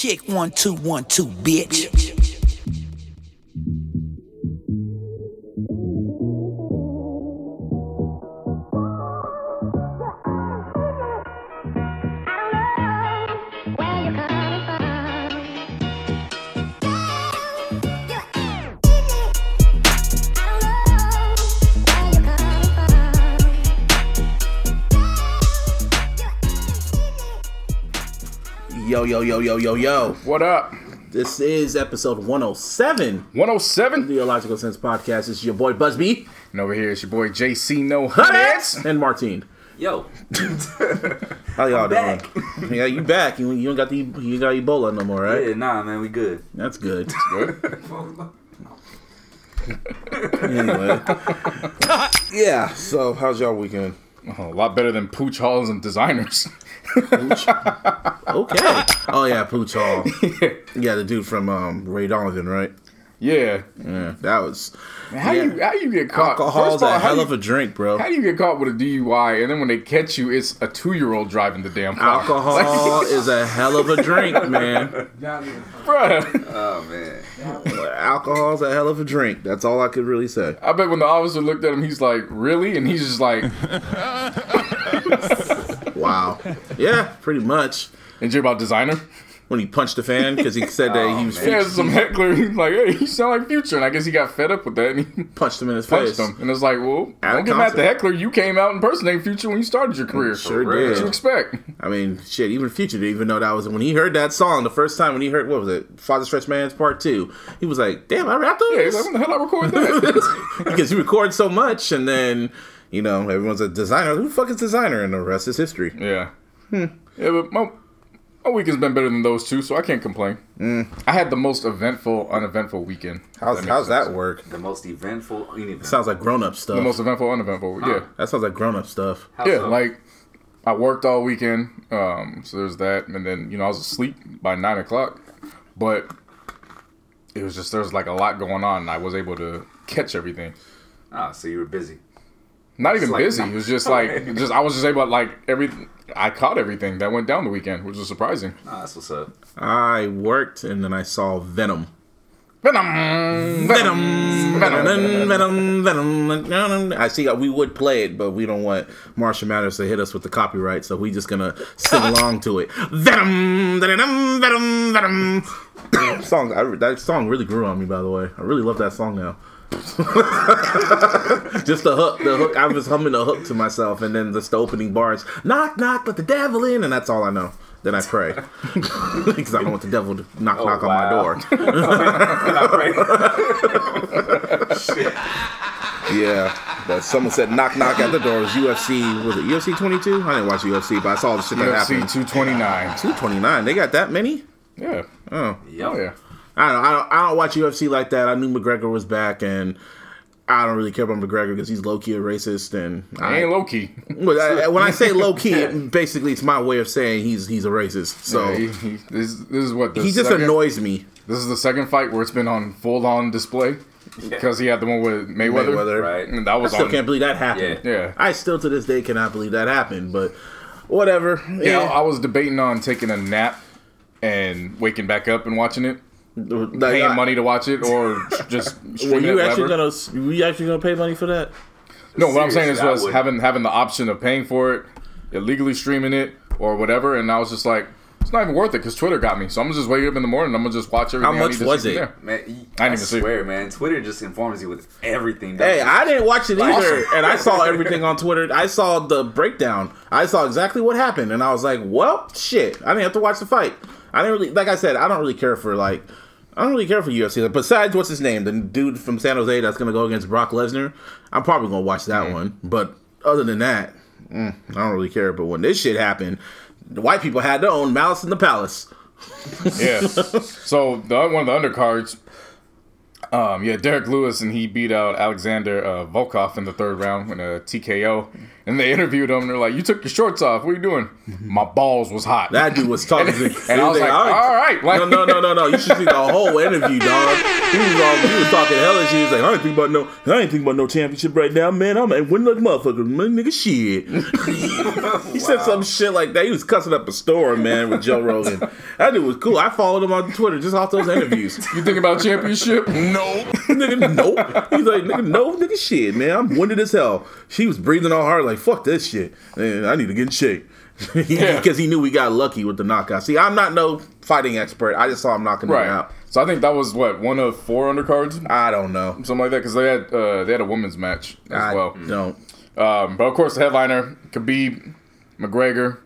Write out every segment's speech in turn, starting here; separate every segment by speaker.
Speaker 1: Check one, two, one, two, bitch.
Speaker 2: Yo, yo, yo, yo, yo, yo.
Speaker 3: What up?
Speaker 2: This is episode 107.
Speaker 3: 107?
Speaker 2: the Illogical Sense podcast. This is your boy Busby
Speaker 3: And over here is your boy JC No Hunnets.
Speaker 2: and Martine.
Speaker 4: Yo,
Speaker 2: How y'all doing?
Speaker 4: back.
Speaker 2: Yeah, you back. You, you don't got the you got Ebola no more, right?
Speaker 4: yeah, nah, man, we good.
Speaker 2: That's good.
Speaker 3: Good.
Speaker 2: anyway. yeah, so how's y'all weekend?
Speaker 3: Oh, a lot better than Pooch Halls and Desiigner's.
Speaker 2: Okay. Oh yeah, Pooch Hall. Yeah, the dude from um, Ray Donovan, right?
Speaker 3: yeah.
Speaker 2: Yeah, that was
Speaker 3: How
Speaker 2: Yeah.
Speaker 3: you how you get caught?
Speaker 2: alcohol's
Speaker 3: all,
Speaker 2: a hell
Speaker 3: you-
Speaker 2: of a drink, bro.
Speaker 3: How do you get caught with a DUI and then when they catch you, it's a two year old driving the damn car?
Speaker 2: Alcohol is a hell of a drink, man.
Speaker 3: Bruh.
Speaker 4: Oh man,
Speaker 2: Alcohol's a hell of a drink. That's all I could really say.
Speaker 3: I bet when the officer looked at him, he's like, "Really?" And he's just like,
Speaker 2: Wow. Yeah, pretty much.
Speaker 3: "And you're about Desiigner?"
Speaker 2: When he punched the fan because he said that he was oh,
Speaker 4: man.
Speaker 3: Yeah, some heckler. He's like, "Hey, you sound like Future," and I guess he got fed up with that and he
Speaker 2: punched him in his
Speaker 3: punched
Speaker 2: face.
Speaker 3: him. And it's like, well,
Speaker 2: Out
Speaker 3: don't get mad at the heckler. You came out and impersonating Future when you started your career.
Speaker 2: Sure did.
Speaker 3: What you expect?
Speaker 2: I mean, shit. Even Future didn't even know that was when he heard that song the first time when he heard what was it, Father Stretch My Hands Part Two. He was like, "Damn, I rapped
Speaker 3: Yeah, he's like, when the hell I record that?
Speaker 2: because you record so much, and then you know everyone's a designer. Who the fuck is Desiigner? And the rest is history.
Speaker 3: yeah. Yeah, but my, my weekend's been better than those two, so I can't complain. I had the most eventful, uneventful weekend.
Speaker 2: How's
Speaker 3: makes
Speaker 2: how's that work?
Speaker 4: the most eventful. Uneventful.
Speaker 2: Sounds like grown up stuff.
Speaker 3: The most eventful, uneventful. Yeah.
Speaker 2: that sounds like grown up stuff.
Speaker 4: How
Speaker 3: Yeah,
Speaker 4: so?
Speaker 3: like I worked all weekend, um, so there's that, and then you know I was asleep by nine o'clock, but it was just there was like a lot going on, and I was able to catch everything.
Speaker 4: ah, so you were busy.
Speaker 3: Not even
Speaker 4: like-
Speaker 3: busy. It was just like just I was just able to like every I caught everything that went down the weekend, which was surprising.
Speaker 4: Ah, that's what's up.
Speaker 2: I worked and then I saw Venom.
Speaker 3: Venom,
Speaker 2: Venom,
Speaker 3: Venom.
Speaker 2: Venom, Venom, Venom. I see. We would play it, but we don't want Marshall Mathers to hit us with the copyright, so we just gonna sing along to it. Venom, Venom, Venom, Venom. song. I, that song really grew on me. By the way, I really love that song now. just the hook, the hook. I was humming the hook to myself, and then just the opening bars. Knock, knock, let the devil in, and that's all I know. Then I pray because I don't want the devil to knock,
Speaker 4: Oh,
Speaker 2: knock on my door.
Speaker 4: Shit.
Speaker 2: Yeah, but someone said knock knock at the door. It was UFC. Was it UFC 22? I didn't watch UFC, but I saw the shit that
Speaker 3: UFC
Speaker 2: happened.
Speaker 3: two twenty nine.
Speaker 2: 229. They got that many?
Speaker 3: Yeah,
Speaker 2: Oh,
Speaker 4: Yo.
Speaker 3: oh yeah.
Speaker 2: I don't. I don't. I don't watch UFC like that. I knew McGregor was back, and I don't really care about McGregor because he's low key a racist. And
Speaker 3: I
Speaker 2: I,
Speaker 3: ain't low key.
Speaker 2: I- when I say low key, it- basically it's my way of saying he's he's a racist. So
Speaker 3: he, he, this, this is what the
Speaker 2: he just
Speaker 3: second-
Speaker 2: annoys me.
Speaker 3: This is the second fight where it's been on full on display because he had the one with Mayweather.
Speaker 2: Mayweather.
Speaker 4: Right.
Speaker 3: And that
Speaker 2: I
Speaker 3: was
Speaker 2: still
Speaker 3: on.
Speaker 2: can't believe that happened.
Speaker 4: Yeah.
Speaker 3: Yeah.
Speaker 2: I still to this day cannot believe that happened. But whatever.
Speaker 3: Yeah, I was debating on taking a nap and waking back up and watching it,
Speaker 2: Like,
Speaker 3: paying
Speaker 2: I-
Speaker 3: money to watch it, or just
Speaker 2: Were you actually
Speaker 3: whatever.
Speaker 2: gonna? Were you actually gonna pay money for that?
Speaker 3: No, what I'm saying is was having having the option of paying for it, illegally streaming it or whatever, and I was just like, it's not even worth it because Twitter got me. So I'm gonna just wake up in the morning. I'm gonna just watch everything.
Speaker 2: How
Speaker 3: I
Speaker 2: much
Speaker 3: need to
Speaker 2: was it?
Speaker 3: there.
Speaker 4: Man, y-
Speaker 3: I
Speaker 4: I,
Speaker 3: didn't even see
Speaker 4: swear, man. Twitter just informs you with everything.
Speaker 2: Hey,
Speaker 4: it?
Speaker 2: I didn't watch it either,
Speaker 4: Awesome.
Speaker 2: and I saw everything on Twitter. I saw the breakdown. I saw exactly what happened, and I was like, "Well, shit." I didn't have to watch the fight. I didn't really, like I said, I don't really care for like, I don't really care for UFC. Besides, what's his name, the dude from San Jose that's gonna go against Brock Lesnar. I'm probably gonna watch that one, but other than that, mm, I don't really care. But when this shit happened, the white people had their own Malice in the Palace.
Speaker 3: Yeah. so the one of the undercards, um, yeah, Derrick Lewis and he beat out Alexander uh, Volkov in the third round in a TKO. And and they interviewed him. And they're like, "You took your shorts off. What are you doing?" Mm-hmm. My balls was hot.
Speaker 2: That dude was talking me.
Speaker 3: And I was like, all right. Like-
Speaker 2: no, no, no, no, no. You should see the whole interview, dog. He was all, he was talking hella shit. He was like, I ain't think about no, I ain't think about no championship right now, man. I'm at win like motherfucker, man, nigga, shit. he said some shit like that. He was cussing up a store, man, with Joe Rogan. That dude was cool. I followed him on Twitter just off those interviews.
Speaker 3: you think about championship?
Speaker 1: No.
Speaker 2: nigga, nope. He's like, nigga, no, nigga, shit, man. I'm winded as hell. She was breathing all hard, like, fuck this shit. Man, I need to get in shape. Because
Speaker 3: Yeah.
Speaker 2: he knew we got lucky with the knockout. See, I'm not no fighting expert. I just saw him knocking him
Speaker 3: Right.
Speaker 2: out.
Speaker 3: So I think that was what one of four undercards,
Speaker 2: I don't know.
Speaker 3: something like that, because they had uh, they had a women's match as
Speaker 2: I
Speaker 3: well.
Speaker 2: don't.
Speaker 3: Um, but of course, the headliner Khabib, McGregor.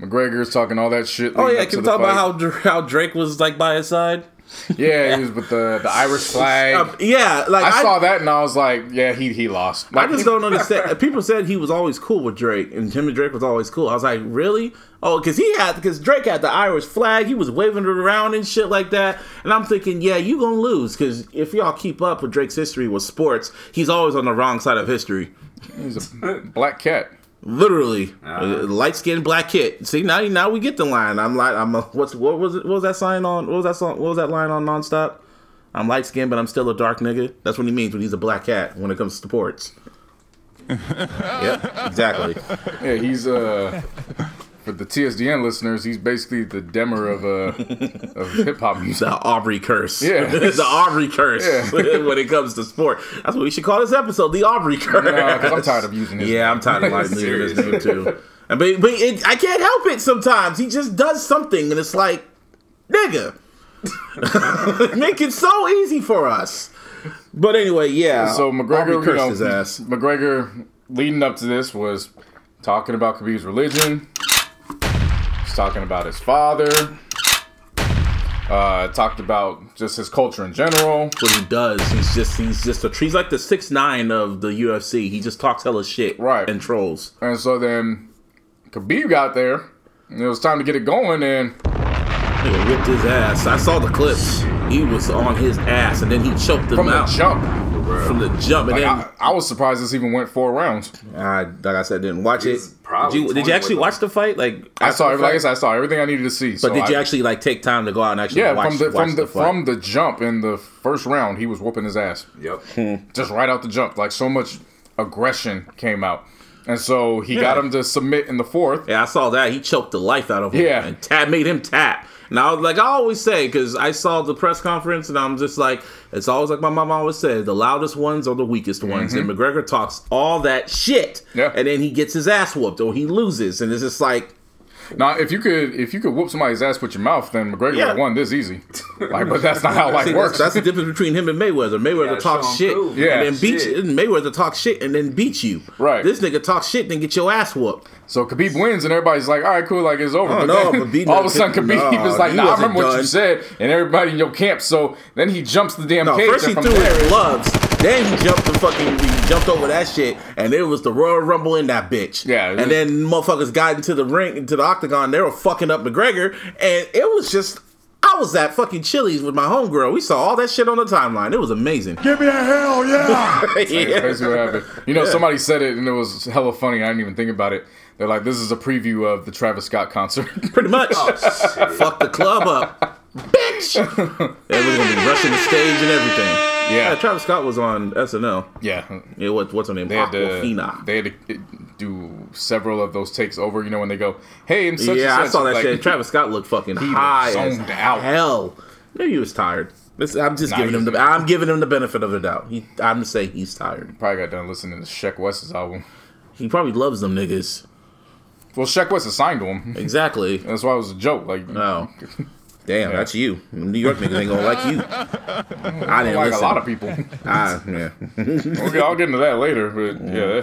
Speaker 3: McGregor's talking all that shit.
Speaker 2: Oh yeah, can
Speaker 3: to
Speaker 2: we
Speaker 3: the
Speaker 2: talk about how how Drake was like by his side?
Speaker 3: Yeah, he was with the the Irish flag.
Speaker 2: Um, yeah, like
Speaker 3: I saw that and I was like, yeah, he he lost.
Speaker 2: I just don't understand. People said he was always cool with Drake, and and Drake was always cool. I was like, really? Oh, because he had because Drake had the Irish flag. He was waving it around and shit like that. And I'm thinking, yeah, you gonna lose because if y'all keep up with Drake's history with sports, he's always on the wrong side of history.
Speaker 3: he's a black cat.
Speaker 2: Literally, uh, light skinned black kid. See now, now we get the line. I'm like, I'm a, what's what was it? What was that sign on? What was that song? What was that line on nonstop? I'm light skinned, but I'm still a dark nigga. That's what he means when he's a black cat when it comes to sports. yep, exactly.
Speaker 3: Yeah, he's uh for the TSDN listeners, he's basically the demer of uh of hip hop music.
Speaker 2: The Aubrey curse.
Speaker 3: Yeah.
Speaker 2: the Aubrey curse when it comes to sport. That's what we should call this episode, the Aubrey curse.
Speaker 3: because I'm tired of using this.
Speaker 2: Yeah, I'm tired of like using his name too. And but, but it, I can't help it sometimes. He just does something, and it's like, nigga, make it so easy for us. But anyway, yeah.
Speaker 3: So McGregor, you
Speaker 2: cursed
Speaker 3: know,
Speaker 2: his ass.
Speaker 3: McGregor leading up to this was talking about Khabib's religion. Talking about his father. Uh, talked about just his culture in general.
Speaker 2: What he does, he's just he's just a he's like the six nine of the UFC. He just talks hella shit,
Speaker 3: Right.
Speaker 2: and trolls.
Speaker 3: And so then Khabib got there. And it was time to get it going, and
Speaker 2: Nigga whipped his ass. I saw the clips. He was on his ass, and then he choked him
Speaker 3: from the
Speaker 2: out
Speaker 3: jump,
Speaker 2: from the jump. And
Speaker 3: like,
Speaker 2: then,
Speaker 3: I, I was surprised this even went four rounds.
Speaker 2: I, like I said, didn't watch it. Did you, did you actually watch the fight? Like
Speaker 3: I saw, every- like I
Speaker 2: fight?
Speaker 3: said, I saw everything I needed to see. So
Speaker 2: But did you actually like take time to go out and actually
Speaker 3: Yeah,
Speaker 2: watch,
Speaker 3: from the
Speaker 2: watch
Speaker 3: from the,
Speaker 2: fight?
Speaker 3: from the jump in the first round, he was whooping his ass.
Speaker 4: Yep. Hmm.
Speaker 3: just right out the jump. Like so much aggression came out, and so he
Speaker 2: Yeah.
Speaker 3: got him to submit in the fourth.
Speaker 2: Yeah, I saw that. He choked the life out of him.
Speaker 3: Yeah.
Speaker 2: And tap made him tap. And I was like, I always say, because I saw the press conference and I'm just like, it's always like my mom always said, the loudest ones are the weakest ones. And McGregor talks all that shit.
Speaker 3: Mm-hmm. Yeah.
Speaker 2: And then he gets his ass whooped or he loses. And it's just like,
Speaker 3: Now, if you could if you could whoop somebody's ass with your mouth, then McGregor
Speaker 2: Yeah.
Speaker 3: would have won this easy. Like, but that's not how life
Speaker 2: see,
Speaker 3: works.
Speaker 2: that's, that's the difference between him and Mayweather. Mayweather
Speaker 4: Yeah,
Speaker 2: talks shit.
Speaker 3: Yeah.
Speaker 2: and then beat
Speaker 4: Shit.
Speaker 2: you. Mayweather talks shit and then beat you.
Speaker 3: Right.
Speaker 2: This nigga talks shit and then get your ass whooped.
Speaker 3: So Khabib wins, and everybody's like, "All right, cool, like it's over."
Speaker 2: Oh,
Speaker 3: but
Speaker 2: no,
Speaker 3: then
Speaker 2: but beating
Speaker 3: all of a sudden,
Speaker 2: kid-
Speaker 3: Khabib
Speaker 2: no,
Speaker 3: is like,
Speaker 2: he
Speaker 3: "Nah, I
Speaker 2: wasn't
Speaker 3: remember what you said," and everybody in your camp. So then he jumps the damn
Speaker 2: No,
Speaker 3: cage.
Speaker 2: first he
Speaker 3: and
Speaker 2: threw
Speaker 3: from there,
Speaker 2: his gloves, then he jumped the fucking, he jumped over that shit, and it was the Royal Rumble in that bitch.
Speaker 3: Yeah,
Speaker 2: and then motherfuckers got into the ring, into the octagon, they were fucking up McGregor, and it was just, I was at fucking Chili's with my homegirl. We saw all that shit on the timeline. It was amazing.
Speaker 1: Give me a hell yeah.
Speaker 2: yeah.
Speaker 3: Basically what happened. You know, somebody said it, and it was hella funny. I didn't even think about it. They're like, "This is a preview of the Travis Scott concert."
Speaker 2: Pretty much.
Speaker 4: Oh.
Speaker 2: Fuck the club up. Bitch! Everyone's gonna be rushing the stage and everything.
Speaker 3: Yeah.
Speaker 2: Travis Scott was on SNL.
Speaker 3: yeah,
Speaker 2: Yeah, what, what's her name?
Speaker 3: they had to they had to uh, do several of those takes over. You know, when they go, "Hey," and such
Speaker 2: yeah,
Speaker 3: and
Speaker 2: I saw that
Speaker 3: like,
Speaker 2: shit. Travis Scott looked fucking
Speaker 3: He
Speaker 2: high as
Speaker 3: zoned out.
Speaker 2: hell. Maybe he was tired. This, I'm just
Speaker 3: Nah,
Speaker 2: giving
Speaker 3: he
Speaker 2: him the. I'm giving him the benefit of the doubt. He, I'm just saying he's tired.
Speaker 3: Probably got done listening to Sheck Wes's album.
Speaker 2: He probably loves them niggas.
Speaker 3: Well, Sheck Wes assigned to him.
Speaker 2: Exactly.
Speaker 3: That's why it was a joke. Like,
Speaker 2: No. Damn, that's you. New York niggas ain't gonna like you. I didn't
Speaker 3: like
Speaker 2: listen.
Speaker 3: a lot of people.
Speaker 2: Ah, yeah.
Speaker 3: okay, I'll get into that later. But yeah.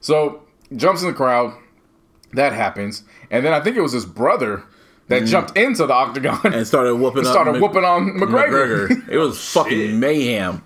Speaker 3: So jumps in the crowd. That happens, and then I think it was his brother that jumped into the octagon
Speaker 2: Mm. And started whooping. up
Speaker 3: started whooping on McGregor.
Speaker 2: McGregor. It was fucking mayhem.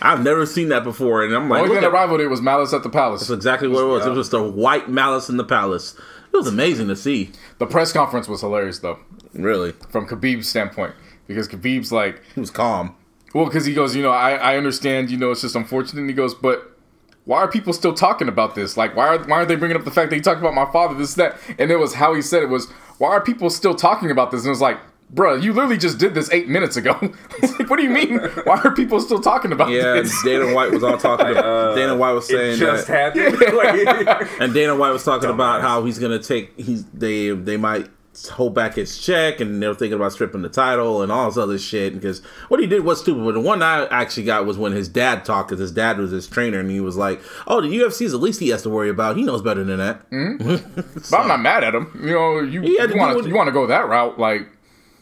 Speaker 2: I've never seen that before, and I'm like, the
Speaker 3: Only
Speaker 2: look
Speaker 3: thing that
Speaker 2: at-
Speaker 3: rivaled it was Malice at the Palace.
Speaker 2: that's exactly what it was. It was just a white malice in the palace. It was amazing to see.
Speaker 3: The press conference was hilarious though,
Speaker 2: Really,
Speaker 3: from Khabib's standpoint, because Khabib's like,
Speaker 2: he was calm.
Speaker 3: well, because he goes, you know, I, I understand, you know, it's just unfortunate. And he goes, but why are people still talking about this? Like, why are why aren't they bringing up the fact that he talked about my father, this that, and it was how he said it was. Why are people still talking about this? And it was like, bruh, you literally just did this eight minutes ago. Like, what do you mean? Why are people still talking about it?
Speaker 2: Yeah, and
Speaker 3: this?
Speaker 2: Dana White was all talking about. Dana White was
Speaker 4: It
Speaker 2: saying
Speaker 4: just
Speaker 2: that,
Speaker 4: happened. Like,
Speaker 2: and Dana White was talking about
Speaker 4: Dumbass.
Speaker 2: how he's gonna take. He's they they might hold back his check, and they're thinking about stripping the title and all this other shit. Because what he did was stupid. But the one I actually got was when his dad talked, because his dad was his trainer, and he was like, "Oh, the UFC is the least he has to worry about. He knows better than that." Mm-hmm.
Speaker 3: But I'm not mad at him. You know, you
Speaker 2: He had to
Speaker 3: you want to you want to go that route, like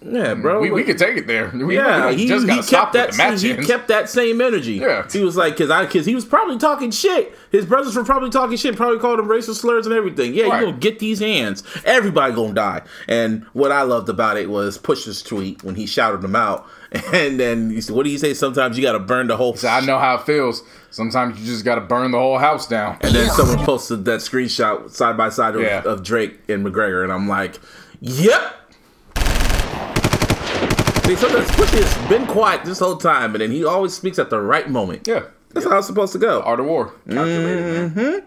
Speaker 2: Yeah, mm, bro.
Speaker 3: we, we could take it there. We,
Speaker 2: Yeah,
Speaker 3: we
Speaker 2: he,
Speaker 3: just
Speaker 2: he
Speaker 3: gotta
Speaker 2: kept that
Speaker 3: match
Speaker 2: he
Speaker 3: ends.
Speaker 2: kept that same energy.
Speaker 3: Yeah.
Speaker 2: he was like, because I because he was probably talking shit. His brothers were probably talking shit. Probably called him racist slurs and everything. Yeah,
Speaker 3: Right.
Speaker 2: you gonna get these hands. Everybody gonna die. And what I loved about it was Push's tweet when he shouted them out. And then he said, what do you say? Sometimes you gotta burn the whole.
Speaker 3: So I know how it feels. Sometimes you just got to burn the whole house down.
Speaker 2: And then someone posted that screenshot side by side of,
Speaker 3: Yeah.
Speaker 2: of Drake and McGregor, and I'm like, yep. See, sometimes Push has been quiet this whole time, and then he always speaks at the right moment.
Speaker 3: Yeah,
Speaker 2: That's how it's supposed to go.
Speaker 3: art of war.
Speaker 4: calculated, man.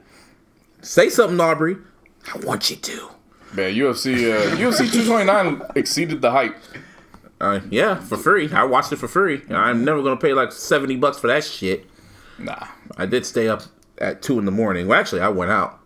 Speaker 2: Say something, Aubrey. I want you to.
Speaker 3: Man, UFC uh, UFC 229 exceeded the hype.
Speaker 2: Uh, yeah, for free. I watched it for free. I'm never gonna pay like seventy bucks for that shit.
Speaker 3: Nah.
Speaker 2: I did stay up at two in the morning. Well, actually, I went out.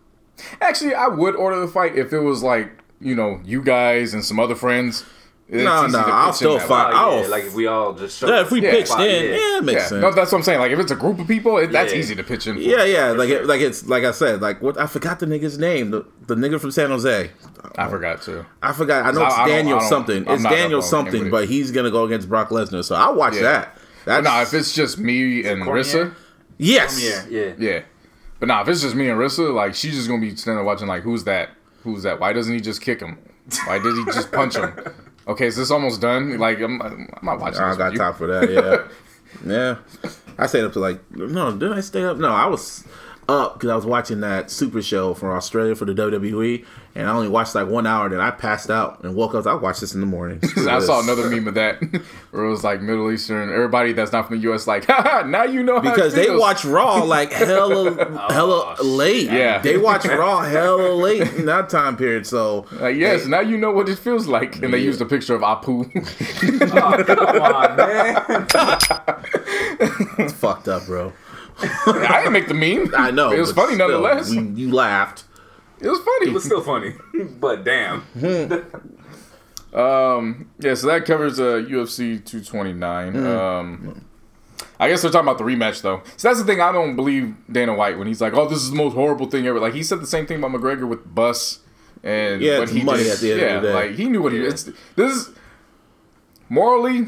Speaker 3: Actually, I would order the fight if it was like you know you guys and some other friends. It's
Speaker 2: No,
Speaker 3: easy
Speaker 2: no, I'll still fight.
Speaker 3: way.
Speaker 2: I-
Speaker 4: Oh,
Speaker 2: I'll-
Speaker 4: yeah, like if we all just show
Speaker 2: Yeah, if we
Speaker 3: Yeah,
Speaker 2: pitched
Speaker 4: fine,
Speaker 2: in,
Speaker 4: yeah.
Speaker 2: yeah, it makes
Speaker 3: Yeah,
Speaker 2: sense.
Speaker 3: no, that's what I'm saying. Like if it's a group of people, it, that's
Speaker 4: Yeah.
Speaker 3: easy to pitch in. For.
Speaker 2: yeah, yeah, like it, like it's like I said, like what I forgot the nigga's name, the the nigga from San Jose.
Speaker 3: I forgot to.
Speaker 2: I forgot. I know
Speaker 3: I-
Speaker 2: it's
Speaker 3: I don't-
Speaker 2: Daniel
Speaker 3: I don't-
Speaker 2: something.
Speaker 3: I'm
Speaker 2: It's Daniel something, but he's gonna go against Brock Lesnar. So I'll watch
Speaker 3: Yeah.
Speaker 2: that. That's
Speaker 3: But nah, if it's just me and
Speaker 4: Cormier?
Speaker 3: Rissa,
Speaker 2: yes,
Speaker 4: Yeah, yeah.
Speaker 3: yeah. But nah, if it's just me and Rissa, like she's just gonna be standing watching. Like, who's that? Who's that? Why doesn't he just kick him? Why did he just punch him? Okay, is this almost done? Like, I'm, I'm not watching.
Speaker 2: I got time for that. Yeah, yeah. I stayed up to like no. Did I stay up? No, I was up because I was watching that Super Show from Australia for the WWE, and I only watched like one hour. Then I passed out and woke up. I watched this in the morning.
Speaker 3: I saw another meme of that where it was like Middle Eastern. Everybody that's not from the U.S. like, Haha, now you know how it
Speaker 2: because they
Speaker 3: feels."
Speaker 2: watch Raw like hella oh, hella late.
Speaker 3: Yeah.
Speaker 2: they watch Raw hella late in that time period. So
Speaker 3: Like, yes, now you know what it feels like. And they used a picture of Apu.
Speaker 4: Oh, come on, man.
Speaker 2: it's fucked up, bro.
Speaker 3: I didn't make the meme.
Speaker 2: I know
Speaker 3: It was funny
Speaker 2: still,
Speaker 3: nonetheless.
Speaker 2: we- you laughed.
Speaker 3: it was funny.
Speaker 4: It was still funny, but damn.
Speaker 3: Um, yeah, so that covers uh, UFC 229.
Speaker 2: Mm.
Speaker 3: Um, I guess they're talking about the rematch though. So that's the thing. I don't believe Dana White when he's like, "Oh, this is the most horrible thing ever." Like he said the same thing about McGregor with Bus and
Speaker 2: Yeah,
Speaker 3: what he
Speaker 2: money
Speaker 3: did.
Speaker 2: at the end
Speaker 3: yeah,
Speaker 2: of the day.
Speaker 3: like he knew what he.
Speaker 4: Yeah.
Speaker 3: It's this is morally,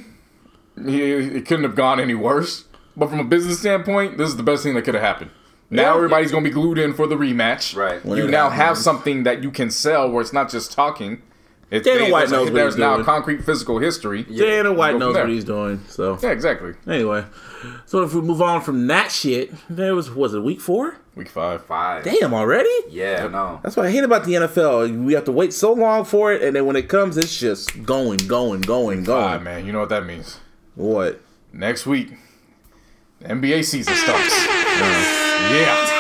Speaker 3: he, it couldn't have gone any worse. But from a business standpoint, this is the best thing that could have happened. Now
Speaker 2: Yeah.
Speaker 3: everybody's gonna be glued in for the rematch.
Speaker 4: Right.
Speaker 2: When
Speaker 3: You
Speaker 2: it
Speaker 3: now have something that you can sell where it's not just talking. It's
Speaker 2: Dana
Speaker 3: they-
Speaker 2: White
Speaker 3: there's a-
Speaker 2: knows what
Speaker 3: There's
Speaker 2: he's
Speaker 3: now
Speaker 2: doing.
Speaker 3: concrete physical history.
Speaker 2: Dana White
Speaker 3: Go from
Speaker 2: knows what he's doing. So
Speaker 3: Yeah, exactly.
Speaker 2: anyway, so if we move on from that shit, there was was it week four?
Speaker 3: Week five.
Speaker 4: Five.
Speaker 2: Damn, already?
Speaker 4: Yeah, no.
Speaker 2: That's what I hate about the NFL. We have to wait so long for it, and then when it comes, it's just going, going, going, going.
Speaker 3: Ah, man, you know what that means.
Speaker 2: What?
Speaker 3: Next week, the NBA season starts. yeah.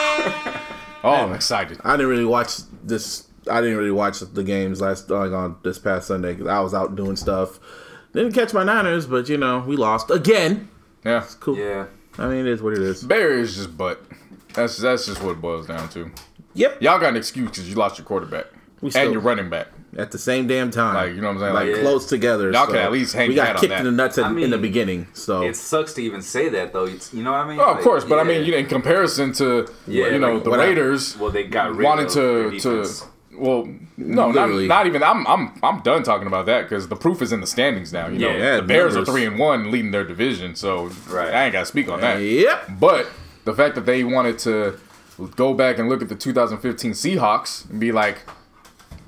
Speaker 3: Oh, I'm excited.
Speaker 2: I didn't really watch this. I didn't really watch the games last like on this past Sunday because I was out doing stuff. Didn't catch my Niners, but you know we lost again.
Speaker 3: Yeah.
Speaker 2: It's cool.
Speaker 4: Yeah.
Speaker 2: I mean, it is what it is.
Speaker 3: Barry is just butt. That's that's just what it boils down to.
Speaker 2: Yep.
Speaker 3: Y'all got an excuse because you lost your quarterback
Speaker 2: We still-
Speaker 3: and your running back.
Speaker 2: At the same damn time.
Speaker 3: Like you know what I'm saying?
Speaker 2: like
Speaker 3: Like,
Speaker 4: Yeah.
Speaker 2: close together.
Speaker 3: Y'all
Speaker 2: so
Speaker 3: can at least hang
Speaker 2: We got
Speaker 3: hat on
Speaker 2: kicked
Speaker 3: that.
Speaker 2: in the nuts in,
Speaker 4: I
Speaker 2: in the beginning. So
Speaker 4: It sucks to even say that though. It's, you know what I mean?
Speaker 3: oh, of
Speaker 4: Like,
Speaker 3: course, but I mean, you know, in comparison to
Speaker 4: Yeah,
Speaker 3: you know
Speaker 4: like,
Speaker 3: the
Speaker 2: what I-
Speaker 3: Raiders
Speaker 4: well, they got rid
Speaker 3: wanted
Speaker 4: of
Speaker 3: to to well no not, not even I'm I'm I'm done talking about that because the proof is in the standings now. You know
Speaker 4: Yeah,
Speaker 3: the Bears
Speaker 2: numbers.
Speaker 3: are three and one leading their division, so
Speaker 4: Right.
Speaker 3: I ain't got to speak on that.
Speaker 2: yep.
Speaker 3: But the fact that they wanted to go back and look at the 2015 Seahawks and be like,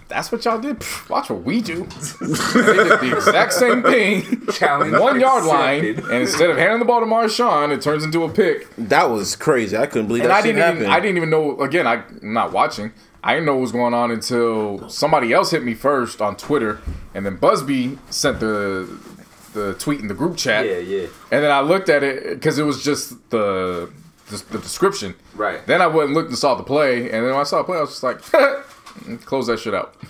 Speaker 3: that's what y'all did. Pff, watch what we do. they did the exact same thing.
Speaker 4: Challenge
Speaker 3: One yard line, and instead of handing the ball to Marshawn, it turns into a pick.
Speaker 2: That was crazy. I couldn't believe
Speaker 3: And
Speaker 2: that
Speaker 3: I didn't
Speaker 2: happened.
Speaker 3: even I didn't even know. Again, I, I'm not watching. I didn't know what was going on until somebody else hit me first on Twitter, and then Busby sent the the tweet in the group chat.
Speaker 4: Yeah, yeah.
Speaker 3: And then I looked at it because it was just the the, the description.
Speaker 4: Right.
Speaker 3: Then I went and looked and saw the play, and then when I saw the play, I was just like, close that shit out.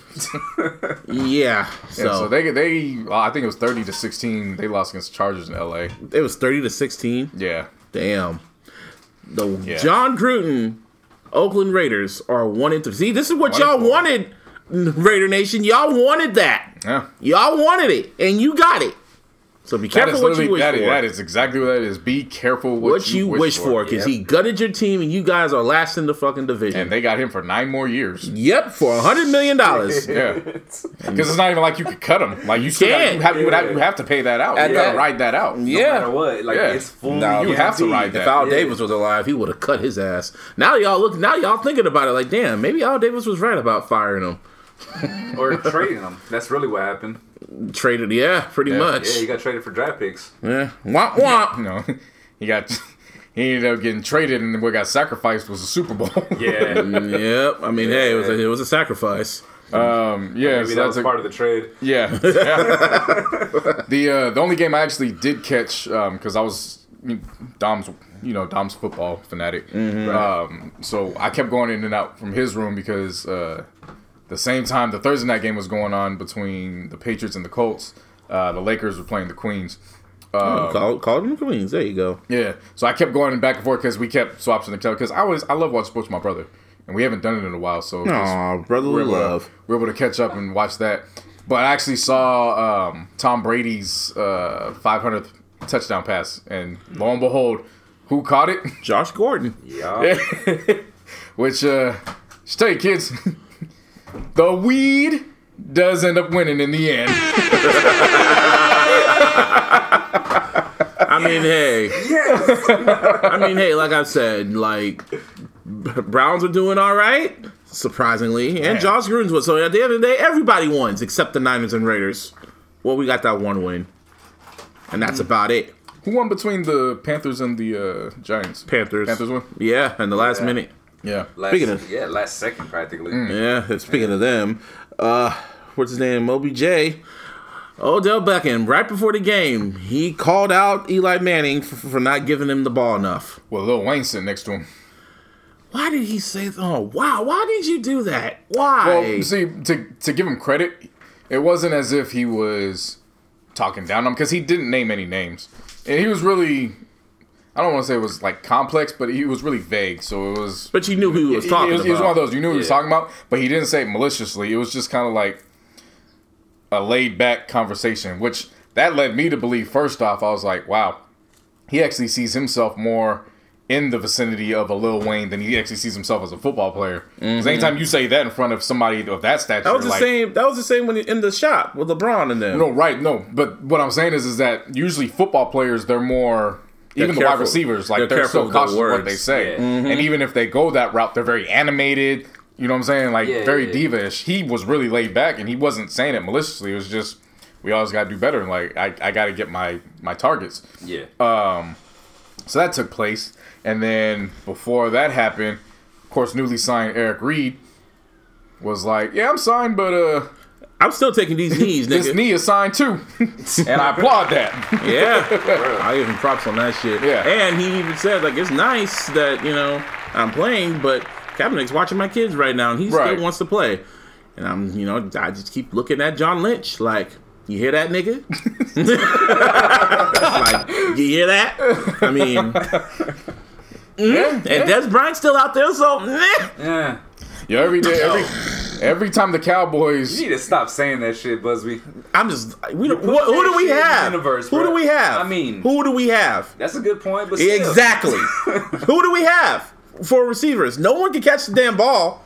Speaker 2: Yeah.
Speaker 3: So,
Speaker 2: So,
Speaker 3: so they they well, I think it was thirty to sixteen. They lost against the Chargers in L.A.
Speaker 2: it was 30 to 16.
Speaker 3: Yeah.
Speaker 2: Damn. The
Speaker 3: Yeah.
Speaker 2: Jon Gruden Oakland Raiders are one into see. This is what
Speaker 3: One
Speaker 2: y'all wanted, Raider Nation. Y'all wanted that.
Speaker 3: Yeah.
Speaker 2: Y'all wanted it, and you got it. So be careful what you wish
Speaker 3: that
Speaker 2: for.
Speaker 3: is, that is exactly what that is. Be careful what,
Speaker 2: what you, wish for, because he gutted your team, and you guys are last in the fucking division.
Speaker 3: And they got him for nine more years.
Speaker 2: yep, for a hundred million dollars.
Speaker 3: Yeah, because it's not even like you could cut him. Like you still
Speaker 2: can't.
Speaker 3: gotta, you, have, you, would have, you have to pay that out.
Speaker 2: At
Speaker 3: you gotta ride that out.
Speaker 4: No
Speaker 2: yeah.
Speaker 4: matter what, like
Speaker 3: Yeah.
Speaker 4: it's fully
Speaker 2: No,
Speaker 3: you have to ride that.
Speaker 2: If Al
Speaker 4: Yeah.
Speaker 2: Davis was alive, he would have cut his ass. Now y'all look. Now y'all thinking about it like, damn, maybe Al Davis was right about firing him.
Speaker 4: or trading him. That's really what happened.
Speaker 2: Traded, yeah, pretty
Speaker 3: Yeah.
Speaker 2: much.
Speaker 4: Yeah, he got traded for draft picks.
Speaker 2: Yeah, womp womp.
Speaker 3: You know, he got he ended up getting traded, and what got sacrificed was the Super Bowl.
Speaker 4: Yeah,
Speaker 2: yep. I mean, hey, it was a, it was a sacrifice.
Speaker 3: um, yeah,
Speaker 4: maybe
Speaker 3: so
Speaker 4: that
Speaker 3: that's
Speaker 4: was
Speaker 3: a,
Speaker 4: part of the trade.
Speaker 3: Yeah. yeah. the uh, the only game I actually did catch because I was I mean, Dom's you know Dom's football fanatic. Um, so I kept going in and out from his room because uh, the same time the Thursday night game was going on between the Patriots and the Colts. Uh, the Lakers were playing the Queens. Um,
Speaker 2: call, call them the Queens. There you go.
Speaker 3: Yeah, so I kept going back and forth because we kept swapping the because I always I love watching sports with my brother, and we haven't done it in a while. So just-
Speaker 2: Aw, brotherly
Speaker 3: we're
Speaker 2: love.
Speaker 3: To, we're able to catch up and watch that. But I actually saw um, Tom Brady's uh, 500th touchdown pass, and lo and behold, who caught it?
Speaker 2: Josh Gordon.
Speaker 4: Yeah.
Speaker 3: Which, uh, just tell you kids, the weed does end up winning in the end.
Speaker 2: I mean, hey. I mean, hey. Like I've said, like Browns are doing all right, surprisingly, and. Josh Gruden's was. So at the end of the day, everybody wins except the Niners and Raiders. Well, we got that one win, and that's about it.
Speaker 3: Who won between the Panthers and the uh, Giants?
Speaker 2: Panthers.
Speaker 3: Panthers won.
Speaker 2: Yeah, in the last
Speaker 4: Yeah.
Speaker 2: minute.
Speaker 3: Yeah.
Speaker 4: Last,
Speaker 2: Speaking of-
Speaker 4: yeah, last second practically.
Speaker 2: Yeah, and speaking of them, uh, what's his name? OBJ. Odell Beckham, right before the game, he called out Eli Manning for, for not giving him the ball enough.
Speaker 3: Well, Lil Wayne sitting next to him.
Speaker 2: Why did he say, oh, wow, why did you do that? Why?
Speaker 3: Well, you see, to to give him credit, it wasn't as if he was talking down on him because he didn't name any names, and he was really. I don't want to say it was like complex, but he was really vague. So it was.
Speaker 2: but you knew who he was talking
Speaker 3: it was,
Speaker 2: about.
Speaker 3: it was one of those you knew what he was talking about, but he didn't say it maliciously. It was just kind of like a laid back conversation, which that led me to believe. First off, I was like, wow, he actually sees himself more in the vicinity of a Lil Wayne than he actually sees himself as a football player. Because mm-hmm. anytime you say that in front of somebody of that stature,
Speaker 2: That was the
Speaker 3: like,
Speaker 2: same. That was the same when he, in the shop with LeBron and them.
Speaker 3: no, right, no. But what I'm saying is, is that usually football players, they're more. Even the wide receivers, like
Speaker 2: They're
Speaker 3: they're, so cautious of what they say,
Speaker 4: Yeah.
Speaker 3: and even if they go that route, they're very animated. You know what I'm saying? Like
Speaker 4: Yeah,
Speaker 3: very
Speaker 4: yeah.
Speaker 3: diva-ish. He was really laid back, and he wasn't saying it maliciously. It was just we always got to do better. And Like I, I got to get my my targets.
Speaker 4: Yeah. Um.
Speaker 3: So that took place, and then before that happened, of course, newly signed Eric Reid was like, "Yeah, I'm signed, but uh,
Speaker 2: I'm still taking these knees, nigga.
Speaker 3: this knee is signed too," and I applaud that.
Speaker 2: Yeah, I give him props on that shit.
Speaker 3: Yeah.
Speaker 2: and he even said like it's nice that you know I'm playing, but Kaepernick's watching my kids right now, and he
Speaker 3: Right.
Speaker 2: still wants to play. And I'm, you know, I just keep looking at John Lynch like, you hear that, nigga? like, you hear that? I mean, mm, and Dez Bryant's still out there, so.
Speaker 4: Yeah.
Speaker 3: Yo, every day, every every time the Cowboys,
Speaker 4: You need to stop saying that shit, Busby.
Speaker 2: I'm just, we don't,
Speaker 4: put
Speaker 2: who do we
Speaker 4: shit in the
Speaker 2: have?
Speaker 4: universe,
Speaker 2: who
Speaker 4: bro.
Speaker 2: do we have?
Speaker 4: I mean-
Speaker 2: who do we have?
Speaker 4: That's a good point, but still.
Speaker 2: Exactly. Who do we have for receivers? No one can catch the damn ball.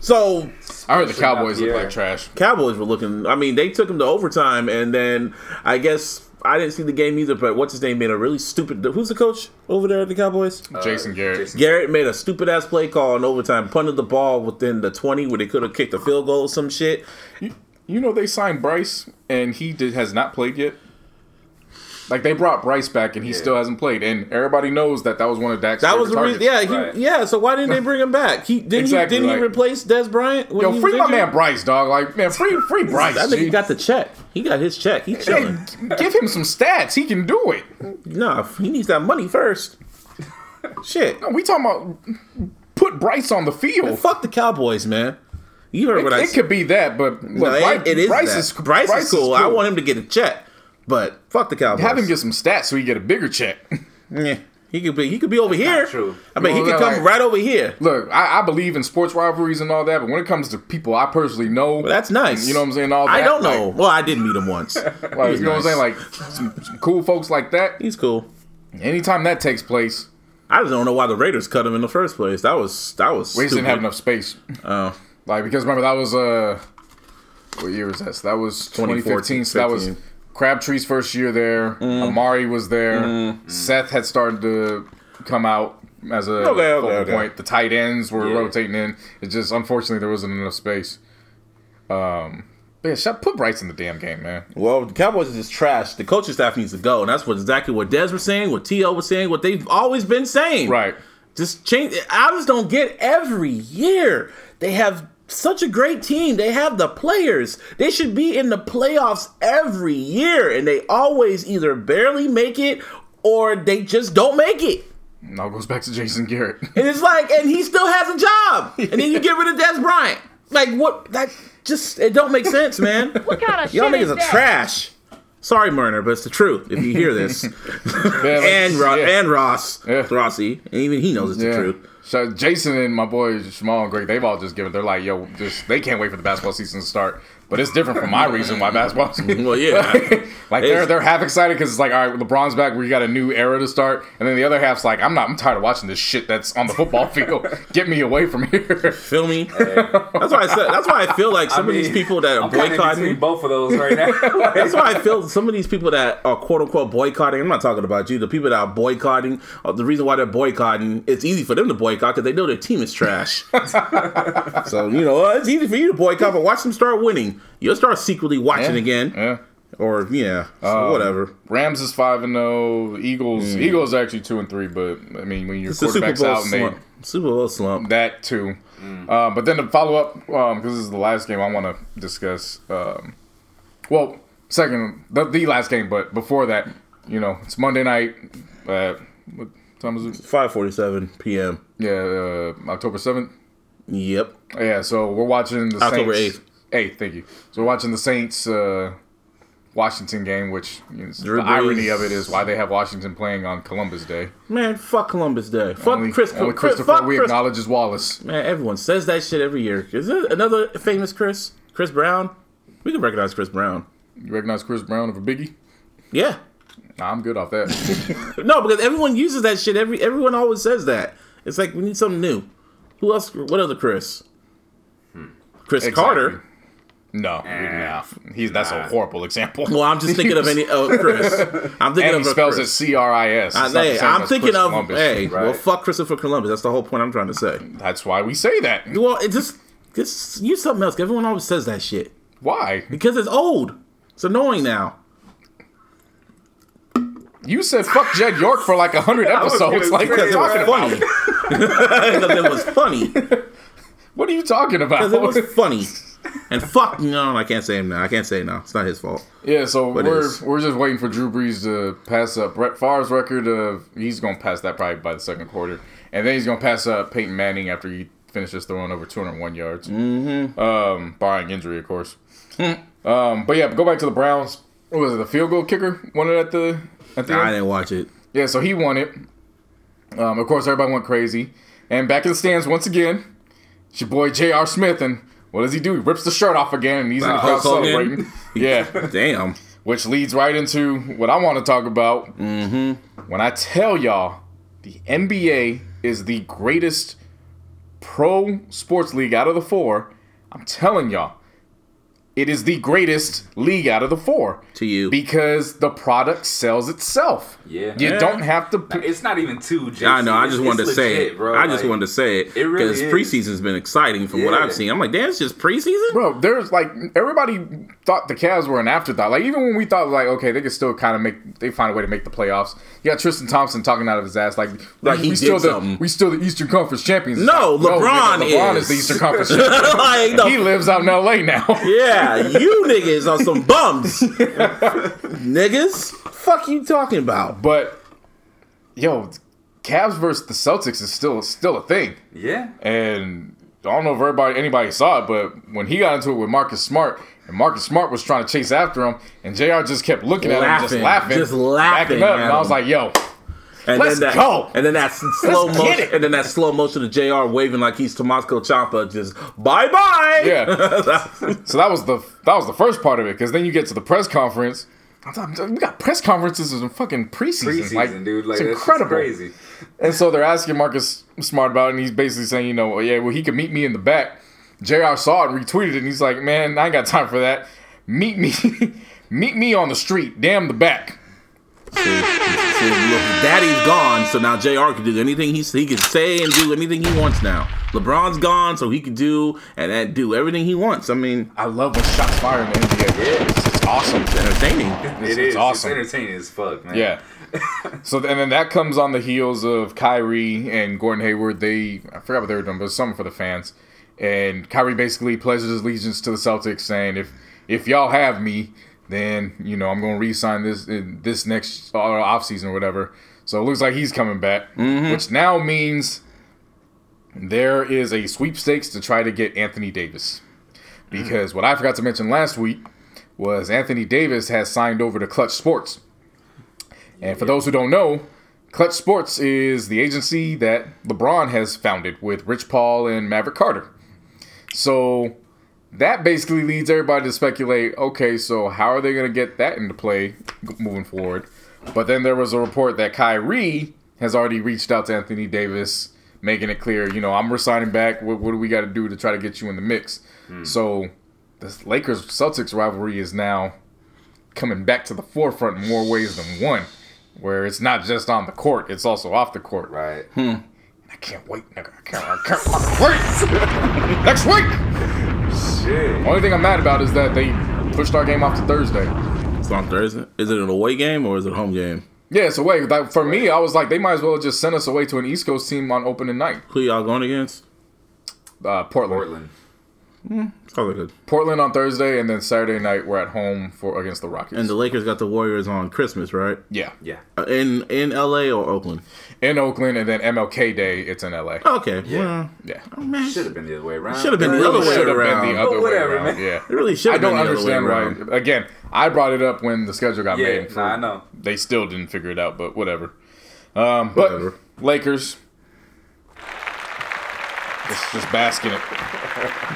Speaker 2: So
Speaker 3: I heard the Cowboys look like trash.
Speaker 2: Cowboys were looking. I mean, they took them to overtime, and then I guess I didn't see the game either. But what's his name made a really stupid. Who's the coach over there at the Cowboys?
Speaker 3: Uh, Jason Garrett.
Speaker 4: Jason-
Speaker 2: Garrett made a stupid ass play call in overtime, punted the ball within the twenty where they could have kicked a field goal or some shit.
Speaker 3: You, you know they signed Bryce and he did, has not played yet. Like they brought Bryce back and he
Speaker 4: Yeah.
Speaker 3: still hasn't played, and everybody knows that that was one of Dak's.
Speaker 2: That was the
Speaker 3: favorite
Speaker 2: reason.
Speaker 3: targets.
Speaker 2: Yeah, he,
Speaker 4: Right.
Speaker 2: yeah. So why didn't they bring him back? He didn't.
Speaker 3: Exactly,
Speaker 2: he, didn't
Speaker 3: like-
Speaker 2: he replace Dez Bryant? when
Speaker 3: Yo,
Speaker 2: he
Speaker 3: free
Speaker 2: was
Speaker 3: my man Bryce, dog. Like man, free free Bryce.
Speaker 2: I think he got the check. He got his check. He's chilling.
Speaker 3: Hey, give him some stats. He can do it.
Speaker 2: Nah, he needs that money first. Shit.
Speaker 3: No, we talking about put Bryce on the field.
Speaker 2: Fuck the Cowboys, man. You heard
Speaker 3: It,
Speaker 2: what I
Speaker 3: it
Speaker 2: said.
Speaker 3: It could be that, but
Speaker 2: No,
Speaker 3: look,
Speaker 2: it-
Speaker 3: Bryce,
Speaker 2: it is
Speaker 3: Bryce
Speaker 2: that.
Speaker 3: is
Speaker 2: Bryce, is cool. I want him to get a check, but fuck the Cowboys.
Speaker 3: have him get some stats so he get a bigger check.
Speaker 2: Yeah, he could be. He could be over here.
Speaker 4: true.
Speaker 2: I mean, he could come
Speaker 3: like-
Speaker 2: right over here.
Speaker 3: Look, I, I believe in sports rivalries and all that, but when it comes to people I personally know,
Speaker 2: Well, that's nice.
Speaker 3: You know what I'm saying? All
Speaker 2: I don't
Speaker 3: like-
Speaker 2: know. well, I did meet him once.
Speaker 3: Like,
Speaker 2: was
Speaker 3: you know what I'm saying? Like some, some cool folks like that.
Speaker 2: he's cool.
Speaker 3: Anytime that takes place,
Speaker 2: I just don't know why the Raiders cut him in the first place. That was that was.
Speaker 3: we didn't have enough space.
Speaker 2: Oh,
Speaker 3: Like because remember that was uh, what year was that? So that was 2015. So that was
Speaker 2: 15.
Speaker 3: Crabtree's first year there.
Speaker 2: Mm.
Speaker 3: Amari was there. Seth had started to come out as a
Speaker 2: Okay, okay, okay.
Speaker 3: point. The tight ends were
Speaker 4: Yeah.
Speaker 3: rotating in. It just unfortunately there wasn't enough space. Um, but yeah, shut put Bryce in the damn game, man.
Speaker 2: well, the Cowboys is just trash. The coaching staff needs to go, and that's what exactly what Dez was saying, what T.O. was saying, what they've always been saying.
Speaker 3: Right.
Speaker 2: Just change. I just don't get every year. They have such a great team. They have the players. They should be in the playoffs every year, and they always either barely make it or they just don't make it.
Speaker 3: Now it goes back to Jason Garrett.
Speaker 2: And it's like, and he still has a job. And then you get rid of Dez Bryant. Like what? That just it don't make sense, man.
Speaker 5: What kind of
Speaker 2: Y'all
Speaker 5: shit is
Speaker 2: niggas are
Speaker 5: that?
Speaker 2: trash. Sorry, Murner, but it's the truth. If you hear this,
Speaker 3: Yeah, like-
Speaker 2: and Ro-
Speaker 3: yeah.
Speaker 2: and Ross
Speaker 3: Yeah.
Speaker 2: Rossi, and even he knows it's the truth.
Speaker 3: So Jason and my boy Jamal and Greg, they've all just given. They're like, yo, just they can't wait for the basketball season to start. But it's different from my reason why basketball.
Speaker 2: Well, yeah.
Speaker 3: like they're they're half excited because it's like, all right, LeBron's back. We got a new era to start, and then the other half's like, I'm not. I'm tired of watching this shit that's on the football field. Get me away from here.
Speaker 2: Feel me? That's why I said. That's why I feel like some
Speaker 4: I
Speaker 2: of these people that are
Speaker 4: I'm
Speaker 2: boycotting.
Speaker 4: both of those right now.
Speaker 2: That's why I feel some of these people that are quote unquote boycotting. I'm not talking about you. The people that are boycotting. Uh, the reason why they're boycotting, it's easy for them to boycott because they know their team is trash. so you know it's easy for you to boycott, but watch them start winning. You'll start secretly watching again,
Speaker 3: Yeah.
Speaker 2: or yeah, so whatever.
Speaker 3: Rams is five and zero. Eagles Eagles are actually two and three, but I mean when your
Speaker 2: Mm. It's
Speaker 3: quarterback's
Speaker 2: Bowl
Speaker 3: out and they
Speaker 2: slump. Super Bowl slump.
Speaker 3: that too. Uh, but then to follow up, because this is the last game I want to discuss. Um, well, second, the, the last game, but before that, you know, it's Monday night. Uh, what time is it?
Speaker 2: 5:47 p.m.
Speaker 3: Yeah, uh, October seventh.
Speaker 2: Yep.
Speaker 3: Yeah, so we're watching the
Speaker 2: October
Speaker 3: Saints.
Speaker 2: 8th.
Speaker 3: Eighth, thank you. So we're watching the Saints uh, Washington game, which you know, the irony of it is why they have Washington playing on Columbus Day.
Speaker 2: Man, fuck Columbus Day. Fuck
Speaker 3: Only,
Speaker 2: Chris.
Speaker 3: only
Speaker 2: Chris
Speaker 3: Christopher
Speaker 2: fuck
Speaker 3: we
Speaker 2: Chris.
Speaker 3: acknowledge as Wallace.
Speaker 2: Man, everyone says that shit every year. Is there another famous Chris? Chris Brown? We can recognize Chris Brown.
Speaker 3: You recognize Chris Brown of a Biggie?
Speaker 2: Yeah.
Speaker 3: Nah, I'm good off that.
Speaker 2: No, because everyone uses that shit. Every everyone always says that. It's like we need something new. Who else? What other Chris? Cris Carter.
Speaker 3: Exactly. No, nah. He's that's a horrible example.
Speaker 2: Well, I'm just thinking of any uh, Chris. I'm thinking
Speaker 3: and
Speaker 2: of
Speaker 3: he
Speaker 2: a
Speaker 3: spells
Speaker 2: Chris.
Speaker 3: it C R I S.
Speaker 2: I-
Speaker 3: It's not the
Speaker 2: hey,
Speaker 3: same
Speaker 2: I'm thinking
Speaker 3: Chris
Speaker 2: of
Speaker 3: Columbus.
Speaker 2: hey, well, fuck Christopher Columbus. That's the whole point I'm trying to say.
Speaker 3: That's why we say that.
Speaker 2: Well, it just just use something else. Everyone always says that shit
Speaker 3: Why?
Speaker 2: because it's old. It's annoying now.
Speaker 3: You said fuck Jed York for like a hundred episodes. Like,
Speaker 4: say
Speaker 3: what are you
Speaker 2: Because it
Speaker 3: talking
Speaker 2: was
Speaker 3: about?
Speaker 2: funny. Because it was funny.
Speaker 3: What are you talking about?
Speaker 2: Because it was funny. And fuck, no, I can't say him now. I can't say it now. It's not his fault.
Speaker 3: Yeah, so
Speaker 2: But
Speaker 3: we're we're just waiting for Drew Brees to pass up Brett Favre's record of he's gonna pass that probably by the second quarter, and then he's gonna pass up Peyton Manning after he finishes throwing over 201 yards, mm-hmm. um, barring injury, of course. um, but yeah, go back to the Browns. What was it? The field goal kicker won it at the at the
Speaker 2: I
Speaker 3: end?
Speaker 2: didn't watch it.
Speaker 3: Yeah, so he won it. Um, of course, everybody went crazy. And back in the stands once again, it's your boy J.R. Smith. And what does he do? He rips the shirt off again, and he's in the crowd celebrating. Yeah,
Speaker 2: Damn.
Speaker 3: which leads right into what I want to talk about. Mm-hmm. When I tell y'all the NBA is the greatest pro sports league out of the four, I'm telling y'all, it is the greatest league out of the four.
Speaker 2: To you.
Speaker 3: Because the product sells itself.
Speaker 4: Yeah.
Speaker 3: You
Speaker 2: Yeah.
Speaker 3: don't have to. Put,
Speaker 4: It's not even too. JC.
Speaker 2: I know. I
Speaker 4: It's-
Speaker 2: just wanted to
Speaker 4: it's
Speaker 2: say it.
Speaker 4: bro.
Speaker 2: I just
Speaker 4: Like,
Speaker 2: wanted to say it
Speaker 4: it really
Speaker 2: because preseason's been exciting from what I've seen. I'm like, damn, it's just preseason.
Speaker 3: Bro, there's like everybody thought the Cavs were an afterthought. Like even when we thought like okay, they could still kind of make they find a way to make the playoffs. You got Tristan Thompson talking out of his ass like
Speaker 2: Like
Speaker 3: we,
Speaker 2: he
Speaker 3: we still
Speaker 2: did
Speaker 3: the
Speaker 2: something.
Speaker 3: we still the Eastern Conference champions.
Speaker 2: No, LeBron
Speaker 3: nigga, LeBron
Speaker 2: is.
Speaker 3: is the Eastern Conference. champion.
Speaker 2: like, the
Speaker 3: he lives out in L.A. now.
Speaker 2: Yeah, you niggas are some bums. niggas? Fuck you talking about?
Speaker 3: But yo, Cavs versus the Celtics is still still a thing.
Speaker 4: Yeah.
Speaker 3: And I don't know if everybody anybody saw it, but when he got into it with Marcus Smart, and Marcus Smart was trying to chase after him, and Jr. just kept looking at him, just
Speaker 2: Laughing,
Speaker 3: laughing,
Speaker 2: just laughing
Speaker 3: backing up,
Speaker 2: at
Speaker 3: and I was like, "Yo,
Speaker 2: And
Speaker 3: Let's
Speaker 2: then that,
Speaker 3: go.
Speaker 2: And then that slow
Speaker 3: Let's get
Speaker 2: motion.
Speaker 3: it.
Speaker 2: And then that slow motion of Jr. waving like he's Tomasco Champa, just bye bye.
Speaker 3: Yeah. so that was the that was the first part of it, because then you get to the press conference. We got press conferences in fucking preseason,
Speaker 4: Preseason,
Speaker 3: like,
Speaker 4: dude. Like
Speaker 3: it's incredible.
Speaker 4: crazy.
Speaker 3: And so they're asking Marcus Smart about it, and he's basically saying, you know, yeah, well, he could meet me in the back. JR saw it and retweeted it, and he's like, man, I ain't got time for that. Meet me, meet me on the street. Damn the back.
Speaker 2: See, see, look, Daddy's gone, so now Jr. can do anything he he can say and do anything he wants now. LeBron's gone, so he can do and, and do everything he wants. I mean,
Speaker 3: I love when shots fire in the NBA.
Speaker 4: Yeah.
Speaker 3: It's, it's awesome.
Speaker 2: it's entertaining.
Speaker 3: It's,
Speaker 4: It
Speaker 3: it's awesome.
Speaker 4: It's entertaining as fuck, man.
Speaker 3: Yeah. so and then that comes on the heels of Kyrie and Gordon Hayward. They I forgot what they were doing, but it was something for the fans. And Kyrie basically pledges his allegiance to the Celtics, saying if if y'all have me, then you know I'm going to re-sign this in this next uh, offseason or whatever. So it looks like he's coming back, which now means there is a sweepstakes to try to get Anthony Davis. Because what I forgot to mention last week was Anthony Davis has signed over to Clutch Sports. And for those who don't know, Clutch Sports is the agency that LeBron has founded with Rich Paul and Maverick Carter. So that basically leads everybody to speculate okay, so how are they going to get that into play moving forward? But then there was a report that Kyrie has already reached out to Anthony Davis, making it clear, you know, I'm resigning back. What, what do we got to do to try to get you in the mix? So the Lakers Celtics rivalry is now coming back to the forefront in more ways than one, where it's not just on the court, it's also off the court.
Speaker 4: Right. Hmm.
Speaker 3: I can't wait, nigga. I can't, I can't wait. Next week.
Speaker 4: Shit.
Speaker 3: Only thing I'm mad about is that they pushed our game off to Thursday.
Speaker 2: It's on Thursday. Is it an away game or is it a home game?
Speaker 3: Yeah, so wait, like, for me, I was like, they might as well just send us away to an East Coast team on opening night.
Speaker 2: Who y'all going against?
Speaker 3: Uh, Portland.
Speaker 4: Portland.
Speaker 2: Sounds like good.
Speaker 3: Portland on Thursday, and then Saturday night we're at home for against the Rockets.
Speaker 2: And the Lakers got the Warriors on Christmas, right?
Speaker 3: yeah,
Speaker 4: Yeah.
Speaker 2: Uh, In in LA or Oakland?
Speaker 3: In Oakland, and then MLK Day, it's in LA.
Speaker 2: Okay.
Speaker 4: Yeah.
Speaker 3: Yeah,
Speaker 4: Should have been the other way around.
Speaker 2: Should have been the other way
Speaker 3: should have
Speaker 2: around.
Speaker 3: been the other
Speaker 4: But
Speaker 3: way
Speaker 4: whatever,
Speaker 3: around.
Speaker 4: man.
Speaker 3: Yeah,
Speaker 2: It really should
Speaker 3: I
Speaker 2: have been
Speaker 3: don't
Speaker 2: the other way
Speaker 3: understand
Speaker 2: around.
Speaker 3: why. Again, I brought it up when the schedule got
Speaker 4: Yeah,
Speaker 3: made. for-
Speaker 4: nah, I know.
Speaker 3: They still didn't figure it out, but whatever. Um, but
Speaker 2: Whatever.
Speaker 3: Lakers, just, just bask in it.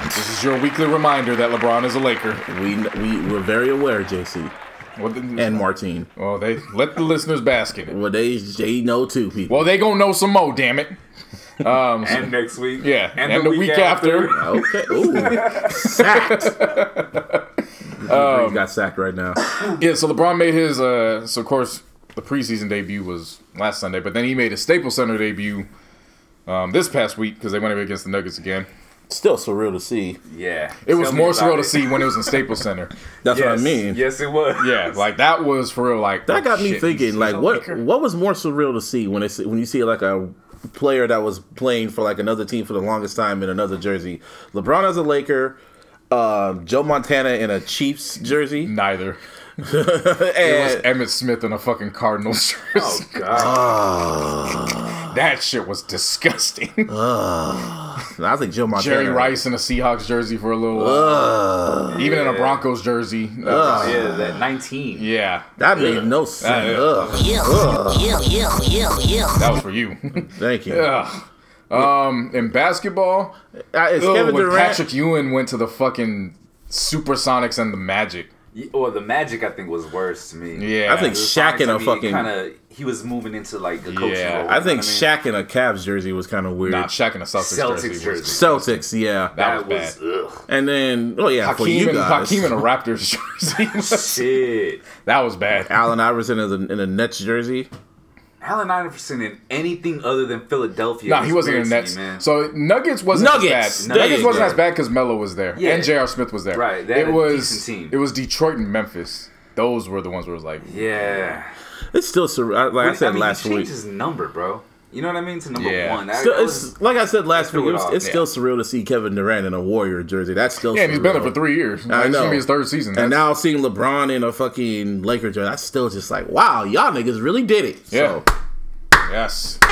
Speaker 3: this is your weekly reminder that LeBron is a Laker.
Speaker 2: We we were very aware, JC
Speaker 3: Well, then-
Speaker 2: and Martine.
Speaker 3: well, they let the listeners bask in it.
Speaker 2: Well, they they know too, people.
Speaker 3: Well, they gonna know some more. Damn it. Um, so-
Speaker 4: And next week.
Speaker 3: yeah, and, the, week, after.
Speaker 2: Okay. Ooh, sacked. Um, got sacked right now.
Speaker 3: Yeah, so LeBron made his. Uh, so of course the preseason debut was last Sunday, but then he made his Staples Center debut um, this past week because they went up against the Nuggets again.
Speaker 2: Still surreal to see.
Speaker 4: Yeah.
Speaker 3: It was more
Speaker 4: about
Speaker 3: surreal to see when it was in Staples Center.
Speaker 2: That's
Speaker 4: Yes.
Speaker 2: what I mean.
Speaker 4: Yes, it was.
Speaker 3: Yeah, like that was for real. Like
Speaker 2: That got me
Speaker 3: shit,
Speaker 2: thinking. Like, what
Speaker 3: Laker.
Speaker 2: what was more surreal to see when it's when you see like a player that was playing for like another team for the longest time in another jersey. LeBron as a Laker, uh, Joe Montana in a Chiefs jersey,
Speaker 3: Neither. It was
Speaker 2: and
Speaker 3: Emmitt Smith in a fucking Cardinals jersey.
Speaker 4: Oh god.
Speaker 3: That shit was disgusting.
Speaker 2: I think Joe Montana.
Speaker 3: Jerry Rice in a Seahawks jersey for a little while. Even in a Broncos jersey. Uh,
Speaker 4: yeah, that 19.
Speaker 3: yeah.
Speaker 2: That made no sense.
Speaker 3: Ugh.
Speaker 2: Ugh.
Speaker 1: Yeah, yeah, yeah, yeah, yeah.
Speaker 3: That was for you.
Speaker 2: Thank you.
Speaker 3: Ugh. Um, in basketball,
Speaker 2: Uh, it's
Speaker 3: ugh,
Speaker 2: Kevin
Speaker 3: when
Speaker 2: Durant.
Speaker 3: Patrick Ewing went to the fucking Supersonics and the Magic.
Speaker 4: Yeah, Or the Magic, I think, was worse to me.
Speaker 3: Yeah.
Speaker 2: I think Shaq in a fucking-
Speaker 4: kind of he was moving into like the coaching
Speaker 3: Yeah.
Speaker 4: role.
Speaker 2: I
Speaker 4: you
Speaker 2: think
Speaker 4: know what
Speaker 2: Shaq in a Cavs jersey was kind of weird.
Speaker 3: Nah, Shaq in a Celtics,
Speaker 4: Celtics
Speaker 3: jersey.
Speaker 4: jersey.
Speaker 2: Celtics, yeah.
Speaker 3: That
Speaker 4: That
Speaker 3: was
Speaker 4: was, ugh.
Speaker 2: And then, oh yeah, for
Speaker 3: Hakeem
Speaker 2: you
Speaker 3: and,
Speaker 2: guys,
Speaker 3: Hakeem in a Raptors jersey.
Speaker 4: Shit.
Speaker 3: that was bad.
Speaker 2: Allen Iverson in a, in a Nets jersey.
Speaker 4: Allen Iverson in anything other than Philadelphia.
Speaker 3: No,
Speaker 4: was
Speaker 3: he wasn't in
Speaker 4: to
Speaker 3: Nets.
Speaker 4: man.
Speaker 3: So Nuggets wasn't
Speaker 2: Nuggets.
Speaker 3: as bad. Nuggets
Speaker 2: you
Speaker 3: wasn't
Speaker 2: go.
Speaker 3: as bad because Melo was there
Speaker 4: Yeah.
Speaker 3: and J.R. Smith was there.
Speaker 4: Right, they
Speaker 3: It was
Speaker 4: decent team.
Speaker 3: it was Detroit and Memphis. Those were the ones where it was like,
Speaker 4: yeah.
Speaker 2: It's still surreal. Like I said
Speaker 4: mean,
Speaker 2: last
Speaker 4: he changed
Speaker 2: week.
Speaker 4: his number, bro. You know what I mean? To number
Speaker 3: Yeah.
Speaker 4: one. That,
Speaker 2: Still,
Speaker 4: that
Speaker 2: it's like I said last week.
Speaker 4: it
Speaker 2: It's, it's
Speaker 3: Yeah.
Speaker 2: still surreal to see Kevin Durant in a Warrior jersey. That's still
Speaker 3: yeah, and he's been there
Speaker 2: surreal.
Speaker 3: for three years.
Speaker 2: I
Speaker 3: It's
Speaker 2: know.
Speaker 3: gonna be his third season.
Speaker 2: And
Speaker 3: That's-
Speaker 2: now seeing LeBron in a fucking Laker jersey, that's still just like, wow, y'all niggas really did it.
Speaker 3: Yeah.
Speaker 2: So,
Speaker 3: Yes.
Speaker 2: So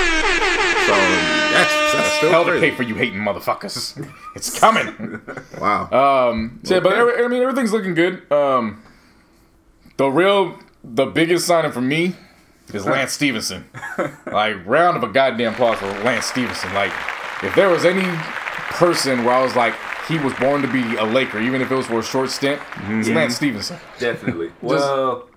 Speaker 2: that's, that's still
Speaker 3: Hell to pay for you hating motherfuckers. It's coming.
Speaker 2: Wow.
Speaker 3: Um, so, yeah, but every, I mean, everything's looking good. Um, the real, the biggest signing for me is Lance Stephenson. like, round of a goddamn applause for Lance Stephenson. Like, if there was any person where I was like, he was born to be a Laker, even if it was for a short stint, it's Lance Stephenson.
Speaker 4: Definitely. well,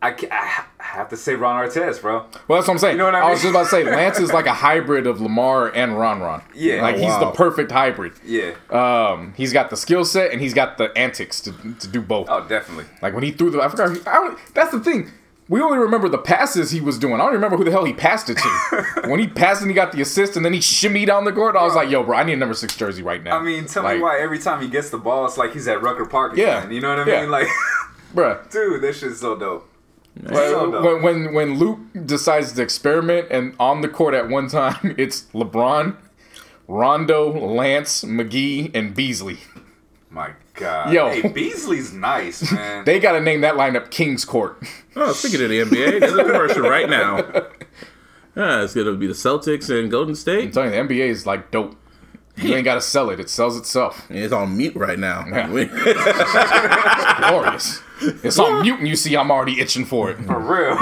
Speaker 4: I, I have to say Ron Artest, bro.
Speaker 3: Well, that's what I'm saying.
Speaker 4: You know what I
Speaker 3: was
Speaker 4: mean?
Speaker 3: just about to say, Lance is like a hybrid of Lamar and Ron Ron.
Speaker 4: Yeah.
Speaker 3: Like,
Speaker 2: Oh,
Speaker 3: he's the perfect hybrid.
Speaker 4: Yeah.
Speaker 3: Um, he's got the skill set and he's got the antics to, to do both.
Speaker 4: oh, definitely.
Speaker 3: Like when he threw the, I forgot. I that's the thing. We only remember the passes he was doing. I don't remember who the hell he passed it to. when he passed and he got the assist and then he shimmied down the court, I was like, "Yo, bro, I need a number six jersey right now."
Speaker 4: I mean, tell
Speaker 3: like,
Speaker 4: me why every time he gets the ball, it's like he's at Rucker Park
Speaker 3: Yeah.
Speaker 4: again. You know what I
Speaker 3: Yeah.
Speaker 4: mean? Like,
Speaker 3: bruh.
Speaker 4: dude, this shit's so dope. Dope.
Speaker 3: when when when Luke decides to experiment and on the court at one time, it's LeBron, Rondo, Lance, McGee, and Beasley.
Speaker 4: My God.
Speaker 3: Yo.
Speaker 4: Hey, Beasley's nice, man.
Speaker 3: They got to name that lineup King's Court.
Speaker 2: Oh, speaking of the NBA, there's a commercial right now. Yeah, it's gonna be the Celtics and Golden State.
Speaker 3: I'm telling you, the NBA is like dope. You ain't got to sell it; it sells itself.
Speaker 2: It's on mute right now.
Speaker 3: Glorious. It's on mute, and you see I'm already itching for it.
Speaker 4: For real.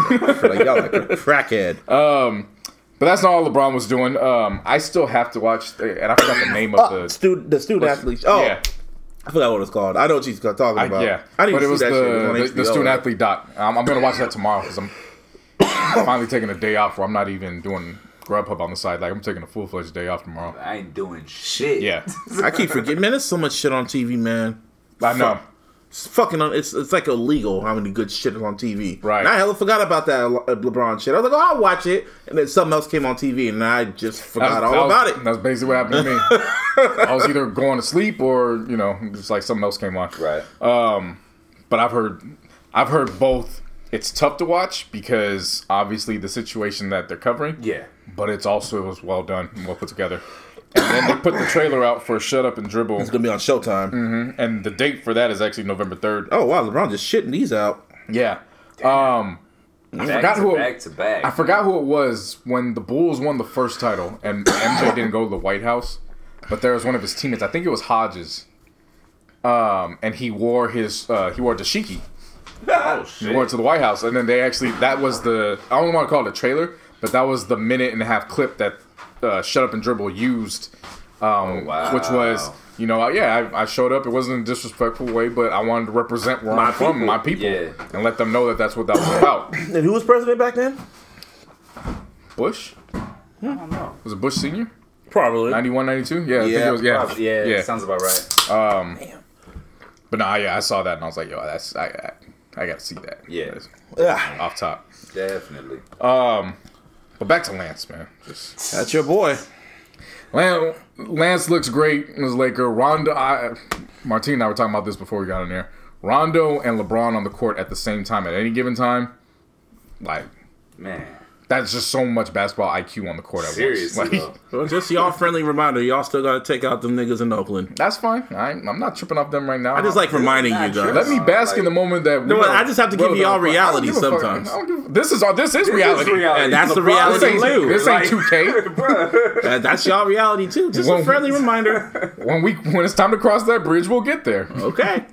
Speaker 2: like y'all like a crackhead.
Speaker 3: Um, But that's not all LeBron was doing. Um, I still have to watch, and I forgot the name of
Speaker 2: Oh,
Speaker 3: the.
Speaker 2: student, the student athlete. Oh,
Speaker 3: yeah,
Speaker 2: I forgot what it's called. I know what she's talking
Speaker 3: I,
Speaker 2: about.
Speaker 3: yeah.
Speaker 2: I didn't
Speaker 3: but it
Speaker 2: see
Speaker 3: was
Speaker 2: that
Speaker 3: the,
Speaker 2: shit. It was
Speaker 3: the, the student athlete doc. Um, I'm gonna watch that tomorrow because I'm finally taking a day off where I'm not even doing Grubhub on the side. Like I'm taking a full fledged day off tomorrow.
Speaker 4: I ain't doing shit.
Speaker 3: Yeah,
Speaker 2: I keep forgetting, man. There's so much shit on TV, man.
Speaker 3: I know.
Speaker 2: It's fucking. It's it's like illegal how many good shit is on TV.
Speaker 3: Right.
Speaker 2: And I hella forgot about that uh, LeBron shit. I was like, oh, I'll watch it, and then something else came on TV, and I just forgot
Speaker 3: was-
Speaker 2: all
Speaker 3: was-
Speaker 2: about it.
Speaker 3: That's basically what happened to me. I was either going to sleep or you know just like something else came on.
Speaker 4: Right.
Speaker 3: Um, but I've heard I've heard both. It's tough to watch because obviously the situation that they're covering.
Speaker 4: yeah.
Speaker 3: But it's also it was well done and well put together. And then they put the trailer out for Shut Up and Dribble,
Speaker 2: It's gonna be on Showtime.
Speaker 3: and the date for that is actually November third.
Speaker 2: Oh wow, LeBron just shitting these out.
Speaker 3: Yeah. Um, I forgot
Speaker 4: to
Speaker 3: who.
Speaker 4: back to back.
Speaker 3: I forgot who it was when the Bulls won the first title and MJ didn't go to the White House, but there was one of his teammates. I think it was Hodges. Um, and he wore his uh, he wore dashiki.
Speaker 4: Oh
Speaker 3: He
Speaker 4: shit.
Speaker 3: wore it to the White House, and then they actually that was the I don't want to call it a trailer, but that was the minute and a half clip that uh, Shut Up and Dribble used, um,
Speaker 4: wow.
Speaker 3: which was you know yeah I, I showed up. It wasn't in a disrespectful way, but I wanted to represent where
Speaker 2: My
Speaker 3: I'm from,
Speaker 2: people.
Speaker 3: my people,
Speaker 4: Yeah.
Speaker 3: and let them know that that's what that was about.
Speaker 2: And who was president back then?
Speaker 3: Bush
Speaker 4: I don't know.
Speaker 3: was it Bush Senior?
Speaker 2: Probably.
Speaker 3: 91, 92? Yeah, I think
Speaker 2: Yeah,
Speaker 3: it was. Yeah,
Speaker 4: Probably- yeah,
Speaker 3: yeah.
Speaker 4: sounds about right. Damn.
Speaker 3: But nah, yeah, I saw that and I was like, yo, that's I, I, I gotta see that.
Speaker 4: Yeah.
Speaker 3: That's
Speaker 2: Yeah,
Speaker 3: off top.
Speaker 4: Definitely.
Speaker 3: But back to Lance, man. Just
Speaker 2: that's your boy.
Speaker 3: Lance, Lance looks great as Laker. Rondo, I, Martine and I were talking about this before we got in there. Rondo and LeBron on the court at the same time at any given time, like
Speaker 4: Man.
Speaker 3: That's just so much basketball IQ on the court at
Speaker 4: Seriously.
Speaker 3: Like.
Speaker 2: Well, just y'all friendly reminder, y'all still gotta take out them niggas in Oakland.
Speaker 3: that's fine. I, I'm not tripping off them right now.
Speaker 2: I just like reminding you
Speaker 4: Not
Speaker 2: guys.
Speaker 3: Let me bask in the moment that.
Speaker 2: No,
Speaker 3: are
Speaker 2: I just have to give y'all reality
Speaker 3: give
Speaker 2: sometimes.
Speaker 3: Give- This is all. This is
Speaker 4: This
Speaker 3: reality.
Speaker 4: is reality.
Speaker 2: And that's the reality
Speaker 3: This
Speaker 2: too.
Speaker 3: this ain't 2K.
Speaker 2: That- that's y'all reality too. Just a friendly reminder.
Speaker 3: when we when it's time to cross that bridge, we'll get there.
Speaker 2: Okay.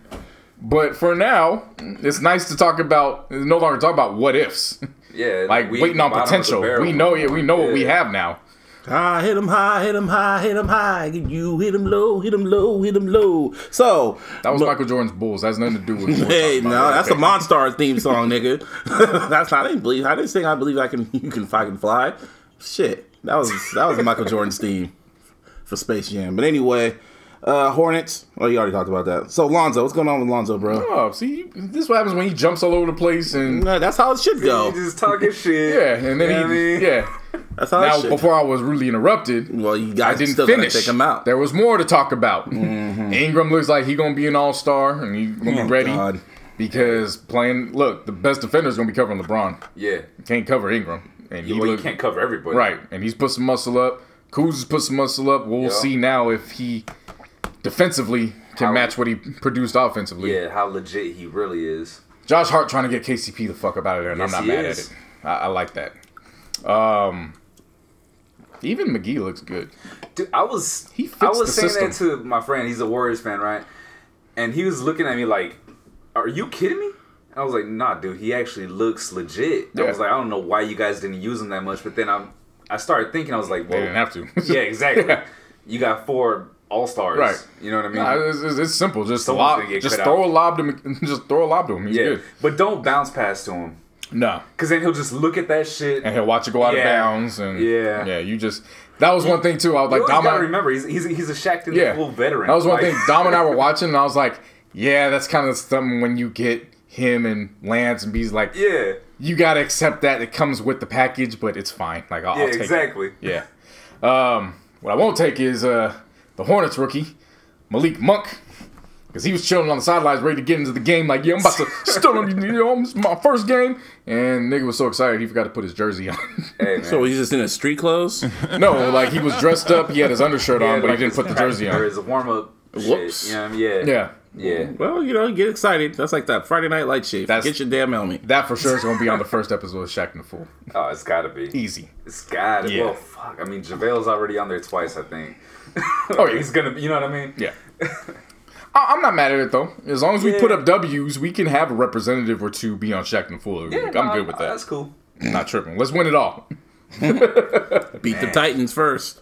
Speaker 3: But for now, it's nice to talk about. No longer talk about what ifs,
Speaker 4: Yeah.
Speaker 3: like
Speaker 4: we
Speaker 3: waiting on
Speaker 4: bottom of the
Speaker 3: potential.
Speaker 4: barrel.
Speaker 3: We know it. We know what we have now.
Speaker 2: Ah, hit him high, hit him high, hit him high. You hit him low, hit him low, hit him low. So
Speaker 3: That was
Speaker 2: look-
Speaker 3: Michael Jordan's Bulls. That has nothing to do with. what
Speaker 2: Hey, no,
Speaker 3: about.
Speaker 2: that's
Speaker 3: Okay.
Speaker 2: a Monstars theme song, nigga. that's not. I didn't believe. I didn't sing. I believe I can. You can fucking fly. Shit, that was that was Michael Jordan's theme for Space Jam. But anyway, uh Hornets. Oh, you already talked about that. So Lonzo, what's going on with Lonzo, bro?
Speaker 3: Oh, see, this is what happens when he jumps all over the place and
Speaker 2: Nah, that's how it should
Speaker 4: You
Speaker 2: go.
Speaker 4: just talking shit.
Speaker 3: yeah, and then
Speaker 4: You
Speaker 3: he
Speaker 4: know what I mean?
Speaker 3: yeah.
Speaker 2: That's how
Speaker 3: Now,
Speaker 2: it should.
Speaker 3: before I was really interrupted,
Speaker 2: well, you
Speaker 3: I didn't
Speaker 2: still
Speaker 3: finish.
Speaker 2: gotta take him out.
Speaker 3: There was more to talk about.
Speaker 2: Mm-hmm.
Speaker 3: Ingram looks like he gonna be an all star and he's gonna
Speaker 2: Oh,
Speaker 3: be ready
Speaker 2: God.
Speaker 3: because playing. Look, the best defender is gonna be covering LeBron.
Speaker 4: Yeah.
Speaker 3: Can't cover Ingram, and he
Speaker 4: Well, you
Speaker 3: look-
Speaker 4: can't cover everybody.
Speaker 3: right. And he's put some muscle up. Kuz has put some muscle up. We'll
Speaker 4: Yeah.
Speaker 3: see now if he defensively can
Speaker 4: How-
Speaker 3: match what he produced offensively.
Speaker 4: Yeah, how legit he really is.
Speaker 3: Josh Hart trying to get KCP the fuck up out of there, and
Speaker 4: Yes,
Speaker 3: I'm not mad
Speaker 4: is.
Speaker 3: at it. I, I like that. Um, even McGee looks good.
Speaker 4: Dude, I was
Speaker 3: He
Speaker 4: I was saying
Speaker 3: system.
Speaker 4: that to my friend. He's a Warriors fan, right? And he was looking at me like, "Are you kidding me?" And I was like, "Nah, dude. He actually looks legit." I was like, "I don't know why you guys didn't use him that much." But then I'm, I started thinking. I was like,
Speaker 3: They
Speaker 4: "Well,
Speaker 3: didn't have to.
Speaker 4: yeah, exactly.
Speaker 3: Yeah.
Speaker 4: You got four All Stars,
Speaker 3: Right.
Speaker 4: You know what I mean?
Speaker 3: Nah, it's, it's- it's simple. Just
Speaker 4: Someone's
Speaker 3: lob, just throw
Speaker 4: out.
Speaker 3: a lob to him. Just throw a lob to him. He's
Speaker 4: yeah,
Speaker 3: good.
Speaker 4: but don't bounce pass to him,
Speaker 3: No.
Speaker 4: cause then he'll just look at that shit.
Speaker 3: and he'll watch it go out
Speaker 4: Yeah.
Speaker 3: of bounds. And
Speaker 4: Yeah.
Speaker 3: yeah, you just that was one thing too. I was
Speaker 4: You
Speaker 3: like, Dom, I-
Speaker 4: remember, he's he's he's a Shaq
Speaker 3: yeah,
Speaker 4: full veteran.
Speaker 3: That was one
Speaker 4: Like-
Speaker 3: thing. Dom and I were watching, and I was like, yeah, that's kind of something when you get him and Lance and B's like,
Speaker 4: Yeah,
Speaker 3: you gotta accept that it comes with the package, but it's fine. Like I'll,
Speaker 4: yeah,
Speaker 3: I'll take
Speaker 4: exactly.
Speaker 3: it. Yeah. Um, what I won't take is uh the Hornets rookie Malik Monk. Because he was chilling on the sidelines, ready to get into the game. Like, yeah, I'm about to stun him. You know, it's my first game. And nigga was so excited, he forgot to put his jersey on.
Speaker 4: Hey.
Speaker 2: So he's just in his street clothes.
Speaker 3: no, like he was dressed up. He had his undershirt on, but he didn't put the jersey
Speaker 4: Or
Speaker 3: on.
Speaker 4: his warm up.
Speaker 2: Whoops.
Speaker 4: You know I mean? Yeah.
Speaker 3: Yeah,
Speaker 4: Yeah.
Speaker 2: well, you know, get excited. That's like that Friday Night Light shit.
Speaker 3: That's-
Speaker 2: Get your damn helmet.
Speaker 3: that for sure is going to be on the first episode of Shaqtin' a Fool.
Speaker 4: Oh, it's gotta be.
Speaker 3: Easy.
Speaker 4: It's gotta.
Speaker 3: Yeah.
Speaker 4: Well, fuck. I mean, JaVale's already on there twice. I think.
Speaker 3: Oh, yeah.
Speaker 4: He's gonna. You know what I mean?
Speaker 3: Yeah. I- I'm not mad at it though. As long as we
Speaker 4: Yeah.
Speaker 3: put up W's, we can have a representative or two be on Shaqtin' a Fool. every
Speaker 4: Yeah,
Speaker 3: week. I'm
Speaker 4: no,
Speaker 3: good with that.
Speaker 4: That's cool.
Speaker 3: Not tripping. Let's win it all.
Speaker 2: Beat the Titans first.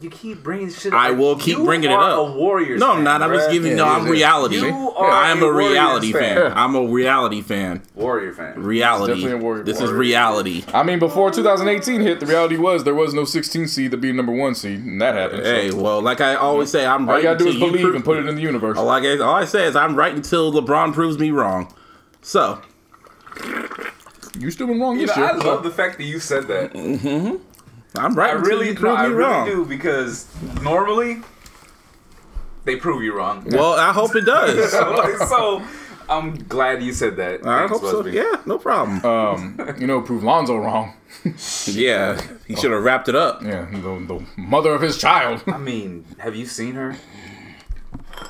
Speaker 4: You keep bringing shit.
Speaker 2: I will keep
Speaker 4: You
Speaker 2: bringing it up.
Speaker 4: A Warriors.
Speaker 2: No, I'm
Speaker 4: fan,
Speaker 2: not. I'm just giving.
Speaker 3: Yeah,
Speaker 2: no, I'm
Speaker 3: yeah.
Speaker 2: reality.
Speaker 4: You are
Speaker 2: I am
Speaker 4: a
Speaker 2: a reality
Speaker 4: fan.
Speaker 2: fan. I'm a reality fan.
Speaker 4: Warrior fan.
Speaker 2: Reality.
Speaker 3: Definitely a Warrior-
Speaker 2: This is reality.
Speaker 3: I mean, before 2018 hit, the reality was there was no 16 seed to be number one seed, and that happened. so
Speaker 2: Hey, well, like I always say, I'm
Speaker 3: all
Speaker 2: right
Speaker 3: you gotta do is
Speaker 2: until you
Speaker 3: believe
Speaker 2: prove-
Speaker 3: and put it in the universe.
Speaker 2: All I, all I say is I'm right until LeBron proves me wrong. So
Speaker 3: You still been wrong
Speaker 4: You
Speaker 3: this
Speaker 4: know,
Speaker 3: year.
Speaker 4: I love the fact that you said that. Mm-hmm.
Speaker 2: I'm right
Speaker 4: I
Speaker 2: until
Speaker 4: really,
Speaker 2: you
Speaker 4: no,
Speaker 2: prove
Speaker 4: I
Speaker 2: me
Speaker 4: really
Speaker 2: wrong.
Speaker 4: do because normally they prove you wrong.
Speaker 2: Well, I hope it does.
Speaker 4: so I'm glad you said that.
Speaker 2: I
Speaker 4: Thanks,
Speaker 2: hope so.
Speaker 4: Busby.
Speaker 2: Yeah, no problem.
Speaker 3: um, you know, prove Lonzo wrong.
Speaker 2: yeah, he should have wrapped it up.
Speaker 3: Yeah, the, the mother of his child.
Speaker 4: I mean, have you seen her?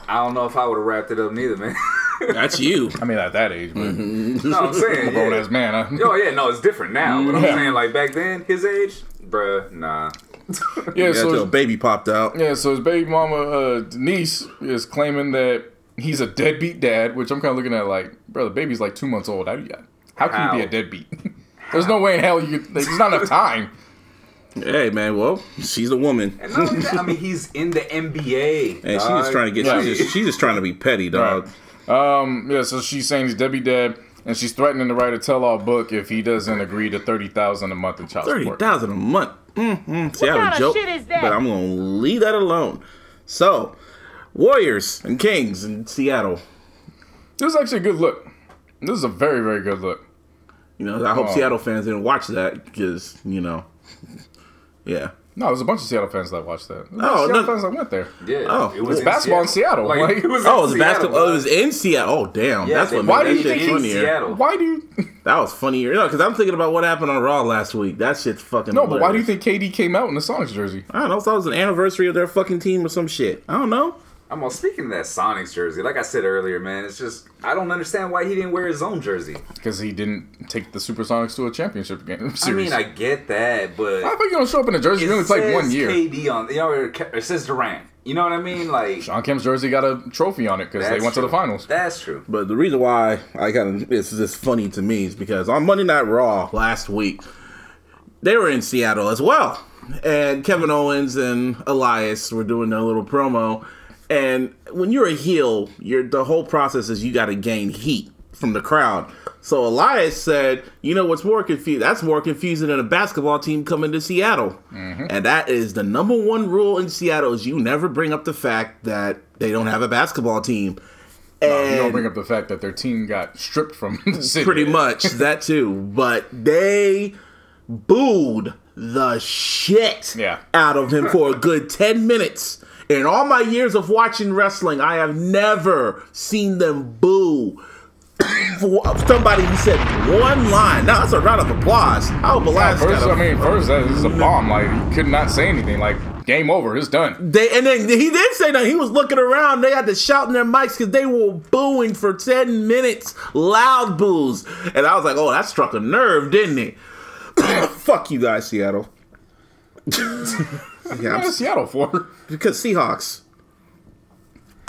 Speaker 4: I don't know if I would have wrapped it up neither, man.
Speaker 2: That's you.
Speaker 3: I mean, at that age, but
Speaker 2: Mm-hmm.
Speaker 4: no, I'm saying.
Speaker 3: grown
Speaker 4: Yeah.
Speaker 3: ass man. Huh?
Speaker 4: Oh yeah, no, it's different now. But I'm
Speaker 3: Yeah.
Speaker 4: saying like back then, his age, bruh, nah.
Speaker 3: Yeah,
Speaker 2: Yeah,
Speaker 3: so
Speaker 2: till a baby popped out.
Speaker 3: Yeah, so his baby mama uh, Denise is claiming that he's a deadbeat dad, which I'm kind of looking at like, bro, the baby's like two months old. How do you, how can you be a deadbeat? There's no way in hell you. Could, like, there's not enough time.
Speaker 2: Hey man, well, she's a woman,
Speaker 4: And not only that, I mean, he's in the NBA.
Speaker 2: and she's just trying to get.
Speaker 3: Yeah.
Speaker 2: She's just, she's just trying to be petty, dog.
Speaker 3: Um, yeah, so she's saying he's deadbeat dad, and she's threatening to write a tell-all book if he doesn't agree to thirty thousand a month in child
Speaker 2: Thirty
Speaker 3: support.
Speaker 2: thousand a month. Mm-hmm. See, I
Speaker 1: kind
Speaker 2: have a
Speaker 1: of
Speaker 2: joke,
Speaker 1: shit is that?
Speaker 2: but I'm gonna leave that alone. So, Warriors and Kings in Seattle.
Speaker 3: This is actually a good look. This is a very, very good look.
Speaker 2: You know, I hope
Speaker 3: Oh.
Speaker 2: Seattle fans didn't watch that because you know, yeah.
Speaker 3: No, there's a bunch of Seattle fans that watched that. There's
Speaker 2: Oh,
Speaker 3: Seattle
Speaker 2: no-
Speaker 3: fans that went there.
Speaker 4: Yeah.
Speaker 2: Oh,
Speaker 4: it was
Speaker 2: it's
Speaker 3: basketball in Seattle.
Speaker 4: Like,
Speaker 3: Like-
Speaker 4: it was
Speaker 2: Oh, it was
Speaker 4: Seattle,
Speaker 2: basketball. Oh, it was in Seattle. Oh, damn.
Speaker 4: Yeah,
Speaker 2: That's what
Speaker 3: Why
Speaker 2: made
Speaker 3: do
Speaker 2: that
Speaker 3: you
Speaker 2: shit
Speaker 3: think
Speaker 4: in
Speaker 2: funnier.
Speaker 4: Seattle?
Speaker 3: Why do you?
Speaker 2: That was funnier. No, because I'm thinking about what happened on Raw last week. That shit's fucking.
Speaker 3: No, but why do you think KD came out in the Sonics jersey?
Speaker 2: I don't know. I thought it was an anniversary of their fucking team or some shit. I don't know.
Speaker 4: I'm well, speaking of that Sonics jersey, like I said earlier, man, it's just I don't understand why he didn't wear his own jersey.
Speaker 3: Because he didn't take the Supersonics to a championship game
Speaker 4: I mean, I get that, but
Speaker 3: How about you don't show up in a jersey? You only played one
Speaker 4: says
Speaker 3: year.
Speaker 4: KD on, you know, or it says Durant. You know what I mean? Like
Speaker 3: Shawn Kemp's jersey got a trophy on it because they
Speaker 4: that's
Speaker 3: went to the finals.
Speaker 4: That's true.
Speaker 2: But the reason why I kind of it's just funny to me is because on Monday Night Raw last week, they were in Seattle as well, and Kevin Owens and Elias were doing their little promo. And when you're a heel, you're the whole process is you got to gain heat from the crowd. So Elias said, "You know what's more confusing? That's more confusing than a basketball team coming to Seattle." And that is the number one rule in Seattle: is you never bring up the fact that they don't have a basketball team. And
Speaker 3: Uh, you don't bring up the fact that their team got stripped from the city.
Speaker 2: pretty much that too. But they booed the shit
Speaker 3: Yeah.
Speaker 2: out of him for a good 10 minutes. In all my years of watching wrestling, I have never seen them boo for somebody who said one line. Now that's a round of applause. I hope Elias
Speaker 3: First, I mean, first that is a mm. bomb. Like he could not say anything. Like game over. It's done.
Speaker 2: They and then he did say that he was looking around. They had to shout in their mics because they were booing for ten minutes, loud boos. And I was like, "Oh, that struck a nerve, didn't it?" Fuck you guys, Seattle. yeah, I'm-
Speaker 3: is Seattle for?
Speaker 2: because Seahawks.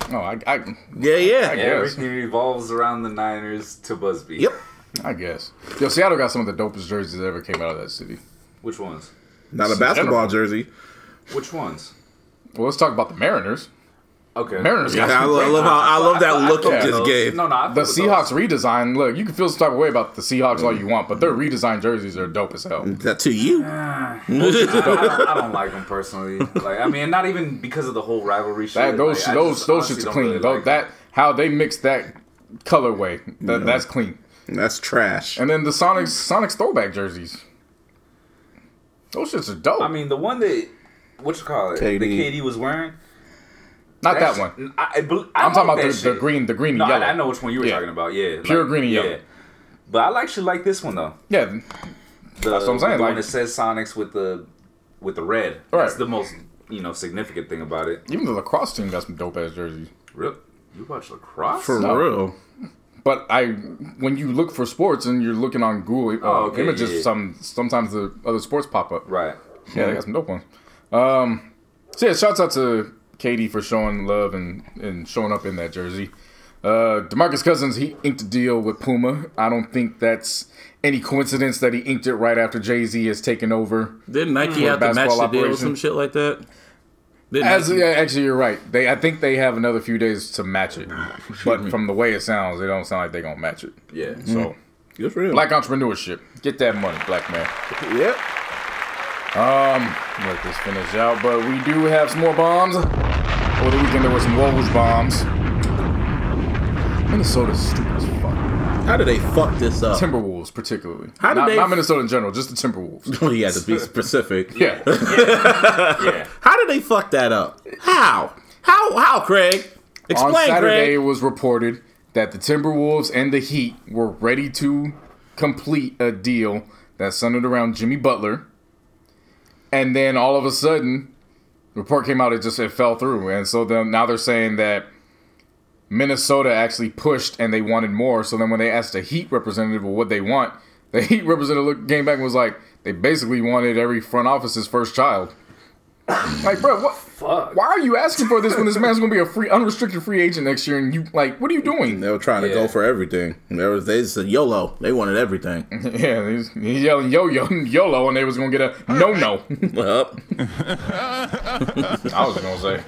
Speaker 3: Oh, I, I,
Speaker 2: Yeah, yeah.
Speaker 3: guess.
Speaker 4: Everything revolves around the Niners to Busby.
Speaker 2: Yep.
Speaker 3: I guess. Yo, Seattle got some of the dopest jerseys that ever came out of that city.
Speaker 4: Which ones?
Speaker 2: Not a basketball
Speaker 3: general.
Speaker 2: jersey.
Speaker 4: Which ones?
Speaker 3: Well, let's talk about the Mariners.
Speaker 4: Okay.
Speaker 3: Mariners
Speaker 2: Yeah,
Speaker 3: got
Speaker 2: I,
Speaker 3: some
Speaker 2: lo- I love how I love that look you
Speaker 3: Yeah.
Speaker 2: just gave.
Speaker 4: No, no. I
Speaker 3: The Seahawks
Speaker 4: those.
Speaker 3: redesign, look, you can feel some type of way about the Seahawks all you want, but their mm-hmm. redesigned jerseys are dope as hell.
Speaker 2: That to you.
Speaker 4: I, I don't, I don't like them personally. Like, I mean, not even because of the whole rivalry shit.
Speaker 3: That those
Speaker 4: Like,
Speaker 3: those
Speaker 4: just
Speaker 3: those shits are clean.
Speaker 4: really like
Speaker 3: that
Speaker 4: them.
Speaker 3: how they mix that colorway, that, mm-hmm. that's clean.
Speaker 2: That's trash.
Speaker 3: And then the Sonics Sonics throwback jerseys. Those shits are dope.
Speaker 4: I mean, the one that what you call it,
Speaker 2: KD.
Speaker 4: the KD was wearing.
Speaker 3: Not that one.
Speaker 4: I, I, I
Speaker 3: I'm talking about the, the green, the green and
Speaker 4: No,
Speaker 3: yellow.
Speaker 4: I, I know which one you were
Speaker 3: Yeah.
Speaker 4: talking about. Yeah,
Speaker 3: Pure green and yellow.
Speaker 4: But I actually like this one though.
Speaker 3: Yeah,
Speaker 4: The,
Speaker 3: That's what I'm saying,
Speaker 4: The
Speaker 3: like-
Speaker 4: one that says Sonics with the with the red. That's the most you know significant thing about it.
Speaker 3: even the lacrosse team got some dope ass jerseys.
Speaker 4: Real? You watch lacrosse?
Speaker 2: For
Speaker 3: No.
Speaker 2: real.
Speaker 3: But I, when you look for sports and you're looking on Google uh,
Speaker 4: Oh, okay,
Speaker 3: images,
Speaker 4: yeah, yeah.
Speaker 3: some sometimes the other sports pop up.
Speaker 4: right.
Speaker 3: Yeah, they got some dope ones. Um, so yeah, shouts out to KD for showing love and, and showing up in that jersey. Uh, DeMarcus Cousins, he inked a deal with Puma. I don't think that's any coincidence that he inked it right after Jay Z has taken over.
Speaker 2: Didn't Nike have to match the
Speaker 3: basketball
Speaker 2: deal or
Speaker 3: operation.
Speaker 2: some shit like that? Didn't
Speaker 3: As
Speaker 2: Nike-
Speaker 3: yeah, actually, you're right. They, I think they have another few days to match it. But from the way it sounds, they don't sound like they're gonna match it.
Speaker 4: Yeah.
Speaker 3: So
Speaker 2: Good for him.
Speaker 3: black entrepreneurship, get that money, black man.
Speaker 2: yep.
Speaker 3: Let this finish out, but we do have some more bombs. Over the weekend, there were some Woj bombs. Minnesota's stupid as fuck.
Speaker 2: How did they fuck this up?
Speaker 3: Timberwolves, particularly.
Speaker 2: How did
Speaker 3: not,
Speaker 2: they-
Speaker 3: not Minnesota in general, just the Timberwolves.
Speaker 2: Had to be specific.
Speaker 3: Yeah.
Speaker 4: Yeah.
Speaker 2: How did they fuck that up? How? How? How, Craig? Explain,
Speaker 3: On Saturday,
Speaker 2: Craig.
Speaker 3: it was reported that the Timberwolves and the Heat were ready to complete a deal that centered around Jimmy Butler. And then all of a sudden, report came out, it just it fell through. And so then now they're saying that Minnesota actually pushed and they wanted more. So then when they asked the Heat representative what they want, the Heat representative came back and was like, they basically wanted every front office's first child. like, bro, what?
Speaker 4: Fuck.
Speaker 3: Why are you asking for this when this man's gonna be a free, unrestricted free agent next year? And you like, what are you doing?
Speaker 2: They were trying to
Speaker 4: Yeah.
Speaker 2: go for everything. There was they said YOLO. They wanted everything.
Speaker 3: Yeah, he's, he's yelling yo yo YOLO, and they was gonna get a no no.
Speaker 2: Up.
Speaker 3: I was gonna say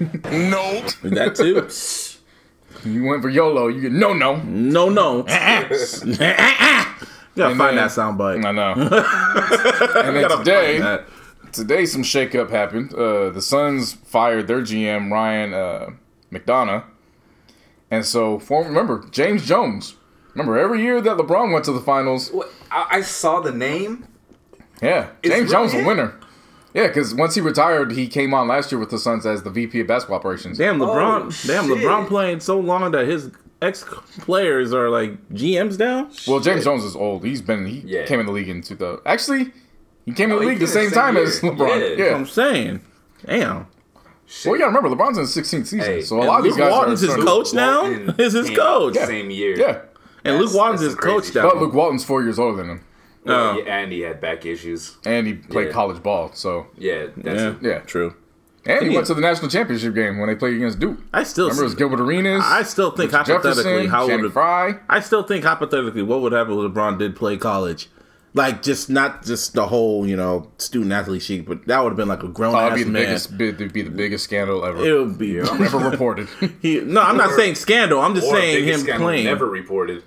Speaker 1: no.
Speaker 2: That too.
Speaker 3: you went for YOLO, you get no no.
Speaker 2: No, no. Ah, ah. You gotta
Speaker 3: And
Speaker 2: find
Speaker 3: then-
Speaker 2: that soundbite.
Speaker 3: I know. and then today,
Speaker 2: That-
Speaker 3: today some shakeup happened. Uh, the Suns fired their GM Ryan uh, McDonough, and so for remember James Jones. Remember every year that LeBron went to the finals,
Speaker 4: What? I, I saw the name.
Speaker 3: Yeah,
Speaker 4: It's
Speaker 3: James Jones a winner. Yeah, because once he retired, he came on last year with the Suns as the VP of basketball operations.
Speaker 2: Damn, LeBron.
Speaker 4: Oh,
Speaker 2: damn,
Speaker 4: shit.
Speaker 2: LeBron playing so long that his ex players are like GMs now.
Speaker 3: Well, James Jones is old. He's been he
Speaker 4: Yeah.
Speaker 3: came in the league in 2000. Actually, he came in
Speaker 4: Oh,
Speaker 3: the league the same
Speaker 4: same
Speaker 3: time
Speaker 4: year.
Speaker 3: as LeBron.
Speaker 4: Yeah.
Speaker 3: Yeah.
Speaker 2: I'm saying. Damn.
Speaker 3: Well, you gotta remember LeBron's in his 16th season,
Speaker 4: Hey,
Speaker 3: so a lot of these
Speaker 2: Luke
Speaker 3: guys
Speaker 2: Walton's
Speaker 3: are.
Speaker 2: his
Speaker 3: starting-
Speaker 2: coach now.
Speaker 4: Walton
Speaker 2: Is his coach.
Speaker 4: out Same year.
Speaker 3: Yeah,
Speaker 2: And Luke Walton's his coach now.
Speaker 3: but Luke Walton's four years older than him,
Speaker 4: Well,
Speaker 2: Oh.
Speaker 4: yeah, and he had back issues.
Speaker 3: and he played
Speaker 4: Yeah.
Speaker 3: college ball. So,
Speaker 4: Yeah, that's
Speaker 2: Yeah.
Speaker 3: Yeah.
Speaker 2: true.
Speaker 3: and he
Speaker 2: Yeah.
Speaker 3: went to the national championship game when they played against Duke.
Speaker 2: I still,
Speaker 3: Remember, it was Gilbert Arenas.
Speaker 2: I still think
Speaker 3: Richard
Speaker 2: hypothetically,
Speaker 3: Jefferson,
Speaker 2: how would
Speaker 3: Frye.
Speaker 2: I still think hypothetically, what would happen if LeBron did play college? Like, just not just the whole, you know, student athlete sheet, but that would have been like a grown
Speaker 3: Oh,
Speaker 2: ass
Speaker 3: it'd be the
Speaker 2: man.
Speaker 3: biggest, bi- it'd be the biggest scandal ever,
Speaker 2: It would be.
Speaker 3: ever reported.
Speaker 2: He, no, I'm not saying scandal. I'm just
Speaker 4: Or
Speaker 2: saying him
Speaker 4: scandal
Speaker 2: playing.
Speaker 4: never reported.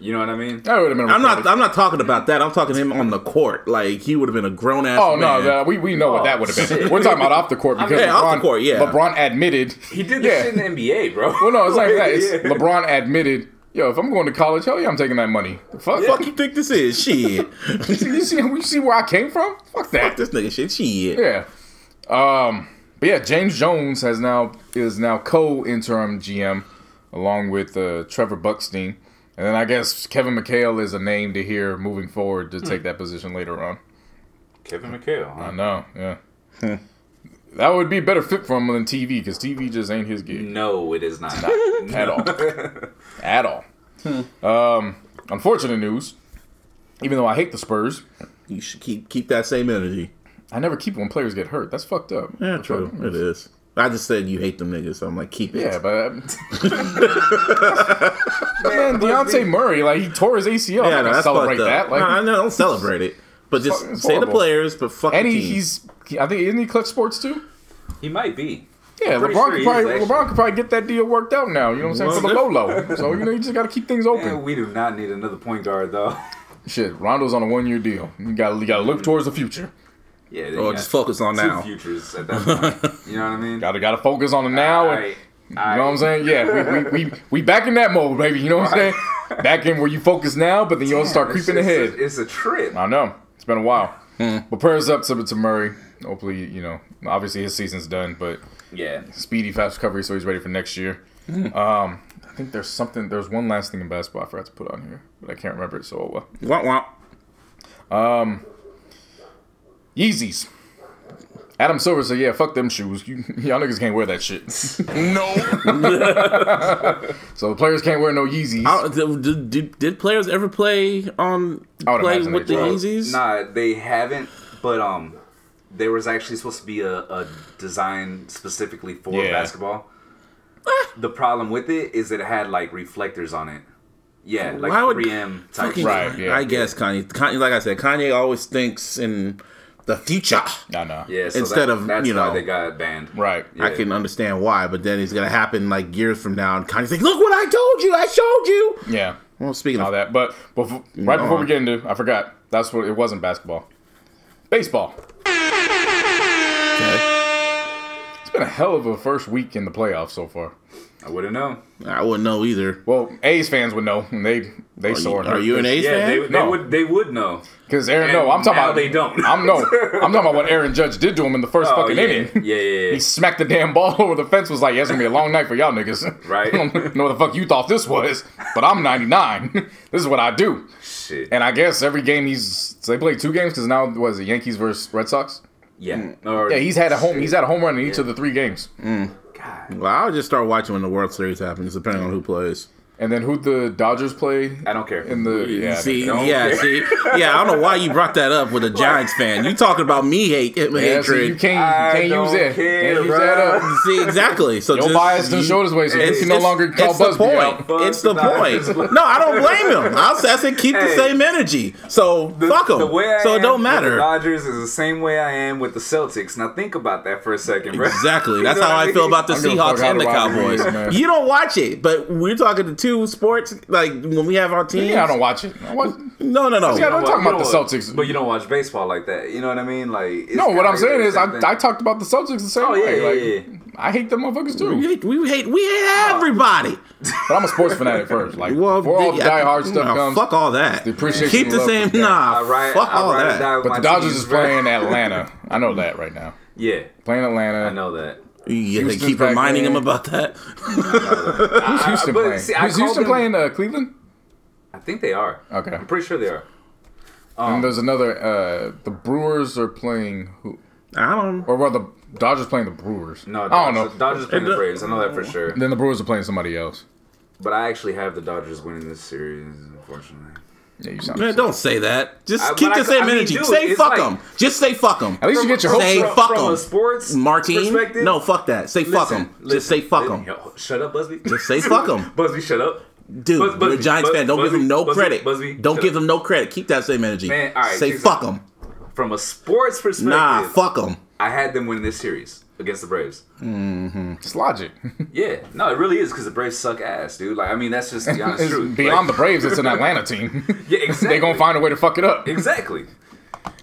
Speaker 4: You know what I mean?
Speaker 3: that would have been.
Speaker 2: I'm not. I'm not talking about that. I'm talking him on the court. Like he would have been a grown ass.
Speaker 3: Oh
Speaker 2: man.
Speaker 3: no, that, we we know what
Speaker 4: Oh,
Speaker 3: that would have been.
Speaker 4: shit.
Speaker 3: We're talking about off the court because
Speaker 2: Yeah,
Speaker 3: LeBron,
Speaker 2: off the court, yeah.
Speaker 3: LeBron admitted.
Speaker 4: He did this
Speaker 3: Yeah.
Speaker 4: shit in the NBA, bro.
Speaker 3: Well, no, it's like that. It's,
Speaker 4: Yeah.
Speaker 3: LeBron admitted, yo, if I'm going to college, hell yeah, I'm taking that money. The fuck,
Speaker 2: fuck you think this is shit.
Speaker 3: you see, you see, you see where I came from? Fuck that.
Speaker 2: this nigga shit shit.
Speaker 3: Yeah. Um. But yeah, James Jones has now is now co-interim GM along with uh, Trevor Bukstein, and then I guess Kevin McHale is a name to hear moving forward to take that position later on.
Speaker 4: Kevin McHale.
Speaker 3: I know. Yeah. That would be a better fit for him than TV because TV just ain't his gig.
Speaker 4: No, it is not.
Speaker 3: at all. At all. Um, unfortunate news. Even though I hate the Spurs,
Speaker 2: You should keep keep that same energy.
Speaker 3: I never keep it when players get hurt. That's fucked up.
Speaker 2: Yeah,
Speaker 3: But
Speaker 2: true. It is. I just said you hate them niggas, so I'm like, keep it.
Speaker 3: Yeah, but man, Dejounte Murray, like he tore his ACL. I'm
Speaker 2: yeah,
Speaker 3: not
Speaker 2: no,
Speaker 3: gonna
Speaker 2: that's
Speaker 3: celebrate
Speaker 2: fucked up.
Speaker 3: that. Like,
Speaker 2: no, I don't celebrate it, but just say the players, but fuck
Speaker 3: and
Speaker 2: the
Speaker 3: he,
Speaker 2: team.
Speaker 3: he's, I think, isn't he Clutch Sports too?
Speaker 4: He might be.
Speaker 3: Yeah,
Speaker 4: pretty
Speaker 3: LeBron
Speaker 4: sure
Speaker 3: could probably
Speaker 4: is, actually.
Speaker 3: Could probably get that deal worked out now. You know what I'm saying for the low low. So you know you just got to keep things open.
Speaker 4: Man, we do not need another point guard though.
Speaker 3: Shit, Rondo's on a one year deal. You got you got to look towards the future.
Speaker 4: Yeah,
Speaker 2: Or Oh, just focus on
Speaker 4: two
Speaker 2: now.
Speaker 4: futures at that point. You know what I mean?
Speaker 3: Got to got to focus on the now. and-
Speaker 4: Alright,
Speaker 3: You know what I'm saying? Yeah, we, we, we, we back in that mode, baby. You know what I'm saying? Back in where you focus now, but then you also start
Speaker 4: Damn, it's
Speaker 3: creeping
Speaker 4: just-
Speaker 3: ahead.
Speaker 4: It's a trip.
Speaker 3: I know. It's been a while.
Speaker 2: Hmm.
Speaker 3: But prayers up to, to Murray. Hopefully, you know, obviously his season's done, but
Speaker 4: Yeah.
Speaker 3: speedy, fast recovery, so he's ready for next year.
Speaker 2: Hmm.
Speaker 3: Um, I think there's something, there's one last thing in basketball I forgot to put on here, but I can't remember it so well.
Speaker 2: Womp womp.
Speaker 3: Yeezys. Adam Silver said, "Yeah, fuck them shoes. You, y'all niggas can't wear that shit. no. so the players can't wear no Yeezys.
Speaker 2: How- did, did, did, did players ever play on
Speaker 3: I
Speaker 2: play with the. Yeezys?
Speaker 4: Nah, they haven't. But um, there was actually supposed to be a, a design specifically for
Speaker 3: Yeah.
Speaker 4: basketball. Ah! the problem with it is that it had like reflectors on it. Yeah, like
Speaker 2: Why would
Speaker 4: 3M type.
Speaker 2: Fucking-
Speaker 3: Right, yeah.
Speaker 2: I guess Kanye, Kanye. Like I said, Kanye always thinks in the future.
Speaker 3: no, no.
Speaker 4: Yeah. So
Speaker 2: Instead
Speaker 4: that-
Speaker 2: of,
Speaker 4: that's
Speaker 2: you
Speaker 4: why
Speaker 2: know-
Speaker 4: they got banned.
Speaker 3: Right.
Speaker 2: I can understand why, but then it's gonna happen like years from now, and Kanye's like, "Look what I told you! I showed you."
Speaker 3: Yeah.
Speaker 2: Well, speaking
Speaker 3: All
Speaker 2: of
Speaker 3: that, but before, right before we get into, I forgot. That's what it wasn't basketball. Baseball.
Speaker 2: okay,
Speaker 3: It's been a hell of a first week in the playoffs so far.
Speaker 4: I wouldn't know.
Speaker 2: I wouldn't know either.
Speaker 3: Well, A's fans would know. and They they
Speaker 2: Are
Speaker 3: saw
Speaker 2: you,
Speaker 3: it.
Speaker 2: are you an A's
Speaker 4: Yeah,
Speaker 2: fan?
Speaker 4: they, they
Speaker 3: No.
Speaker 4: would they would know.
Speaker 3: Because Aaron,
Speaker 4: And
Speaker 3: no, I'm talking
Speaker 4: now
Speaker 3: about
Speaker 4: they don't.
Speaker 3: I'm no, I'm talking about what Aaron Judge did to him in the first
Speaker 4: Oh,
Speaker 3: fucking
Speaker 4: yeah.
Speaker 3: inning.
Speaker 4: Yeah, yeah, yeah.
Speaker 3: He smacked the damn ball over the fence. Was like, yeah, it's gonna be a long night for y'all niggas.
Speaker 4: Right.
Speaker 3: I don't know what the fuck you thought this was, but I'm 99. this is what I do.
Speaker 4: Shit.
Speaker 3: And I guess every game he's so they played two games because now was it Yankees versus Red Sox?
Speaker 4: yeah. Or,
Speaker 3: Yeah, he's had a home.
Speaker 4: Shit.
Speaker 3: He's had a home run in each of the three games. Mm.
Speaker 4: God.
Speaker 2: Well, I'll just start watching when the World Series happens, depending on who plays.
Speaker 3: And then who the Dodgers play
Speaker 4: I don't care.
Speaker 3: in the yeah.
Speaker 2: see, yeah,
Speaker 4: care.
Speaker 2: see, yeah. I don't know why you brought that up with a Giants fan. You talking about me hate
Speaker 3: yeah,
Speaker 2: hatred?
Speaker 3: so you can't you can't use it.
Speaker 4: care,
Speaker 3: can't use
Speaker 4: bruh.
Speaker 3: that up.
Speaker 2: See exactly. So
Speaker 3: Your
Speaker 2: just,
Speaker 3: bias done
Speaker 2: you-
Speaker 3: showed way, so you can no longer call
Speaker 2: it's the
Speaker 3: Busby out.
Speaker 2: point. It's the point. No, I don't blame him. I said, I said keep the same energy. So fuck him.
Speaker 4: The way I
Speaker 2: So it don't matter.
Speaker 4: The Dodgers is the same way I am with the Celtics. Now think about that for a second, bro.
Speaker 2: Exactly. That's how I feel about the
Speaker 3: I don't give a fuck
Speaker 2: Seahawks and
Speaker 3: the
Speaker 2: the Cowboys. You don't watch it, but we're talking to two sports. Like when we have our teams.
Speaker 3: Yeah, I don't watch it. I watch,
Speaker 2: No, no, no.
Speaker 3: Yeah, don't
Speaker 4: Well,
Speaker 3: talk about the
Speaker 4: don't-
Speaker 3: Celtics.
Speaker 4: but you don't watch baseball like that. You know what I mean? Like it's
Speaker 3: no, what I'm saying is, I. I talked about the Celtics the same
Speaker 4: Oh,
Speaker 3: way.
Speaker 4: yeah,
Speaker 3: like,
Speaker 4: yeah.
Speaker 3: I hate them motherfuckers
Speaker 2: We
Speaker 3: too.
Speaker 2: hate, we hate, we hate everybody.
Speaker 3: But I'm a sports fanatic first. Like,
Speaker 2: Well,
Speaker 3: before all the
Speaker 2: yeah,
Speaker 3: diehard stuff
Speaker 2: no,
Speaker 3: comes,
Speaker 2: fuck all that.
Speaker 3: the appreciation
Speaker 2: Keep the same.
Speaker 3: for the game.
Speaker 2: Nah,
Speaker 4: I ride,
Speaker 2: fuck
Speaker 4: I
Speaker 2: all
Speaker 4: ride or die
Speaker 2: that.
Speaker 3: but the Dodgers is playing Atlanta. I know that right now.
Speaker 4: Yeah,
Speaker 3: Playing Atlanta.
Speaker 4: I know that.
Speaker 2: Yeah, they keep reminding
Speaker 3: in.
Speaker 2: him about that.
Speaker 3: Who's Houston
Speaker 4: but
Speaker 3: playing?
Speaker 4: see,
Speaker 3: Who's Houston
Speaker 4: them-
Speaker 3: playing uh, Cleveland?
Speaker 4: I think they are.
Speaker 3: Okay.
Speaker 4: I'm pretty sure they are.
Speaker 3: and there's another. Uh, the Brewers are playing who?
Speaker 2: I don't. Know.
Speaker 3: Or were the Dodgers playing the Brewers.
Speaker 4: No,
Speaker 3: I don't
Speaker 4: Dodgers,
Speaker 3: know.
Speaker 4: Dodgers playing the
Speaker 2: the-
Speaker 4: Braves. I know that for sure.
Speaker 3: Then the Brewers are playing somebody else.
Speaker 4: But I actually have the Dodgers winning this series, unfortunately.
Speaker 3: Yeah, you sound.
Speaker 2: Man, don't say that. Just
Speaker 4: I-
Speaker 2: keep the
Speaker 4: I-
Speaker 2: same
Speaker 4: I mean,
Speaker 2: energy.
Speaker 4: dude,
Speaker 2: say
Speaker 4: it's
Speaker 2: fuck
Speaker 4: like-
Speaker 2: them. Just say fuck them.
Speaker 3: At least you get your hopes
Speaker 2: Say
Speaker 3: up.
Speaker 2: fuck
Speaker 4: from
Speaker 2: 'em.
Speaker 4: a sports
Speaker 2: Martine.
Speaker 4: perspective.
Speaker 2: No, fuck that. Say fuck them. Just say fuck them.
Speaker 4: yo, Shut up, Busby.
Speaker 2: Just say fuck them.
Speaker 4: Busby, shut up.
Speaker 2: Dude,
Speaker 4: Buzz-
Speaker 2: you're a Giants
Speaker 4: Buzz-
Speaker 2: fan. Don't give
Speaker 4: Busby,
Speaker 2: them no
Speaker 4: Busby,
Speaker 2: credit.
Speaker 4: Busby,
Speaker 2: Don't give
Speaker 4: up.
Speaker 2: them no credit. Keep that same energy.
Speaker 4: Man, all right,
Speaker 2: say fuck them.
Speaker 4: From a sports perspective,
Speaker 2: Nah, fuck them.
Speaker 4: I had them winning this series against the Braves. Mm-hmm.
Speaker 3: It's logic.
Speaker 4: Yeah, no, it really is because the Braves suck ass, dude. Like, I mean, that's just the honest
Speaker 3: It's
Speaker 4: truth.
Speaker 3: beyond
Speaker 4: Like,
Speaker 3: the Braves, it's an Atlanta team.
Speaker 4: Yeah, exactly.
Speaker 3: they gonna find a way to fuck it up.
Speaker 4: exactly.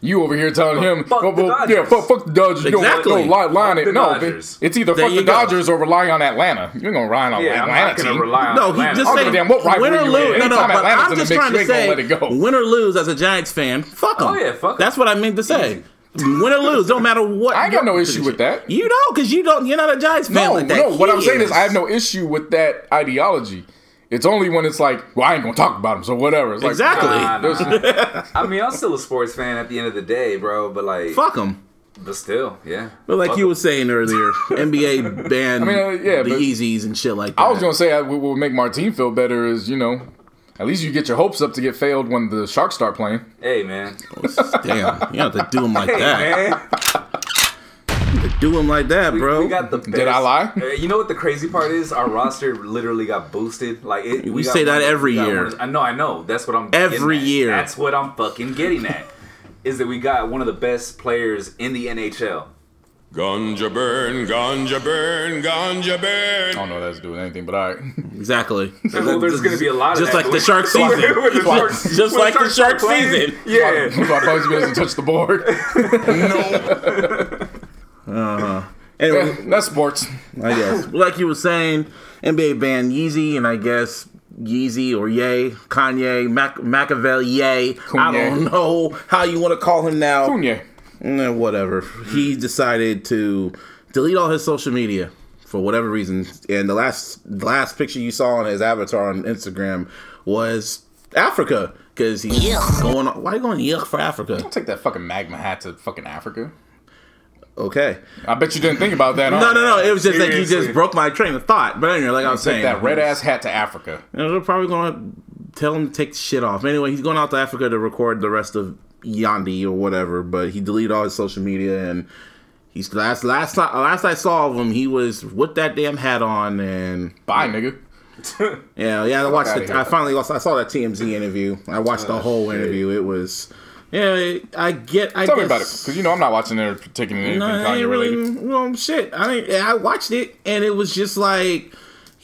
Speaker 3: You over here telling him,
Speaker 4: fuck
Speaker 3: well,
Speaker 4: the
Speaker 3: well, yeah, fuck, fuck the Dodgers. You
Speaker 2: Exactly.
Speaker 3: don't, don't line
Speaker 4: Fuck
Speaker 3: it.
Speaker 4: the
Speaker 3: No,
Speaker 4: Dodgers.
Speaker 3: it's either
Speaker 2: There
Speaker 3: fuck the
Speaker 2: go.
Speaker 3: Dodgers or relying on Atlanta. You ain't gonna rely on
Speaker 4: Yeah, I'm
Speaker 3: Atlanta
Speaker 4: not
Speaker 3: team.
Speaker 4: rely on
Speaker 2: No, he just
Speaker 3: I don't
Speaker 2: say
Speaker 3: damn what
Speaker 2: win or
Speaker 3: you in.
Speaker 2: lose. No, no, but
Speaker 3: Atlanta's
Speaker 2: I'm just
Speaker 3: mix,
Speaker 2: trying to say,
Speaker 3: let it go.
Speaker 2: win or lose as a Giants fan, fuck oh, them.
Speaker 4: Oh, yeah, fuck 'em.
Speaker 2: That's what I mean to say. Win or lose, don't matter what.
Speaker 3: I got
Speaker 2: your
Speaker 3: no issue
Speaker 2: position.
Speaker 3: with that.
Speaker 2: You don't, because you don't. You're not a Giants fan
Speaker 3: No,
Speaker 2: like that.
Speaker 3: no. What I'm saying is, I have no issue with that ideology. It's only when it's like, well, I ain't gonna talk about him, so whatever. It's like,
Speaker 2: Exactly.
Speaker 4: Nah, nah. I mean, I'm still a sports fan at the end of the day, bro. But like,
Speaker 2: Fuck them.
Speaker 4: but still, yeah.
Speaker 2: But like
Speaker 4: Fuck
Speaker 2: you
Speaker 4: 'em.
Speaker 2: were saying earlier, NBA banned
Speaker 3: I mean, uh, yeah,
Speaker 2: the
Speaker 3: but-
Speaker 2: Yeezys and shit like that.
Speaker 3: I was gonna say uh, what will make Martine feel better is you know At least you get your hopes up to get failed when the Sharks start playing.
Speaker 4: Hey man.
Speaker 2: Damn, you have to do him like
Speaker 4: Hey
Speaker 2: that.
Speaker 4: man.
Speaker 2: Do him like that,
Speaker 4: We,
Speaker 2: bro.
Speaker 4: we got the best.
Speaker 3: Did I lie?
Speaker 4: Uh, You know what the crazy part is? Our roster literally got boosted. Like it,
Speaker 2: We
Speaker 4: got
Speaker 2: say that
Speaker 4: one-
Speaker 2: every year.
Speaker 4: one- I know, I know. That's what I'm.
Speaker 2: Every
Speaker 4: getting at.
Speaker 2: year.
Speaker 4: That's what I'm fucking getting at. is that we got one of the best players in the NHL.
Speaker 5: Ganja burn, ganja burn, ganja burn.
Speaker 3: I don't know if that's doing anything, but all right.
Speaker 2: exactly.
Speaker 4: Well, there's going to be a lot of
Speaker 2: just
Speaker 4: that
Speaker 2: like the shark season.
Speaker 4: With the Sharks-
Speaker 2: Just
Speaker 4: when
Speaker 2: like the shark
Speaker 4: start playing,
Speaker 2: season.
Speaker 4: Yeah.
Speaker 3: That's why Bugsy doesn't touch the board. No. Uh-huh.
Speaker 2: Anyway,
Speaker 3: That's sports.
Speaker 2: I guess. Like you were saying, NBA banned Yeezy, and I guess Yeezy or Ye, Kanye, Mac- Machiavelli, I don't know how you want to call him now.
Speaker 3: Cunha.
Speaker 2: Eh, whatever. He decided to delete all his social media for whatever reason. And the last the last picture you saw on his avatar on Instagram was Africa because he's
Speaker 1: Yuck.
Speaker 2: going. On, why are you going yuck for Africa?
Speaker 3: I'll take that fucking magma hat to fucking Africa.
Speaker 2: Okay.
Speaker 3: I bet you didn't think about that.
Speaker 2: No, no, no. It was just like you just broke my train of thought. But anyway, like I was saying,
Speaker 3: that red ass hat to Africa.
Speaker 2: You know, they're probably going to tell him to take the shit off. Anyway, he's going out to Africa to record the rest of Yandhi or whatever. But he deleted all his social media and he's last last time last I saw of him, he was with that damn hat on and
Speaker 3: Bye, nigga.
Speaker 2: yeah, yeah. I watched it. I finally I saw that TMZ interview. I watched the whole
Speaker 4: shit.
Speaker 2: interview. It was yeah. I get. I
Speaker 3: Tell
Speaker 2: guess,
Speaker 3: me about it, because you know I'm not watching it or taking anything
Speaker 2: no,
Speaker 3: Kanye
Speaker 2: ain't really
Speaker 3: related.
Speaker 2: no shit. I mean, I watched it and it was just like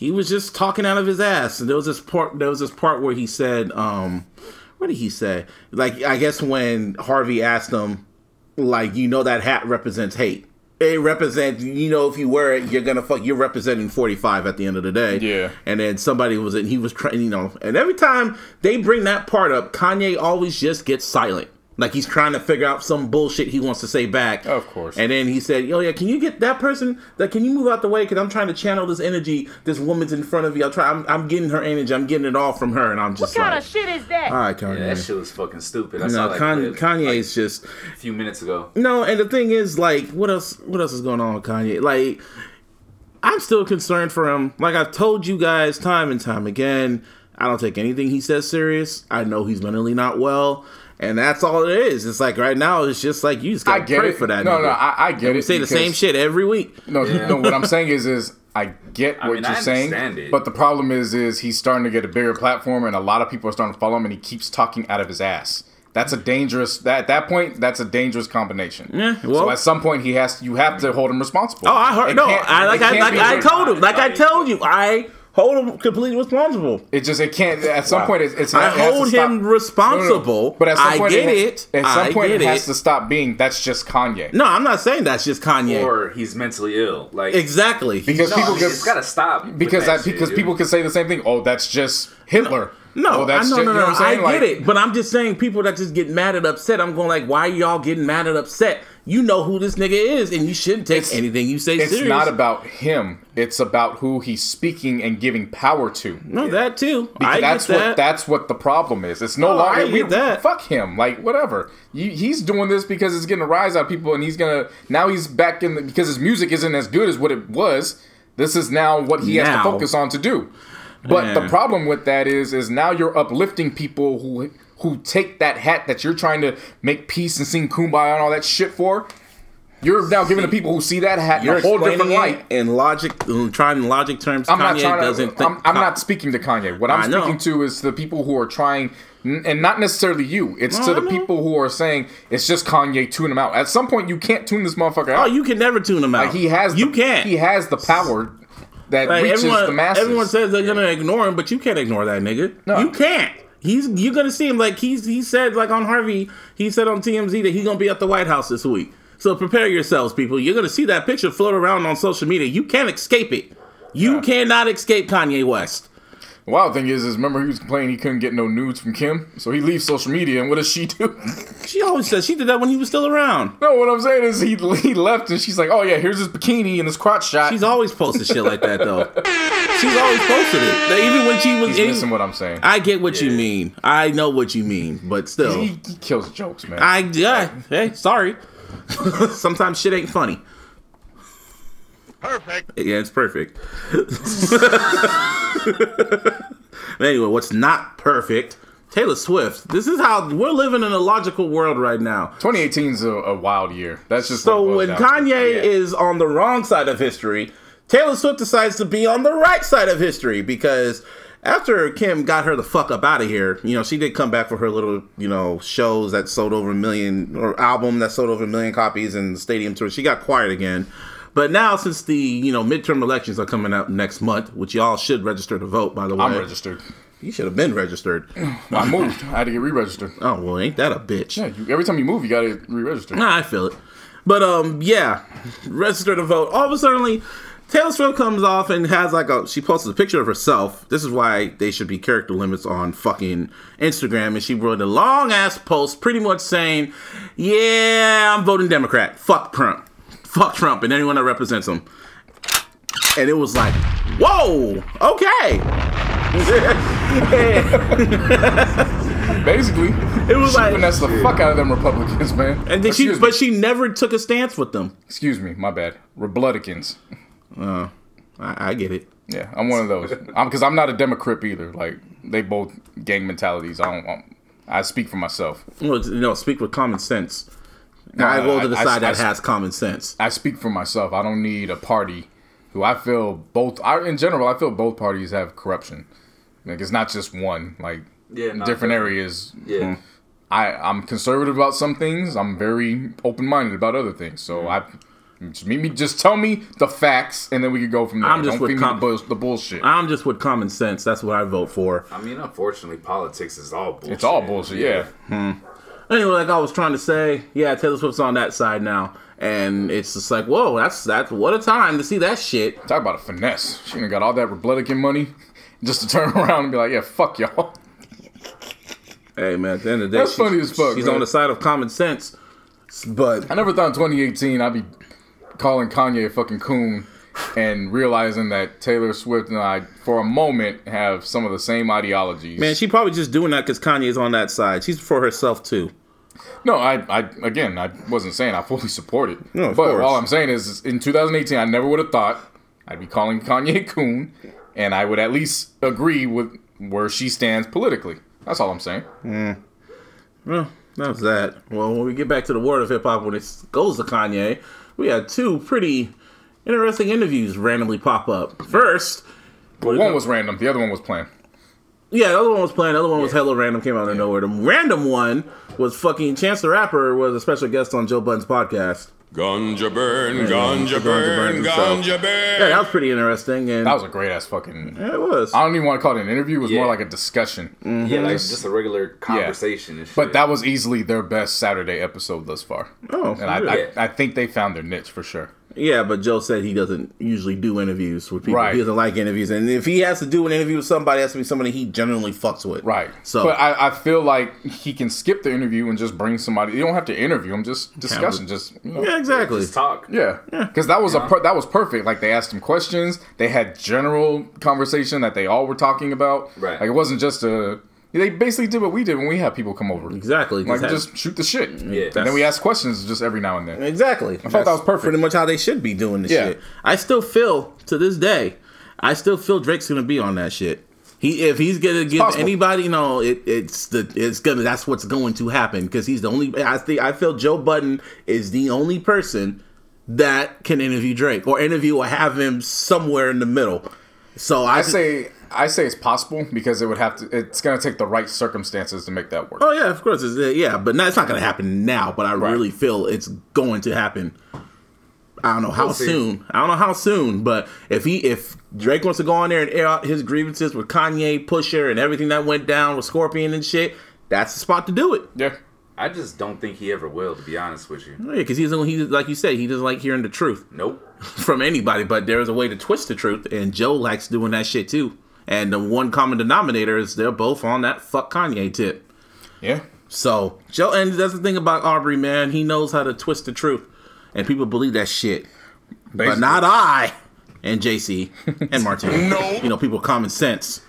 Speaker 2: he was just talking out of his ass. And there was this part. There was this part where he said, um, "What did he say?" Like I guess when Harvey asked him, like, you know that hat represents hate. It represents, you know, if you wear it, you're gonna fuck. You're representing 45 at the end of the day.
Speaker 3: Yeah.
Speaker 2: And then somebody was, and he was trying, you know, and every time they bring that part up, Kanye always just gets silent. Like he's trying to figure out some bullshit he wants to say back.
Speaker 3: Of course.
Speaker 2: And then he said, "Oh yeah, can you get that person? That can you move out the way? Because I'm trying to channel this energy. This woman's in front of you. I'm trying. I'm, I'm getting her energy. I'm getting it all from her. And I'm just
Speaker 1: What kind
Speaker 2: like,
Speaker 1: of shit is that?
Speaker 2: all right, Kanye.
Speaker 4: Yeah, that shit was fucking stupid. I
Speaker 2: no,
Speaker 4: saw that
Speaker 2: Kanye,
Speaker 4: clip,
Speaker 2: Kanye's just
Speaker 4: a few minutes ago.
Speaker 2: no. And the thing is, like, what else? What else is going on with Kanye? Like, I'm still concerned for him. Like I've told you guys time and time again, I don't take anything he says serious. I know he's mentally not well. And that's all it is. It's like right now, it's just like you just
Speaker 3: I
Speaker 2: gotta
Speaker 3: get
Speaker 2: pray
Speaker 3: it.
Speaker 2: for that.
Speaker 3: No,
Speaker 2: nigga.
Speaker 3: no, I, I get
Speaker 2: And we
Speaker 3: it.
Speaker 2: say the same shit every week.
Speaker 3: No, no. What I'm saying is, is I get
Speaker 4: I
Speaker 3: what
Speaker 4: mean,
Speaker 3: you're
Speaker 4: I
Speaker 3: saying,
Speaker 4: it.
Speaker 3: but the problem is, is he's starting to get a bigger platform, and a lot of people are starting to follow him, and he keeps talking out of his ass. That's a dangerous. That at that point, that's a dangerous combination.
Speaker 2: Yeah,
Speaker 3: so
Speaker 2: well-
Speaker 3: at some point, he has. You have to hold him responsible.
Speaker 2: Oh, I heard.
Speaker 3: It
Speaker 2: No, I like I like I told him. Like I told you, I hold him completely responsible.
Speaker 3: It just it can't. At some point, it's, it's
Speaker 2: I
Speaker 3: it has to
Speaker 2: hold
Speaker 3: stop-
Speaker 2: him
Speaker 3: No, no, no.
Speaker 2: responsible.
Speaker 3: But at some
Speaker 2: I
Speaker 3: point,
Speaker 2: get
Speaker 3: it,
Speaker 2: it.
Speaker 3: At some
Speaker 2: I
Speaker 3: point,
Speaker 2: get
Speaker 3: it has
Speaker 2: it.
Speaker 3: to stop being. That's just Kanye.
Speaker 2: No, I'm not saying that's just Kanye.
Speaker 4: Or he's mentally ill. Like
Speaker 2: exactly.
Speaker 3: Because
Speaker 4: no,
Speaker 3: people
Speaker 4: I mean,
Speaker 3: get-
Speaker 4: it's gotta stop.
Speaker 3: because
Speaker 4: that
Speaker 3: that,
Speaker 4: shit,
Speaker 3: because
Speaker 4: dude.
Speaker 3: people can say the same thing. Oh, that's just Hitler.
Speaker 2: No,
Speaker 3: oh, that's
Speaker 2: I know,
Speaker 3: just,
Speaker 2: no,
Speaker 3: you know
Speaker 2: no,
Speaker 3: what I'm Like,
Speaker 2: get it, but I'm just saying people that just get mad and upset. I'm going like, why y'all getting mad and upset? You know who this nigga is, and you shouldn't take
Speaker 3: It's-
Speaker 2: anything you say
Speaker 3: It's
Speaker 2: serious.
Speaker 3: not about him. It's about who he's speaking and giving power to.
Speaker 2: no that too.
Speaker 3: Because
Speaker 2: I
Speaker 3: that's
Speaker 2: get
Speaker 3: what
Speaker 2: that.
Speaker 3: that's what the problem is. It's no
Speaker 2: Oh,
Speaker 3: longer
Speaker 2: I
Speaker 3: we
Speaker 2: that.
Speaker 3: fuck him. Like whatever. You, he's doing this because it's getting a rise out of people, and he's gonna now he's back in the, because his music isn't as good as what it was. This is now what he has to focus on to do. But the problem with that is, is now you're uplifting people who who take that hat that you're trying to make peace and sing kumbaya and all that shit for. You're now giving the people who see that hat
Speaker 2: You're
Speaker 3: a whole different light.
Speaker 2: in logic, trying in logic terms.
Speaker 3: I'm
Speaker 2: Kanye
Speaker 3: not
Speaker 2: doesn't
Speaker 3: to.
Speaker 2: think.
Speaker 3: I'm, I'm not speaking to Kanye. What I'm speaking to is the people who are trying, and not necessarily you. It's
Speaker 2: No,
Speaker 3: to
Speaker 2: I
Speaker 3: the
Speaker 2: know.
Speaker 3: people who are saying it's just Kanye. Tune him out. At some point, you can't tune this motherfucker
Speaker 2: oh,
Speaker 3: out.
Speaker 2: Oh, you can never tune him out.
Speaker 3: Like he has.
Speaker 2: You
Speaker 3: the,
Speaker 2: can't.
Speaker 3: He has the power that
Speaker 2: Like
Speaker 3: reaches
Speaker 2: everyone,
Speaker 3: the masses.
Speaker 2: everyone says they're gonna ignore him, but you can't ignore that nigga.
Speaker 3: No.
Speaker 2: You can't. He's you're gonna see him like he's he said like on Harvey. He said on TMZ that he's gonna be at the White House this week. So prepare yourselves, people. You're gonna see that picture float around on social media. You can't escape it. You cannot escape Kanye West.
Speaker 3: The wild thing is, is remember he was complaining he couldn't get no nudes from Kim, so he leaves social media, and what does she do?
Speaker 2: She always says she did that when he was still around.
Speaker 3: no, what I'm saying is he he left, and she's like, oh yeah, here's his bikini and his crotch shot.
Speaker 2: She's always posted shit like that though. She's always posted it. Like, even when she was
Speaker 3: He's
Speaker 2: in,
Speaker 3: missing what I'm saying.
Speaker 2: I get what you mean. I know what you mean, but still.
Speaker 3: he, he kills jokes, man.
Speaker 2: I yeah. Hey, sorry. Sometimes shit ain't funny.
Speaker 5: Perfect.
Speaker 2: Yeah, it's perfect. But anyway, what's not perfect? Taylor Swift. This is how we're living in a logical world right now.
Speaker 3: 2018 is a, a wild year. That's just
Speaker 2: So when
Speaker 3: it to.
Speaker 2: Kanye
Speaker 4: Yeah.
Speaker 2: is on the wrong side of history, Taylor Swift decides to be on the right side of history because after Kim got her the fuck up out of here, you know, she did come back for her little, you know, shows that sold over a million or album that sold over a million copies and stadium tour. She got quiet again. But now, since the you know midterm elections are coming up next month, which y'all should register to vote, by the way,
Speaker 3: I'm registered.
Speaker 2: you should have been registered.
Speaker 3: I moved. I had to get re-registered.
Speaker 2: Oh well, ain't that a bitch?
Speaker 3: Yeah, you, every time you move, you gotta re-register.
Speaker 2: Nah, I feel it. But um, yeah, register to vote. All of a sudden, Taylor Swift comes off and has like a. She posted a picture of herself. This is why they should be character limits on fucking Instagram. And she wrote a long ass post, pretty much saying, "Yeah, I'm voting Democrat. Fuck Trump. Fuck Trump and anyone that represents him." And it was like, whoa, okay.
Speaker 3: Basically,
Speaker 2: It was
Speaker 3: she
Speaker 2: like-
Speaker 3: finesse the fuck out of them Republicans, man.
Speaker 2: And then she,
Speaker 3: Excuse
Speaker 2: but
Speaker 3: me.
Speaker 2: she never took a stance with them.
Speaker 3: Excuse me, my bad. Republicans.
Speaker 2: Uh, I, I get it.
Speaker 3: Yeah, I'm one of those. I'm because I'm not a Democrat either. Like they both gang mentalities. I don't. I'm, I speak for myself.
Speaker 2: Well, you know, speak with common sense. I
Speaker 3: I-
Speaker 2: go to the
Speaker 3: I-
Speaker 2: side
Speaker 3: I-
Speaker 2: that has common sense.
Speaker 3: I speak for myself. I don't need a party who I feel both. I in general, I feel both parties have corruption. Like it's not just one. Like
Speaker 4: Yeah,
Speaker 3: different
Speaker 4: definitely.
Speaker 3: areas.
Speaker 4: Yeah. Hmm.
Speaker 3: I I'm conservative about some things. I'm very open minded about other things. So hmm. I. Just meet me. Just tell me the facts, and then we can go from there.
Speaker 2: I'm just
Speaker 3: Don't
Speaker 2: with
Speaker 3: feed me
Speaker 2: com-
Speaker 3: the, bull- the bullshit.
Speaker 2: I'm just with common sense. That's what I vote for.
Speaker 4: I mean, unfortunately, politics is all bullshit.
Speaker 3: it's all bullshit. Yeah. Hmm.
Speaker 2: Anyway, like I was trying to say, yeah, Taylor Swift's on that side now, and it's just like, whoa, that's that's what a time to see that shit.
Speaker 3: Talk about a finesse. She done got all that Republican money just to turn around and be like, yeah, fuck y'all.
Speaker 2: Hey man, at the end of the day,
Speaker 3: That's funny as fuck,
Speaker 2: She's
Speaker 3: man.
Speaker 2: on the side of common sense, but
Speaker 3: I never thought in 2018 I'd be calling Kanye a fucking coon and realizing that Taylor Swift and I, for a moment, have some of the same ideologies.
Speaker 2: man, she probably just doing that because Kanye's on that side. She's for herself too.
Speaker 3: No, I, I, again, I wasn't saying I fully support it.
Speaker 2: No, of
Speaker 3: but
Speaker 2: course.
Speaker 3: all I'm saying is, in 2018, I never would have thought I'd be calling Kanye coon, and I would at least agree with where she stands politically. That's all I'm saying. Mm.
Speaker 2: Well, that was that. Well, when we get back to the world of hip hop, when it goes to Kanye, we had two pretty interesting interviews randomly pop up. First,
Speaker 3: But one was random, the other one was planned.
Speaker 2: Yeah, the other one was playing. The other one was hella random, came out of nowhere. The random one was fucking Chance the Rapper was a special guest on Joe Budden's podcast.
Speaker 5: Ganja burn,
Speaker 2: yeah,
Speaker 5: ganja
Speaker 2: Ganja
Speaker 5: burn,
Speaker 2: burn Yeah, that was pretty interesting, and
Speaker 3: That was a great ass fucking.
Speaker 2: yeah, it was.
Speaker 3: I don't even want to call it an interview. It was more like a discussion. Mm-hmm.
Speaker 4: Yeah, like just a regular conversation and shit.
Speaker 3: But that was easily their best Saturday episode thus far.
Speaker 2: Oh,
Speaker 3: and I,
Speaker 2: really?
Speaker 3: I, I think they found their niche for sure.
Speaker 2: Yeah, but Joe said he doesn't usually do interviews with people.
Speaker 3: Right.
Speaker 2: He doesn't like interviews, and if he has to do an interview with somebody, it has to be somebody he genuinely fucks with.
Speaker 3: Right.
Speaker 2: So,
Speaker 3: but I, I feel like he can skip the interview and just bring somebody. You don't have to interview him. Just discussion. Just you know.
Speaker 2: yeah, exactly.
Speaker 4: just talk.
Speaker 3: Yeah, because that was a per- that was perfect. Like they asked him questions, they had general conversation that they all were talking about.
Speaker 4: Right.
Speaker 3: Like it wasn't just a. They basically did what we did when we had people come over.
Speaker 2: Exactly.
Speaker 3: Like
Speaker 2: have-
Speaker 3: just shoot the shit.
Speaker 4: Yeah.
Speaker 3: And then we ask questions just every now and then.
Speaker 2: Exactly. I
Speaker 3: thought that was perfect.
Speaker 2: Pretty much how they should be doing this
Speaker 3: Yeah.
Speaker 2: shit. I still feel to this day, I still feel Drake's gonna be on that shit. He if he's gonna give
Speaker 3: possible.
Speaker 2: anybody, no, it, it's the it's gonna that's what's going to happen because he's the only. I think I feel Joe Budden is the only person that can interview Drake or interview or have him somewhere in the middle. So I,
Speaker 3: I say I say it's possible because it would have to. It's gonna take the right circumstances to make that work.
Speaker 2: Oh yeah, of course. It's, uh, yeah, but no, it's not going to happen now. But I
Speaker 3: Right.
Speaker 2: really feel it's going to happen. I don't know how
Speaker 4: We'll
Speaker 2: soon. I don't know how soon. But if he, if Drake wants to go on there and air out his grievances with Kanye, Pusha, and everything that went down with Scorpion and shit, that's the spot to do it.
Speaker 3: Yeah.
Speaker 4: I just don't think he ever will, to be honest with you.
Speaker 2: Yeah, because he's. He like you said, he doesn't like hearing the truth
Speaker 4: Nope.
Speaker 2: from anybody. But there is a way to twist the truth, and Joe likes doing that shit too. And the one common denominator is they're both on that fuck Kanye tip.
Speaker 3: Yeah.
Speaker 2: So Joe, and that's the thing about Aubrey, man. He knows how to twist the truth, and people believe that shit. But not I and JC and Martin.
Speaker 5: No.
Speaker 2: you know people common sense.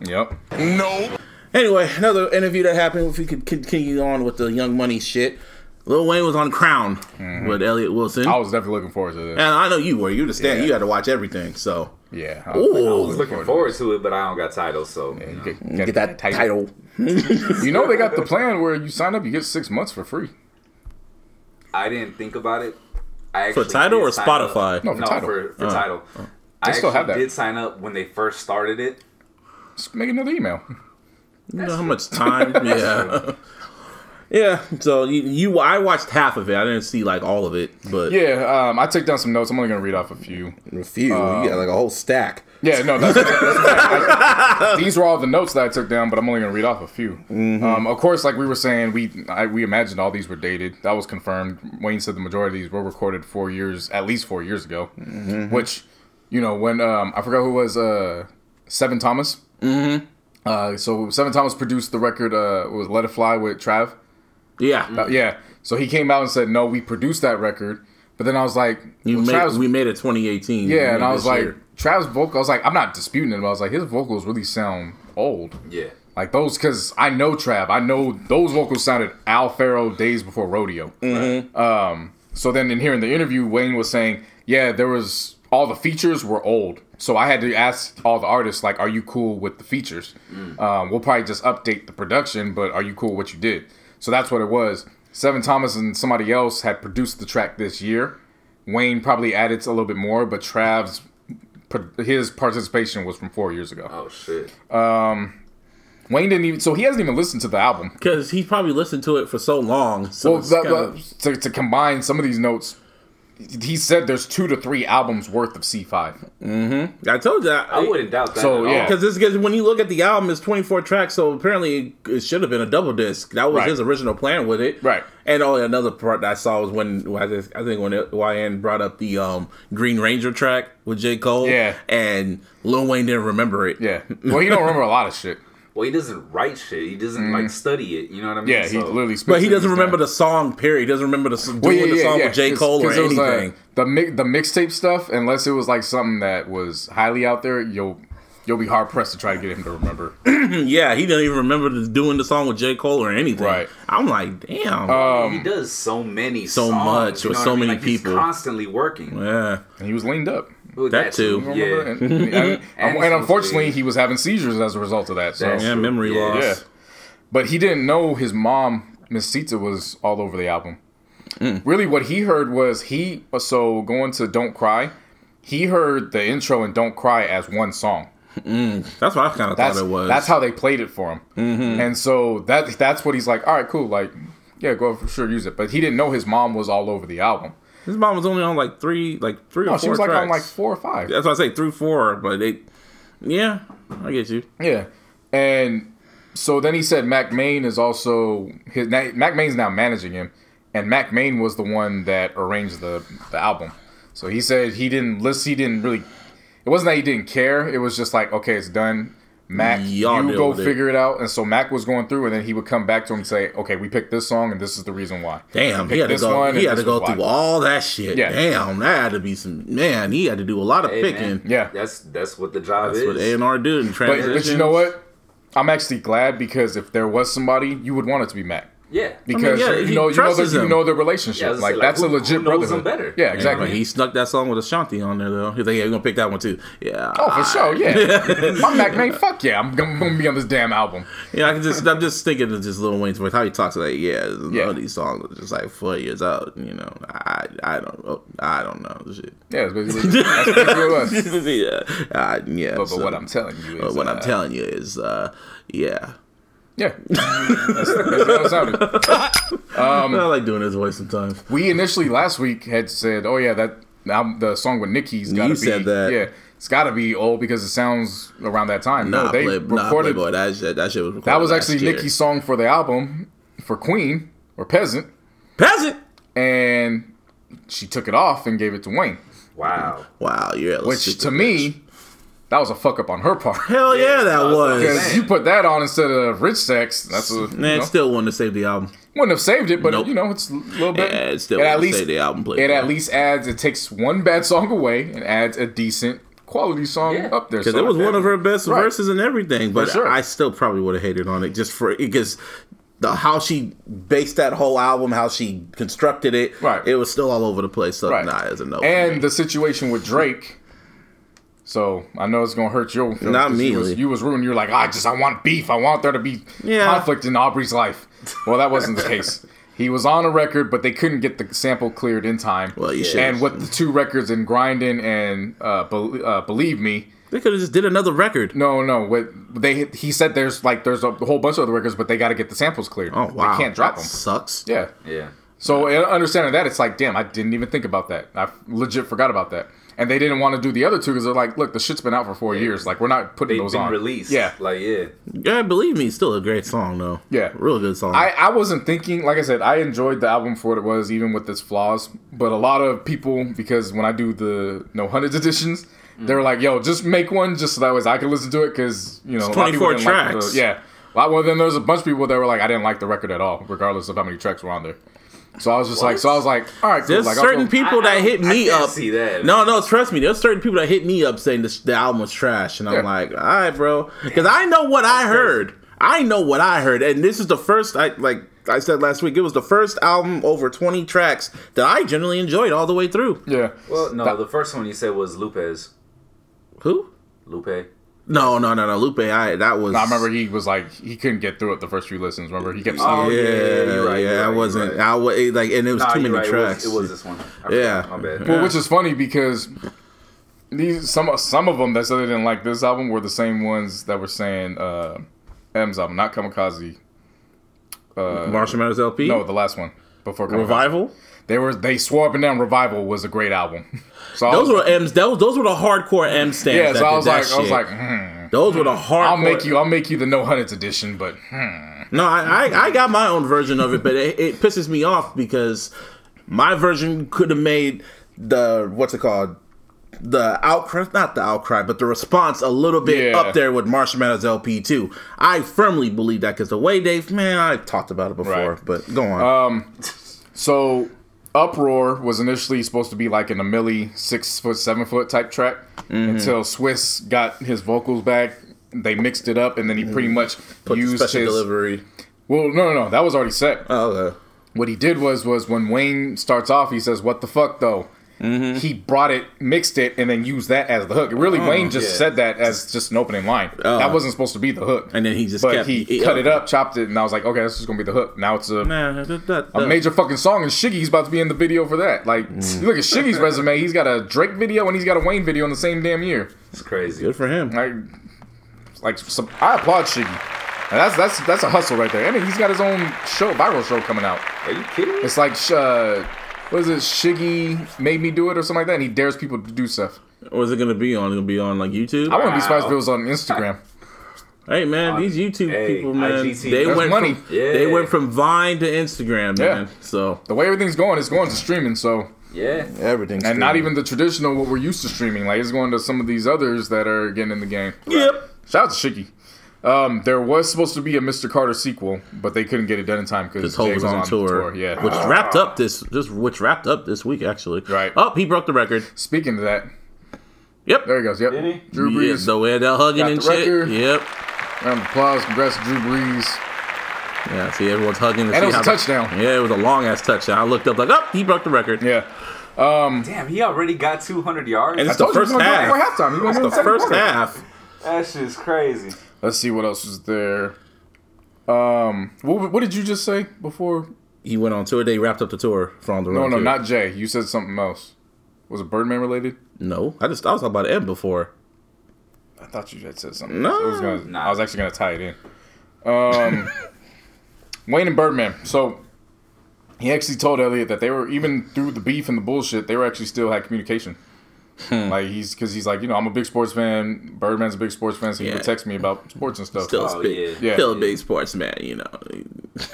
Speaker 3: Yep.
Speaker 5: No.
Speaker 2: Anyway, another interview that happened. If we could continue on with the Young Money shit, Lil Wayne was on CRWN with Elliott Wilson.
Speaker 3: Mm-hmm. I was definitely looking forward to this.
Speaker 2: and I know you were. You understand.
Speaker 3: Yeah.
Speaker 2: You had to watch everything. So
Speaker 3: Yeah. I
Speaker 2: Ooh.
Speaker 3: was
Speaker 4: was looking forward to it, but I don't got titles, so you know.
Speaker 3: Get,
Speaker 2: get that Tidal.
Speaker 3: You know they got the plan where you sign up, you get six months for free.
Speaker 4: I didn't think about it. I
Speaker 2: For
Speaker 4: actually
Speaker 2: Tidal
Speaker 4: did
Speaker 2: or Spotify?
Speaker 4: Up.
Speaker 3: No, for
Speaker 4: no,
Speaker 3: Tidal.
Speaker 4: for, for Tidal. I
Speaker 3: still have that.
Speaker 4: did sign up when they first started it.
Speaker 3: Just make another email.
Speaker 2: You know how much time? yeah. Yeah, so you, you, I watched half of it. I didn't see like all of it, but
Speaker 3: Yeah, um, I took down some notes. I'm only gonna read off a few.
Speaker 2: a few. you got like a whole stack.
Speaker 3: Yeah, no, that's, that's I- these were all the notes that I took down, but I'm only gonna read off a few. Um, of course, like we were saying, we I, we imagined all these were dated. That was confirmed. Wayne said the majority of these were recorded four years, at least four years ago. Which, you know, when um, I forgot who was uh, Sevn Thomas. Mm-hmm. Uh, so Sevn Thomas produced the record. Uh, was Let It Fly with Trav.
Speaker 2: Yeah,
Speaker 3: Uh, yeah. So he came out and said, "No, we produced that record." But then I was like,
Speaker 2: you
Speaker 3: well,
Speaker 2: made,
Speaker 3: Trav's-
Speaker 2: we made it 2018.
Speaker 3: yeah, and I was like,
Speaker 2: year.
Speaker 3: Trav's vocal. I was like, I'm not disputing it, but I was like, his vocals really sound old.
Speaker 4: Yeah.
Speaker 3: Like those, because I know Trav. I know those vocals sounded Al Farrow days before Rodeo.
Speaker 2: Mm-hmm.
Speaker 3: Um, so then in here in the interview, Wayne was saying, yeah, there was all the features were old. So I had to ask all the artists, like, are you cool with the features? Um, we'll probably just update the production, but are you cool with what you did? So that's what it was. Sevn Thomas and somebody else had produced the track this year. Wayne probably added a little bit more, but Trav's his participation was from four years ago.
Speaker 4: Oh shit.
Speaker 3: Um, Wayne didn't even, so he hasn't even listened to the album.
Speaker 2: because he probably listened to it for so long. So
Speaker 3: Well,
Speaker 2: it's
Speaker 3: that,
Speaker 2: kinda-
Speaker 3: that- to, to combine some of these notes, he said there's two to three albums worth of C5.
Speaker 2: I told you that.
Speaker 4: I wouldn't doubt that.
Speaker 3: So,
Speaker 4: at
Speaker 3: yeah.
Speaker 2: Because this because when you look at the album, it's 24 tracks, so apparently it should have been a double disc. That was
Speaker 3: Right.
Speaker 2: his original plan with it.
Speaker 3: Right.
Speaker 2: And oh, another part that I saw was when I think when it, YN brought up the um, Green Ranger track with J. Cole.
Speaker 3: Yeah.
Speaker 2: And Lil Wayne didn't remember it.
Speaker 3: Yeah. Well, you don't remember a lot of shit.
Speaker 4: Well, he doesn't write shit. He doesn't like study it. You know what I mean?
Speaker 3: Mm. Yeah, he
Speaker 4: So-
Speaker 3: literally.
Speaker 2: But he doesn't remember the song. Period. He doesn't remember the s- doing the song with J. Cole or anything.
Speaker 3: the mi- the mixtape stuff, unless it was like something that was highly out there, you'll you'll be hard pressed to try to get him to remember.
Speaker 2: yeah, he doesn't even remember the- doing the song with J. Cole or anything.
Speaker 3: Right.
Speaker 2: I'm like, damn.
Speaker 3: Um,
Speaker 4: he does so many,
Speaker 2: so
Speaker 4: songs,
Speaker 2: much
Speaker 4: you
Speaker 2: with
Speaker 4: know
Speaker 2: so
Speaker 4: I mean?
Speaker 2: many
Speaker 4: Like, he's
Speaker 2: people.
Speaker 4: constantly working.
Speaker 2: yeah.
Speaker 3: and he was leaned up.
Speaker 4: Ooh,
Speaker 2: That too.
Speaker 3: Remember
Speaker 4: Yeah.
Speaker 3: And, and- and-
Speaker 4: And
Speaker 3: and unfortunately,
Speaker 4: supposedly-
Speaker 3: he was having seizures as a result of that. So
Speaker 2: Yeah,
Speaker 4: true.
Speaker 2: memory
Speaker 4: Yeah.
Speaker 2: loss.
Speaker 3: Yeah. But he didn't know his mom, Miss Sita, was all over the album.
Speaker 2: Mm.
Speaker 3: Really, what he heard was he, so going to Don't Cry, he heard the intro and Don't Cry as one song.
Speaker 2: That's what I kind of thought it was.
Speaker 3: that's how they played it for him.
Speaker 2: Mm-hmm.
Speaker 3: And so that that's what he's like, all right, cool. Like, yeah, go for sure, use it. But he didn't know his mom was all over the album.
Speaker 2: His mom was only on like three, like three
Speaker 3: No,
Speaker 2: or four
Speaker 3: she was like on like four or five.
Speaker 2: That's why I say through four, but they, yeah, I get you.
Speaker 3: Yeah, and so then he said Mack Maine is also his Mack Maine's now managing him, and Mack Maine was the one that arranged the the album. So he said he didn't list. He didn't really. It wasn't that he didn't care. It was just like okay, it's done. Mac,
Speaker 2: Y'all
Speaker 3: you go
Speaker 2: with it.
Speaker 3: figure it out. And so Mac was going through, and then he would come back to him and say, "Okay, we picked this song, and this is the reason why."
Speaker 2: Damn, he had
Speaker 3: picked
Speaker 2: to go.
Speaker 3: one,
Speaker 2: He had to go through
Speaker 3: why.
Speaker 2: all that shit.
Speaker 3: Yeah.
Speaker 2: Damn, that had to be some man. He had to do a lot of
Speaker 4: Hey,
Speaker 2: picking.
Speaker 4: man,
Speaker 3: Yeah.
Speaker 4: that's that's what the job
Speaker 2: That's
Speaker 4: is.
Speaker 2: what A and R do in
Speaker 3: But,
Speaker 2: transition.
Speaker 3: but you know what? I'm actually glad because if there was somebody, you would want it to be Mac.
Speaker 4: Yeah,
Speaker 3: Because
Speaker 2: yeah,
Speaker 3: you know, you know, the, you know the relationship.
Speaker 4: Yeah,
Speaker 3: like
Speaker 4: like,
Speaker 3: that's
Speaker 4: who-
Speaker 3: a legit brotherhood.
Speaker 4: better?
Speaker 3: Yeah,
Speaker 2: Yeah,
Speaker 3: exactly.
Speaker 2: but he snuck that song with Ashanti on there though. He's like, yeah, we're gonna pick that one too. Yeah.
Speaker 3: Oh, for sure, yeah. My Mack Maine, fuck yeah, I'm gonna, be on this damn album.
Speaker 2: Yeah, I can just I'm just thinking of just Lil Wayne's voice, how he talks like, yeah,
Speaker 3: Yeah.
Speaker 2: these songs are just like four years out. You know, I I don't know, I don't know shit.
Speaker 3: Yeah, basically, that's basically what it was.
Speaker 2: yeah, uh, yeah.
Speaker 3: But, but
Speaker 2: so-
Speaker 3: what I'm telling you
Speaker 2: but
Speaker 3: is,
Speaker 2: what
Speaker 3: uh,
Speaker 2: I'm telling you is, uh, yeah.
Speaker 3: Yeah, that's basically how it sounded.
Speaker 2: Um, I like doing his voice sometimes.
Speaker 3: We initially last week had said, oh yeah, that album, the song with Nicki's got to
Speaker 2: You
Speaker 3: be,
Speaker 2: said that.
Speaker 3: yeah, it's got to be old because it sounds around that time.
Speaker 2: Nah,
Speaker 3: no, they
Speaker 2: play, nah,
Speaker 3: recorded.
Speaker 2: Playboy. That shit, that shit was recorded
Speaker 3: that was actually
Speaker 2: year.
Speaker 3: Nicki's song for the album for Queen or Peasant,
Speaker 2: peasant.
Speaker 3: and she took it off and gave it to Wayne.
Speaker 4: wow.
Speaker 2: Wow, you're
Speaker 3: Which to
Speaker 2: bitch.
Speaker 3: me, that was a fuck up on her part.
Speaker 2: hell yeah, that
Speaker 4: was
Speaker 2: was.
Speaker 3: Because you put that on instead of Rich Sex, that's a you
Speaker 2: Man,
Speaker 3: know,
Speaker 2: still wanted to save the album.
Speaker 3: wouldn't have saved it, but
Speaker 2: Nope.
Speaker 3: you know it's a little bit.
Speaker 2: Yeah, it still
Speaker 3: it at
Speaker 2: wouldn't
Speaker 3: least
Speaker 2: save the album. Playboy.
Speaker 3: it at least adds. It takes one bad song away and adds a decent quality song
Speaker 4: Yeah.
Speaker 3: up there.
Speaker 2: Because
Speaker 3: So
Speaker 2: it was one of her best
Speaker 3: Right.
Speaker 2: verses and everything, but
Speaker 3: sure.
Speaker 2: I still probably would have hated on it just for because the how she based that whole album, how she constructed it,
Speaker 3: Right.
Speaker 2: It was still all over the place. So
Speaker 3: Right.
Speaker 2: nah, it's a no.
Speaker 3: and the situation with Drake. So I know it's gonna hurt your feelings
Speaker 2: Not
Speaker 3: 'cause you
Speaker 2: me,
Speaker 3: was,
Speaker 2: Lee.
Speaker 3: you was ruined. You're like, I just I want beef. I want there to be
Speaker 2: Yeah.
Speaker 3: conflict in Aubrey's life. Well, that wasn't the case. He was on a record, but they couldn't get the sample cleared in time.
Speaker 2: Well, you should.
Speaker 3: And with the two records in grinding and uh, Bel uh, Believe Me,
Speaker 2: they could have just did another record.
Speaker 3: no, no, what they he said there's like there's a whole bunch of other records, but they got to get the samples cleared.
Speaker 2: Oh wow,
Speaker 3: They can't drop
Speaker 2: that
Speaker 3: them.
Speaker 2: Sucks.
Speaker 3: Yeah.
Speaker 4: Yeah.
Speaker 3: So understanding that, it's like, damn, I didn't even think about that. I legit forgot about that. And they didn't want to do the other two because they're like, look, the shit's been out for four years. Like, we're not putting
Speaker 4: They've
Speaker 3: those
Speaker 4: been
Speaker 3: on.
Speaker 4: released.
Speaker 3: Yeah.
Speaker 4: Like yeah.
Speaker 2: Yeah, believe me, it's still a great song though.
Speaker 3: Yeah.
Speaker 2: real good song.
Speaker 3: I, I wasn't thinking, like I said, I enjoyed the album for what it was, even with its flaws. But a lot of people, because when I do the No Hundreds editions,
Speaker 2: Mm.
Speaker 3: they're like, yo, just make one just so that way I can listen to it because, you know, a lot of people
Speaker 2: 24
Speaker 3: didn't like
Speaker 2: tracks.
Speaker 3: the- yeah. Well, well, then there's a bunch of people that were like, I didn't like the record at all, regardless of how many tracks were on there. So I was just like, so I was like, all right, cool.
Speaker 2: There's
Speaker 3: like, I'll
Speaker 2: certain people
Speaker 4: I-
Speaker 2: that
Speaker 4: I-
Speaker 2: hit
Speaker 4: I
Speaker 2: me
Speaker 4: can't
Speaker 2: up.
Speaker 4: see that.
Speaker 2: No, no, trust me. There's certain people that hit me up saying this, the album was trash, and I'm like, all right, bro, because I know what I heard. I know what I heard, and this is the first. I like I said last week. It was the first album over 20 tracks that I generally enjoyed all the way through.
Speaker 3: Yeah.
Speaker 4: Well, no,
Speaker 3: That-
Speaker 4: the first one you said was Lupe's.
Speaker 2: Who?
Speaker 4: Lupe.
Speaker 2: No, no, no, no. Lupe. I that was.
Speaker 3: I remember he was like he couldn't get through it the first few listens. Remember he kept
Speaker 4: Oh,
Speaker 3: saying,
Speaker 2: Yeah,
Speaker 4: yeah,
Speaker 2: yeah,
Speaker 4: you're right, you're
Speaker 2: I
Speaker 4: right,
Speaker 2: wasn't.
Speaker 4: right.
Speaker 2: I was like, and it was
Speaker 4: Nah,
Speaker 2: too many
Speaker 4: right.
Speaker 2: tracks.
Speaker 4: It was, it was this one. I
Speaker 2: Yeah.
Speaker 4: forgot. My bad.
Speaker 3: well, which is funny because these some some of them that said they didn't like this album were the same ones that were saying uh, M's album, not Kamikaze. Uh,
Speaker 2: Marshall Mathers LP.
Speaker 3: no, the last one before Kamikaze.
Speaker 2: Revival.
Speaker 3: They were they swore up and down. Revival was a great album. So
Speaker 2: Those
Speaker 3: was,
Speaker 2: were M's. Those those were the hardcore M stands.
Speaker 3: yeah.
Speaker 2: that
Speaker 3: So I was like, I was like, hmm,
Speaker 2: those were the hardcore.
Speaker 3: I'll make you, I'll make you the No Hundreds edition, but hmm.
Speaker 2: No, I, I I got my own version of it, but it, it pisses me off because my version could have made the what's it called the outcry, not the outcry, but the response a little bit
Speaker 3: Yeah.
Speaker 2: up there with Marshall Mathers LP too. I firmly believe that because the way they man, I talked about it before,
Speaker 3: Right.
Speaker 2: but go on.
Speaker 3: Um, So, Uproar was initially supposed to be like an a milli six foot, seven foot type track
Speaker 2: Mm-hmm.
Speaker 3: until Swizz got his vocals back. They mixed it up, and then he pretty much
Speaker 2: Mm-hmm. Put
Speaker 3: used
Speaker 2: special
Speaker 3: his.
Speaker 2: delivery.
Speaker 3: Well, no, no, no, that was already set.
Speaker 2: Oh, okay.
Speaker 3: What he did was was when Wayne starts off, he says, "What the fuck though."
Speaker 2: Mm-hmm.
Speaker 3: He brought it, mixed it, and then used that as the hook. Really, Wayne just
Speaker 4: yeah.
Speaker 3: said that as just an opening line. that wasn't supposed to be the hook.
Speaker 2: Oh. And then he just
Speaker 3: but
Speaker 2: kept
Speaker 3: he
Speaker 2: he-
Speaker 3: cut it up, chopped it, and I was like, okay, this is gonna be the hook. Now it's a
Speaker 2: Nah, that, that,
Speaker 3: a major fucking song, and Shiggy's about to be in the video for that. Like,
Speaker 2: Mm.
Speaker 3: you look at Shiggy's resume; he's got a Drake video and he's got a Wayne video in the same damn year.
Speaker 4: It's crazy.
Speaker 2: good for him.
Speaker 3: Like, like some, I applaud Shiggy. And that's that's that's a hustle right there. And he's got his own show, viral show coming out.
Speaker 4: Are you kidding me?
Speaker 3: It's like, uh, what is it? Shiggy made me do it or something like that. And he dares people to do stuff.
Speaker 2: Or is it gonna be on? It's gonna be on like YouTube.
Speaker 3: I wouldn't be surprised if it was on Instagram.
Speaker 2: Hey man, these YouTube
Speaker 4: hey,
Speaker 2: people, man,
Speaker 4: IGTV.
Speaker 2: they
Speaker 3: That's
Speaker 2: went
Speaker 3: money.
Speaker 2: from
Speaker 4: Yeah.
Speaker 2: they went from Vine to Instagram,
Speaker 3: Yeah.
Speaker 2: man. So
Speaker 3: The way everything's going, it's going to streaming. So,
Speaker 4: Yeah.
Speaker 2: everything.
Speaker 3: and not even the traditional what we're used to streaming. Like it's going to some of these others that are getting in the game.
Speaker 2: Yep.
Speaker 3: Shout out to Shiggy. Um, there was supposed to be a Mr. Carter sequel, but they couldn't get it done in time because
Speaker 2: This was on, tour,
Speaker 3: Yeah.
Speaker 2: which wrapped up this just which wrapped up this week actually.
Speaker 3: Right.
Speaker 2: Oh, he broke the record.
Speaker 3: Speaking of that,
Speaker 2: Yep.
Speaker 3: there he goes. Yep.
Speaker 4: Did he?
Speaker 3: Drew
Speaker 2: Yeah,
Speaker 3: Brees.
Speaker 2: the way they're hugging
Speaker 3: Got
Speaker 2: and
Speaker 3: the
Speaker 2: shit.
Speaker 3: record.
Speaker 2: Yep.
Speaker 3: Round of applause. Congrats to Drew Brees.
Speaker 2: Yeah. See, everyone's hugging. to
Speaker 3: And it was a
Speaker 2: how the-
Speaker 3: touchdown.
Speaker 2: yeah, it was a long ass touchdown. I looked up like, oh, he broke the record.
Speaker 3: Yeah.
Speaker 4: Damn, he already got 200 yards.
Speaker 2: And
Speaker 3: I
Speaker 2: it's the
Speaker 3: told
Speaker 2: first
Speaker 3: he was gonna do it
Speaker 2: half.
Speaker 3: halftime.
Speaker 2: It's the first
Speaker 3: quarter.
Speaker 2: half.
Speaker 4: That's just crazy.
Speaker 3: Let's see what else is there. Um, what, what did you just say before?
Speaker 2: He went on tour. They wrapped up the tour for on the
Speaker 3: No,
Speaker 2: road.
Speaker 3: no,
Speaker 2: too.
Speaker 3: not Jay. You said something else. Was it Birdman related?
Speaker 2: No, I just I was talking about Ed before.
Speaker 3: I thought you had said something.
Speaker 2: No.
Speaker 3: else. I was, gonna,
Speaker 4: Nah.
Speaker 3: I was actually gonna tie it in. Um, Wayne and Birdman. So he actually told Elliott that they were even through the beef and the bullshit, they were actually still had communication.
Speaker 2: Hmm.
Speaker 3: Like he's because he's like you know I'm a big sports fan. Birdman's a big sports fan, so he
Speaker 2: Yeah.
Speaker 3: would text me about sports and stuff.
Speaker 2: Still,
Speaker 4: Oh,
Speaker 2: a big,
Speaker 4: yeah.
Speaker 3: Yeah.
Speaker 2: still a big sportsman, you know.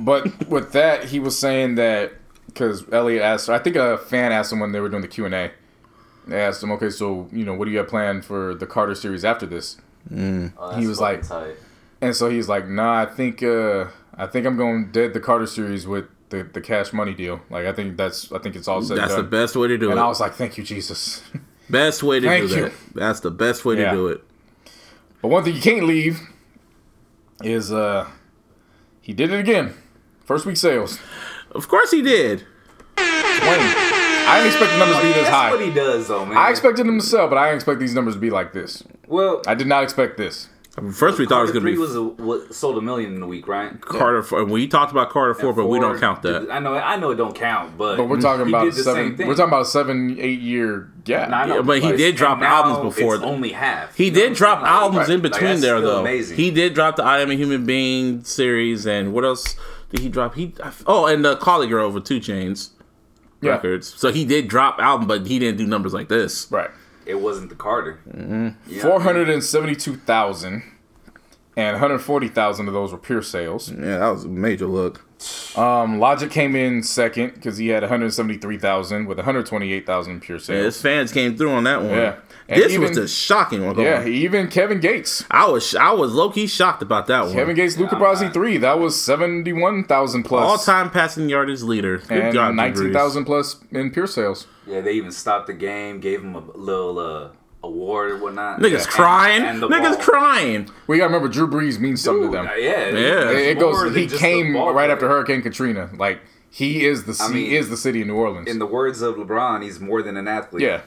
Speaker 3: But with that, he was saying that because Elliott asked, I think a fan asked him when they were doing the Q and A. They asked him, okay, so you know, what do you have planned for the Carter series after this?
Speaker 4: Oh,
Speaker 3: He was like-
Speaker 4: tight.
Speaker 3: And so he's like, nah, I think, uh, I think I'm going dead the Carter series with the, the Cash Money deal. Like, I think that's, I think it's all said
Speaker 2: That's the best way to do
Speaker 3: And
Speaker 2: it.
Speaker 3: And I was like, thank you, Jesus.
Speaker 2: best way to
Speaker 3: Thank
Speaker 2: do
Speaker 3: you.
Speaker 2: that. That's the best way
Speaker 3: Yeah.
Speaker 2: to do it.
Speaker 3: But one thing you can't leave is uh He did it again. First week sales.
Speaker 2: Of course he did.
Speaker 3: Wayne. I didn't expect the numbers to be this
Speaker 4: That's
Speaker 3: high.
Speaker 4: what he does, though, man.
Speaker 3: I expected him to sell, but I didn't expect these numbers to be like this.
Speaker 4: Well,
Speaker 3: I did not expect this.
Speaker 2: First we thought it was gonna
Speaker 4: three
Speaker 2: be
Speaker 4: was a, what, sold a million in a week, right?
Speaker 2: Carter. Four. We talked about Carter four, but we don't count that.
Speaker 4: I know, I know it don't count, but
Speaker 3: But we're talking
Speaker 4: he
Speaker 3: about
Speaker 4: did
Speaker 3: a
Speaker 4: the
Speaker 3: seven.
Speaker 4: same.
Speaker 3: We're talking about a seven, eight year gap.
Speaker 4: Nah, I know,
Speaker 2: Yeah, but he
Speaker 4: it's-
Speaker 2: did drop albums before
Speaker 4: It's only half.
Speaker 2: He did drop
Speaker 4: saying? Like,
Speaker 2: albums in
Speaker 4: like,
Speaker 2: between
Speaker 4: that's
Speaker 2: there
Speaker 4: still
Speaker 2: though.
Speaker 4: Amazing.
Speaker 2: He did drop the I Am a Human Being series and what else did he drop? He oh and uh, the ColleGrove with 2 Chainz
Speaker 3: Yeah.
Speaker 2: records. So he did drop album, but he didn't do numbers like this.
Speaker 3: Right.
Speaker 4: It wasn't the Carter.
Speaker 2: Mm-hmm.
Speaker 4: Yeah,
Speaker 3: Four hundred and seventy-two thousand, and one hundred forty thousand of those were pure sales.
Speaker 2: Yeah, that was a major look.
Speaker 3: Um, Logic came in second because he had one hundred seventy-three thousand with one hundred twenty-eight thousand pure
Speaker 2: Yeah,
Speaker 3: sales.
Speaker 2: his fans came through on that one.
Speaker 3: Yeah. And
Speaker 2: this was
Speaker 3: even-
Speaker 2: the shocking one.
Speaker 3: Yeah, even Kevin Gates.
Speaker 2: I was I was low key shocked about that one.
Speaker 3: Kevin Gates, Luca Brasi three. That was seventy-one thousand plus.
Speaker 2: all time passing yardage leader. Good
Speaker 3: and
Speaker 2: job, Drew
Speaker 3: nineteen
Speaker 2: Brees.
Speaker 3: thousand plus in pure sales.
Speaker 4: Yeah, they even stopped the game, gave him a little uh, award or whatnot.
Speaker 2: Niggas
Speaker 4: And-
Speaker 2: crying.
Speaker 4: and the
Speaker 2: Niggas
Speaker 4: ball.
Speaker 2: crying.
Speaker 3: Well, you gotta remember Drew Brees means something
Speaker 4: Dude,
Speaker 3: to them.
Speaker 4: uh, yeah,
Speaker 2: Yeah.
Speaker 3: It, it goes. He came
Speaker 4: ball
Speaker 3: right
Speaker 4: player.
Speaker 3: after Hurricane Katrina. Like he is the
Speaker 4: I
Speaker 3: he is the city of New Orleans.
Speaker 4: In the words of LeBron, he's more than an athlete.
Speaker 3: yeah,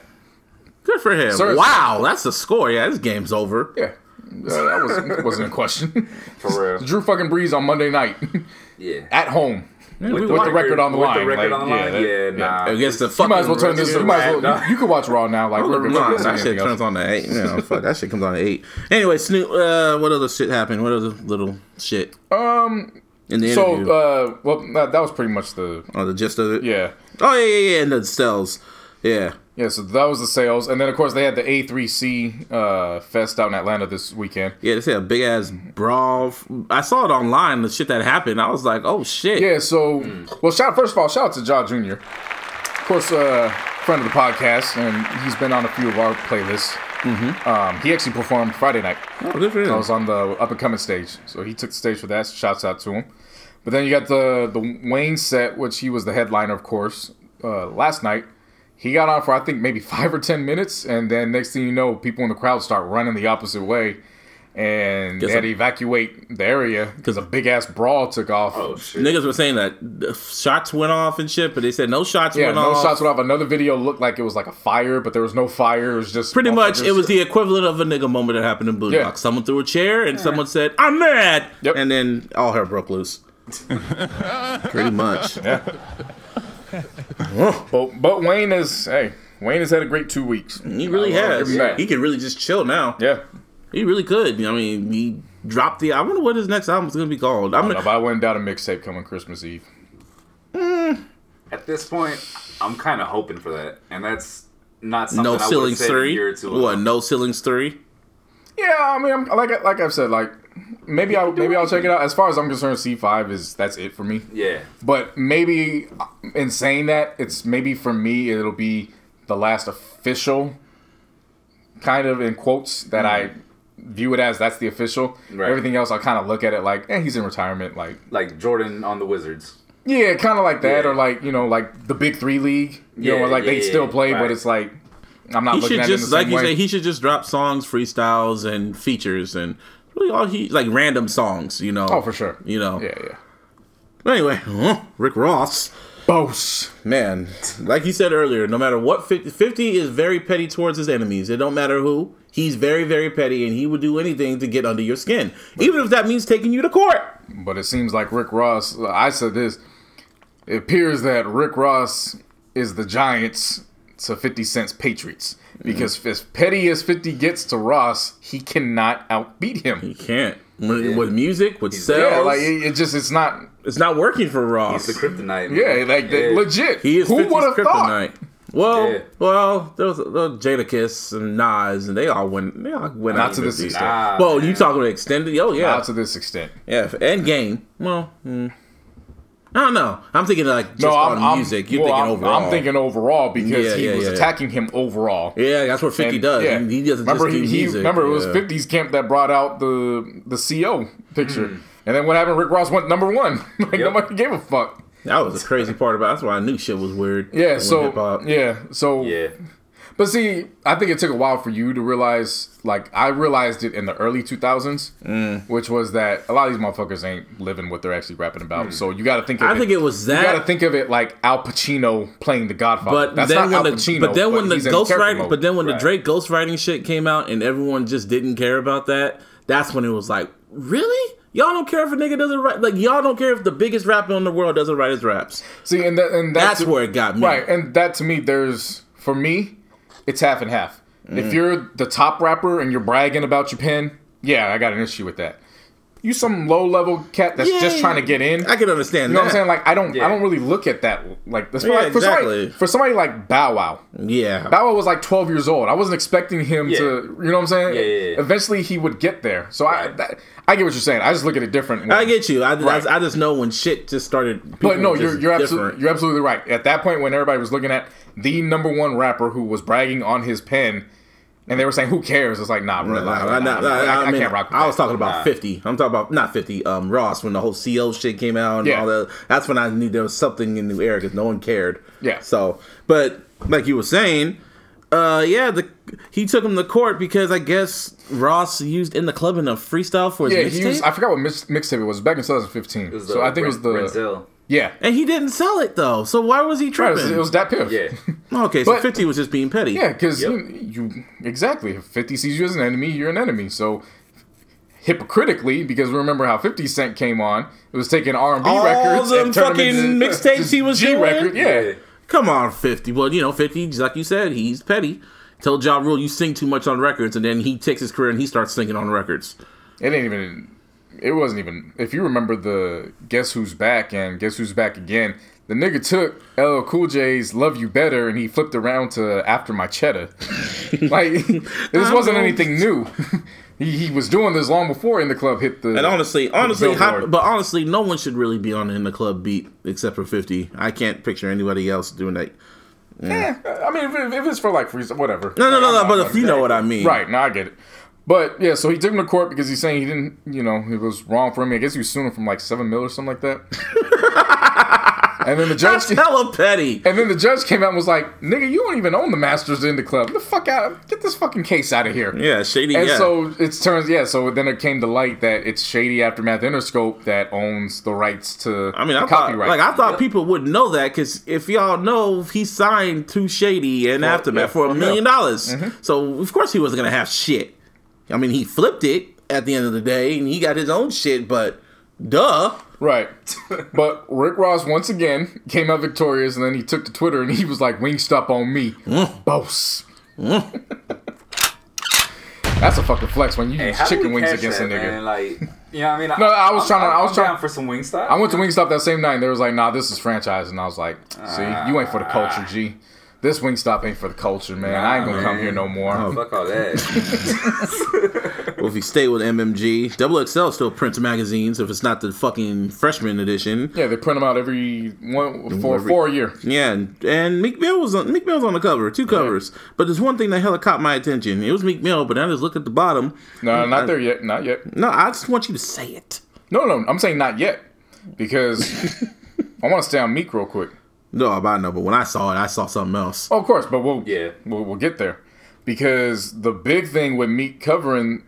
Speaker 2: Good for him.
Speaker 3: Sir-
Speaker 2: wow, that's the score. Yeah, this game's over.
Speaker 3: yeah. Uh, that was wasn't a question.
Speaker 4: for real.
Speaker 3: Drew fucking Brees on Monday night
Speaker 4: Yeah.
Speaker 3: at home
Speaker 2: we
Speaker 3: with,
Speaker 2: won.
Speaker 3: the record on the
Speaker 4: With
Speaker 3: line.
Speaker 4: the record
Speaker 3: Like,
Speaker 4: on the line?
Speaker 3: that-
Speaker 4: Yeah, nah.
Speaker 2: Against the
Speaker 3: You might as well turn this. You might as well.
Speaker 4: Nah.
Speaker 3: You, you could watch Raw now. Like we're, we're
Speaker 2: Nah, that shit turns on at eight. You know, fuck that shit comes on at eight. Anyway, Snoop. Uh, what other shit happened? What other little shit? Um, in the
Speaker 3: So,
Speaker 2: interview.
Speaker 3: uh, well, that, that was pretty much the
Speaker 2: oh, the gist of it.
Speaker 3: yeah.
Speaker 2: Oh yeah, yeah, yeah. And the cells. Yeah.
Speaker 3: Yeah, so that was the sales, and then of course they had the A3C uh, Fest out in Atlanta this weekend.
Speaker 2: Yeah, they said a big ass brawl. I saw it online. The shit that happened. I was like, oh shit.
Speaker 3: Yeah, so well, shout first of all, shout out to Ja Jr. Of course, uh, friend of the podcast, and he's been on a few of our playlists. Mm-hmm. Um, he actually performed Friday night.
Speaker 2: Oh, good for him.
Speaker 3: I was on the up and coming stage, so he took the stage for that. Shouts out to him. But then you got the the Wayne set, which he was the headliner, of course, uh, last night. He got on for I think maybe five or ten minutes, and then next thing you know, people in the crowd start running the opposite way, and
Speaker 2: Guess
Speaker 3: they had to evacuate the area because a big ass brawl took off.
Speaker 4: Oh shit.
Speaker 2: Niggas were saying that the shots went off and shit, but they said no shots went off.
Speaker 3: Yeah,
Speaker 2: went
Speaker 3: no
Speaker 2: off.
Speaker 3: shots went off. Another video looked like it was like a fire, but there was no fire. It was just
Speaker 2: Pretty much, it was the equivalent of a nigga moment that happened in Blue
Speaker 3: Yeah.
Speaker 2: Box. Someone threw a chair and someone said, "I'm mad,"
Speaker 3: Yep.
Speaker 2: and then all hell broke loose. Pretty much.
Speaker 3: But, but Wayne is hey, Wayne has had a great two weeks.
Speaker 2: He really
Speaker 3: I
Speaker 2: has.
Speaker 3: give him that.
Speaker 2: He can really just chill now.
Speaker 3: Yeah,
Speaker 2: He really could. I mean, he dropped the. I wonder what his next album is gonna be called. I'm
Speaker 3: I,
Speaker 2: gonna,
Speaker 3: I went down a mixtape coming Christmas Eve. Hmm.
Speaker 4: At this point, I'm kind of hoping for that, and that's not something
Speaker 2: no
Speaker 4: I would've
Speaker 2: ceilings
Speaker 4: said a
Speaker 2: three.
Speaker 4: year or two ago.
Speaker 2: What? No ceilings three.
Speaker 3: Yeah, I mean, I'm, like like I've said, like maybe I maybe I'll check it out. As far as I'm concerned, C five is that's it for me.
Speaker 4: Yeah.
Speaker 3: But maybe in saying that, it's maybe for me it'll be the last official kind of in quotes that I view it as. That's the official.
Speaker 4: Right.
Speaker 3: Everything else, I kind of look at it like, eh, he's in retirement. Like,
Speaker 4: Like Jordan on the Wizards.
Speaker 3: yeah, kind of like that,
Speaker 4: Yeah.
Speaker 3: or like you know, like the Big Three league. You know,
Speaker 4: Yeah,
Speaker 3: where like they
Speaker 4: yeah,
Speaker 3: still play,
Speaker 4: right.
Speaker 3: but it's like I'm not
Speaker 2: He
Speaker 3: looking
Speaker 2: should
Speaker 3: at it in
Speaker 2: just
Speaker 3: the
Speaker 2: like
Speaker 3: same
Speaker 2: you
Speaker 3: way.
Speaker 2: say. He should just drop songs, freestyles, and features, and really all he like random songs. You know.
Speaker 3: oh, for sure.
Speaker 2: You know.
Speaker 3: Yeah, yeah.
Speaker 2: But Anyway, huh, Rick Ross.
Speaker 3: Boss.
Speaker 2: Man, like you said earlier, no matter what 50, 50 is very petty towards his enemies. It don't matter who. He's very, very petty, and he would do anything to get under your skin, even if that means taking you to court.
Speaker 3: But it seems like Rick Ross. I said this. It appears that Rick Ross is the Giants to 50 Cent's Patriots. Because as petty as 50 gets to Ross, he cannot outbeat him.
Speaker 2: He can't with, with music, with
Speaker 3: Yeah,
Speaker 2: sales.
Speaker 3: like it, it just it's not.
Speaker 2: it's not working for Ross.
Speaker 4: He's the kryptonite. man.
Speaker 3: Yeah, like
Speaker 4: Yeah.
Speaker 3: legit.
Speaker 2: He is
Speaker 3: Who
Speaker 2: 50's
Speaker 3: would have thought?
Speaker 2: kryptonite. Well,
Speaker 4: Yeah.
Speaker 2: well, there was, there was Jadakiss and Nas, and they all went. They all went
Speaker 3: Not
Speaker 2: out
Speaker 3: to this
Speaker 2: 50.
Speaker 3: extent.
Speaker 4: Nah,
Speaker 2: Well,
Speaker 4: man.
Speaker 2: you talking about extended? Oh yeah,
Speaker 3: Not to this extent.
Speaker 2: yeah, and game. Well, mm. I don't know. I'm thinking like just
Speaker 3: No,
Speaker 2: on
Speaker 3: I'm, I'm
Speaker 2: music. You're
Speaker 3: well,
Speaker 2: thinking
Speaker 3: I'm,
Speaker 2: overall.
Speaker 3: I'm thinking overall because
Speaker 2: Yeah,
Speaker 3: he
Speaker 2: yeah,
Speaker 3: was
Speaker 2: yeah.
Speaker 3: attacking him overall.
Speaker 2: Yeah, that's what 50
Speaker 3: And,
Speaker 2: does.
Speaker 3: yeah.
Speaker 2: He, he doesn't
Speaker 3: remember,
Speaker 2: just do
Speaker 3: he, he-
Speaker 2: music.
Speaker 3: remember it was 50's camp that brought out the the CO picture. And then what happened? Rick Ross went number one. like
Speaker 4: Yep.
Speaker 3: nobody gave a fuck.
Speaker 2: That was the crazy part about. That's why I knew shit was weird.
Speaker 3: Yeah, so
Speaker 2: hip-hop.
Speaker 3: yeah, so
Speaker 4: Yeah.
Speaker 3: But see, I think it took a while for you to realize. Like, I realized it in the early 2000s,
Speaker 2: Mm.
Speaker 3: which was that a lot of these motherfuckers ain't living what they're actually rapping about. So you got to think. Of
Speaker 2: I think it was that.
Speaker 3: You got to think of it like Al Pacino playing the Godfather.
Speaker 2: But
Speaker 3: That's
Speaker 2: then
Speaker 3: not
Speaker 2: when
Speaker 3: Al
Speaker 2: the
Speaker 3: Pacino.
Speaker 2: but then when the
Speaker 3: he's in character
Speaker 2: ghostwriting but then when the Drake ghostwriting shit came out and everyone just didn't care about that, that's when it was like, really? Y'all don't care if a nigga doesn't write like y'all don't care if the biggest rapper in the world doesn't write his raps.
Speaker 3: see, and that, and
Speaker 2: That's
Speaker 3: to-
Speaker 2: where it got me.
Speaker 3: Right, and that to me, there's for me, it's half and half.
Speaker 2: Mm.
Speaker 3: If you're the top rapper and you're bragging about your pen, yeah, I got an issue with that. You some low level cat that's just trying to get in.
Speaker 2: I can understand
Speaker 3: You know
Speaker 2: that.
Speaker 3: what I'm saying? Like I don't, I don't really look at that like this.
Speaker 2: Yeah,
Speaker 3: like, for
Speaker 2: exactly.
Speaker 3: somebody, for somebody like Bow Wow.
Speaker 2: Yeah.
Speaker 3: Bow Wow was like 12 years old. I wasn't expecting him
Speaker 4: Yeah.
Speaker 3: to, you know what I'm saying?
Speaker 4: Yeah, yeah, yeah.
Speaker 3: Eventually, he would get there. So I, that, I get what you're saying. I just look at it different.
Speaker 2: I get you. I,
Speaker 3: Right.
Speaker 2: I, I just know when shit just started.
Speaker 3: But no, you're you're absolutely you're absolutely right. At that point, when everybody was looking at the number one rapper who was bragging on his pen, and they were saying, "Who cares?" It's like, nah, bro,
Speaker 2: Nah,
Speaker 3: nah,
Speaker 2: nah,
Speaker 3: nah,
Speaker 2: nah,
Speaker 3: nah, I,
Speaker 2: I,
Speaker 3: I
Speaker 2: mean,
Speaker 3: can't rock. With
Speaker 2: I was
Speaker 3: that.
Speaker 2: talking about
Speaker 4: Nah.
Speaker 2: 50. I'm talking about not 50. Um, Ross when the whole CO shit came out and
Speaker 3: Yeah.
Speaker 2: all that. That's when I knew there was something in the air because no one cared.
Speaker 3: Yeah.
Speaker 2: So, but like you were saying, uh, yeah, the he took him to court because I guess Ross used in the club in a freestyle for his
Speaker 3: Yeah,
Speaker 2: mixtape,
Speaker 3: was. I forgot what mix, mixtape it was back in 2015.
Speaker 4: It was
Speaker 3: so
Speaker 4: the
Speaker 3: I think it was the
Speaker 4: Renzel.
Speaker 3: yeah.
Speaker 2: and he didn't sell it though. So why was he
Speaker 3: Right, it
Speaker 2: tripping?
Speaker 3: was, it was that piff.
Speaker 4: Yeah.
Speaker 2: okay, so
Speaker 3: But-
Speaker 2: 50 was just being petty.
Speaker 3: Yeah, because
Speaker 4: Yep.
Speaker 3: you, you exactly if Fifty sees you as an enemy, you're an enemy. So hypocritically, because remember how Fifty Cent came on, it was taking R and B
Speaker 2: All
Speaker 3: records
Speaker 2: them
Speaker 3: and turning
Speaker 2: fucking
Speaker 3: them into
Speaker 2: mixtapes he was
Speaker 3: G
Speaker 2: doing?
Speaker 3: record. Yeah.
Speaker 4: Yeah.
Speaker 2: Come on, 50. Well, you know, 50, just like you said, he's petty. Tell Ja Rule you sing too much on records, and then he takes his career and he starts singing on records.
Speaker 3: It ain't even. It wasn't even. If you remember the Guess Who's Back and Guess Who's Back Again, the nigga took LL Cool J's "Love You Better" and he flipped around to "After My Cheddar." like this wasn't anything new. he, he was doing this long before in the club hit the.
Speaker 2: And honestly, honestly,
Speaker 3: Billboard.
Speaker 2: how, but honestly, no one should really be on in the club beat except for 50. I can't picture anybody else doing that.
Speaker 3: Eh, I mean, if, if it's for like free, whatever.
Speaker 2: No, no, no, no. But if you know what I mean,
Speaker 3: Right, no, I get it. But yeah, so he took him to court because he's saying he didn't, you know, it was wrong for him. I guess he was suing him from like seven mil or something like that. and then the judge,
Speaker 2: That's hella petty.
Speaker 3: and then the judge came out and was like, "Nigga, you don't even own the Masters in the club. Get the fuck out! Get this fucking case out of here."
Speaker 2: Yeah, shady.
Speaker 3: And
Speaker 2: yeah.
Speaker 3: so it turns, yeah. So then it came to light that it's Shady Aftermath Interscope that owns the rights to
Speaker 2: I mean,
Speaker 3: the
Speaker 2: I thought,
Speaker 3: copyright.
Speaker 2: like, I thought people would know that because if y'all know, he signed to Shady and Aftermath
Speaker 3: yeah,
Speaker 2: for
Speaker 3: for
Speaker 2: a
Speaker 3: a
Speaker 2: million
Speaker 3: mil.
Speaker 2: dollars. Mm-hmm. So of course he wasn't gonna have shit. I mean, he flipped it at the end of the day, and he got his own shit. But duh,
Speaker 3: Right. but Rick Ross once again came out victorious and then he took to Twitter and he was like, Wingstop on me. Mm. Boss. Mm. That's a fucking flex when you
Speaker 4: Hey,
Speaker 3: use chicken wings against
Speaker 4: that,
Speaker 3: a nigga.
Speaker 4: Man? Like, you know what I mean?
Speaker 3: No, I was
Speaker 4: I'm-
Speaker 3: trying to- I
Speaker 4: I'm
Speaker 3: was trying-
Speaker 4: down for some Wingstop.
Speaker 3: I went to Wingstop that same night and they was like, nah, this is franchise. And I was like, see, you ain't for the culture, G. This Wingstop ain't for the culture, man. I ain't gonna
Speaker 4: Nah,
Speaker 3: come here no more.
Speaker 4: Oh, fuck all that.
Speaker 2: well, if you stay with MMG, Double XL still prints magazines. If it's not the fucking freshman edition,
Speaker 3: Yeah, they print them out every one for
Speaker 2: Every-
Speaker 3: for a year.
Speaker 2: Yeah, and, and Meek Mill was on Meek Mill's on the cover, two covers. But there's one thing that hella caught my attention. It was Meek Mill, but I just look at the bottom.
Speaker 3: No, not there yet. Not yet.
Speaker 2: No, I just want you to say it.
Speaker 3: No, no, I'm saying not yet because I want to stay on Meek real quick.
Speaker 2: No, I know, but when I saw it, I saw something else.
Speaker 3: Oh, of course, but we'll
Speaker 4: Yeah.
Speaker 3: we'll, we'll get there because the big thing with Meek covering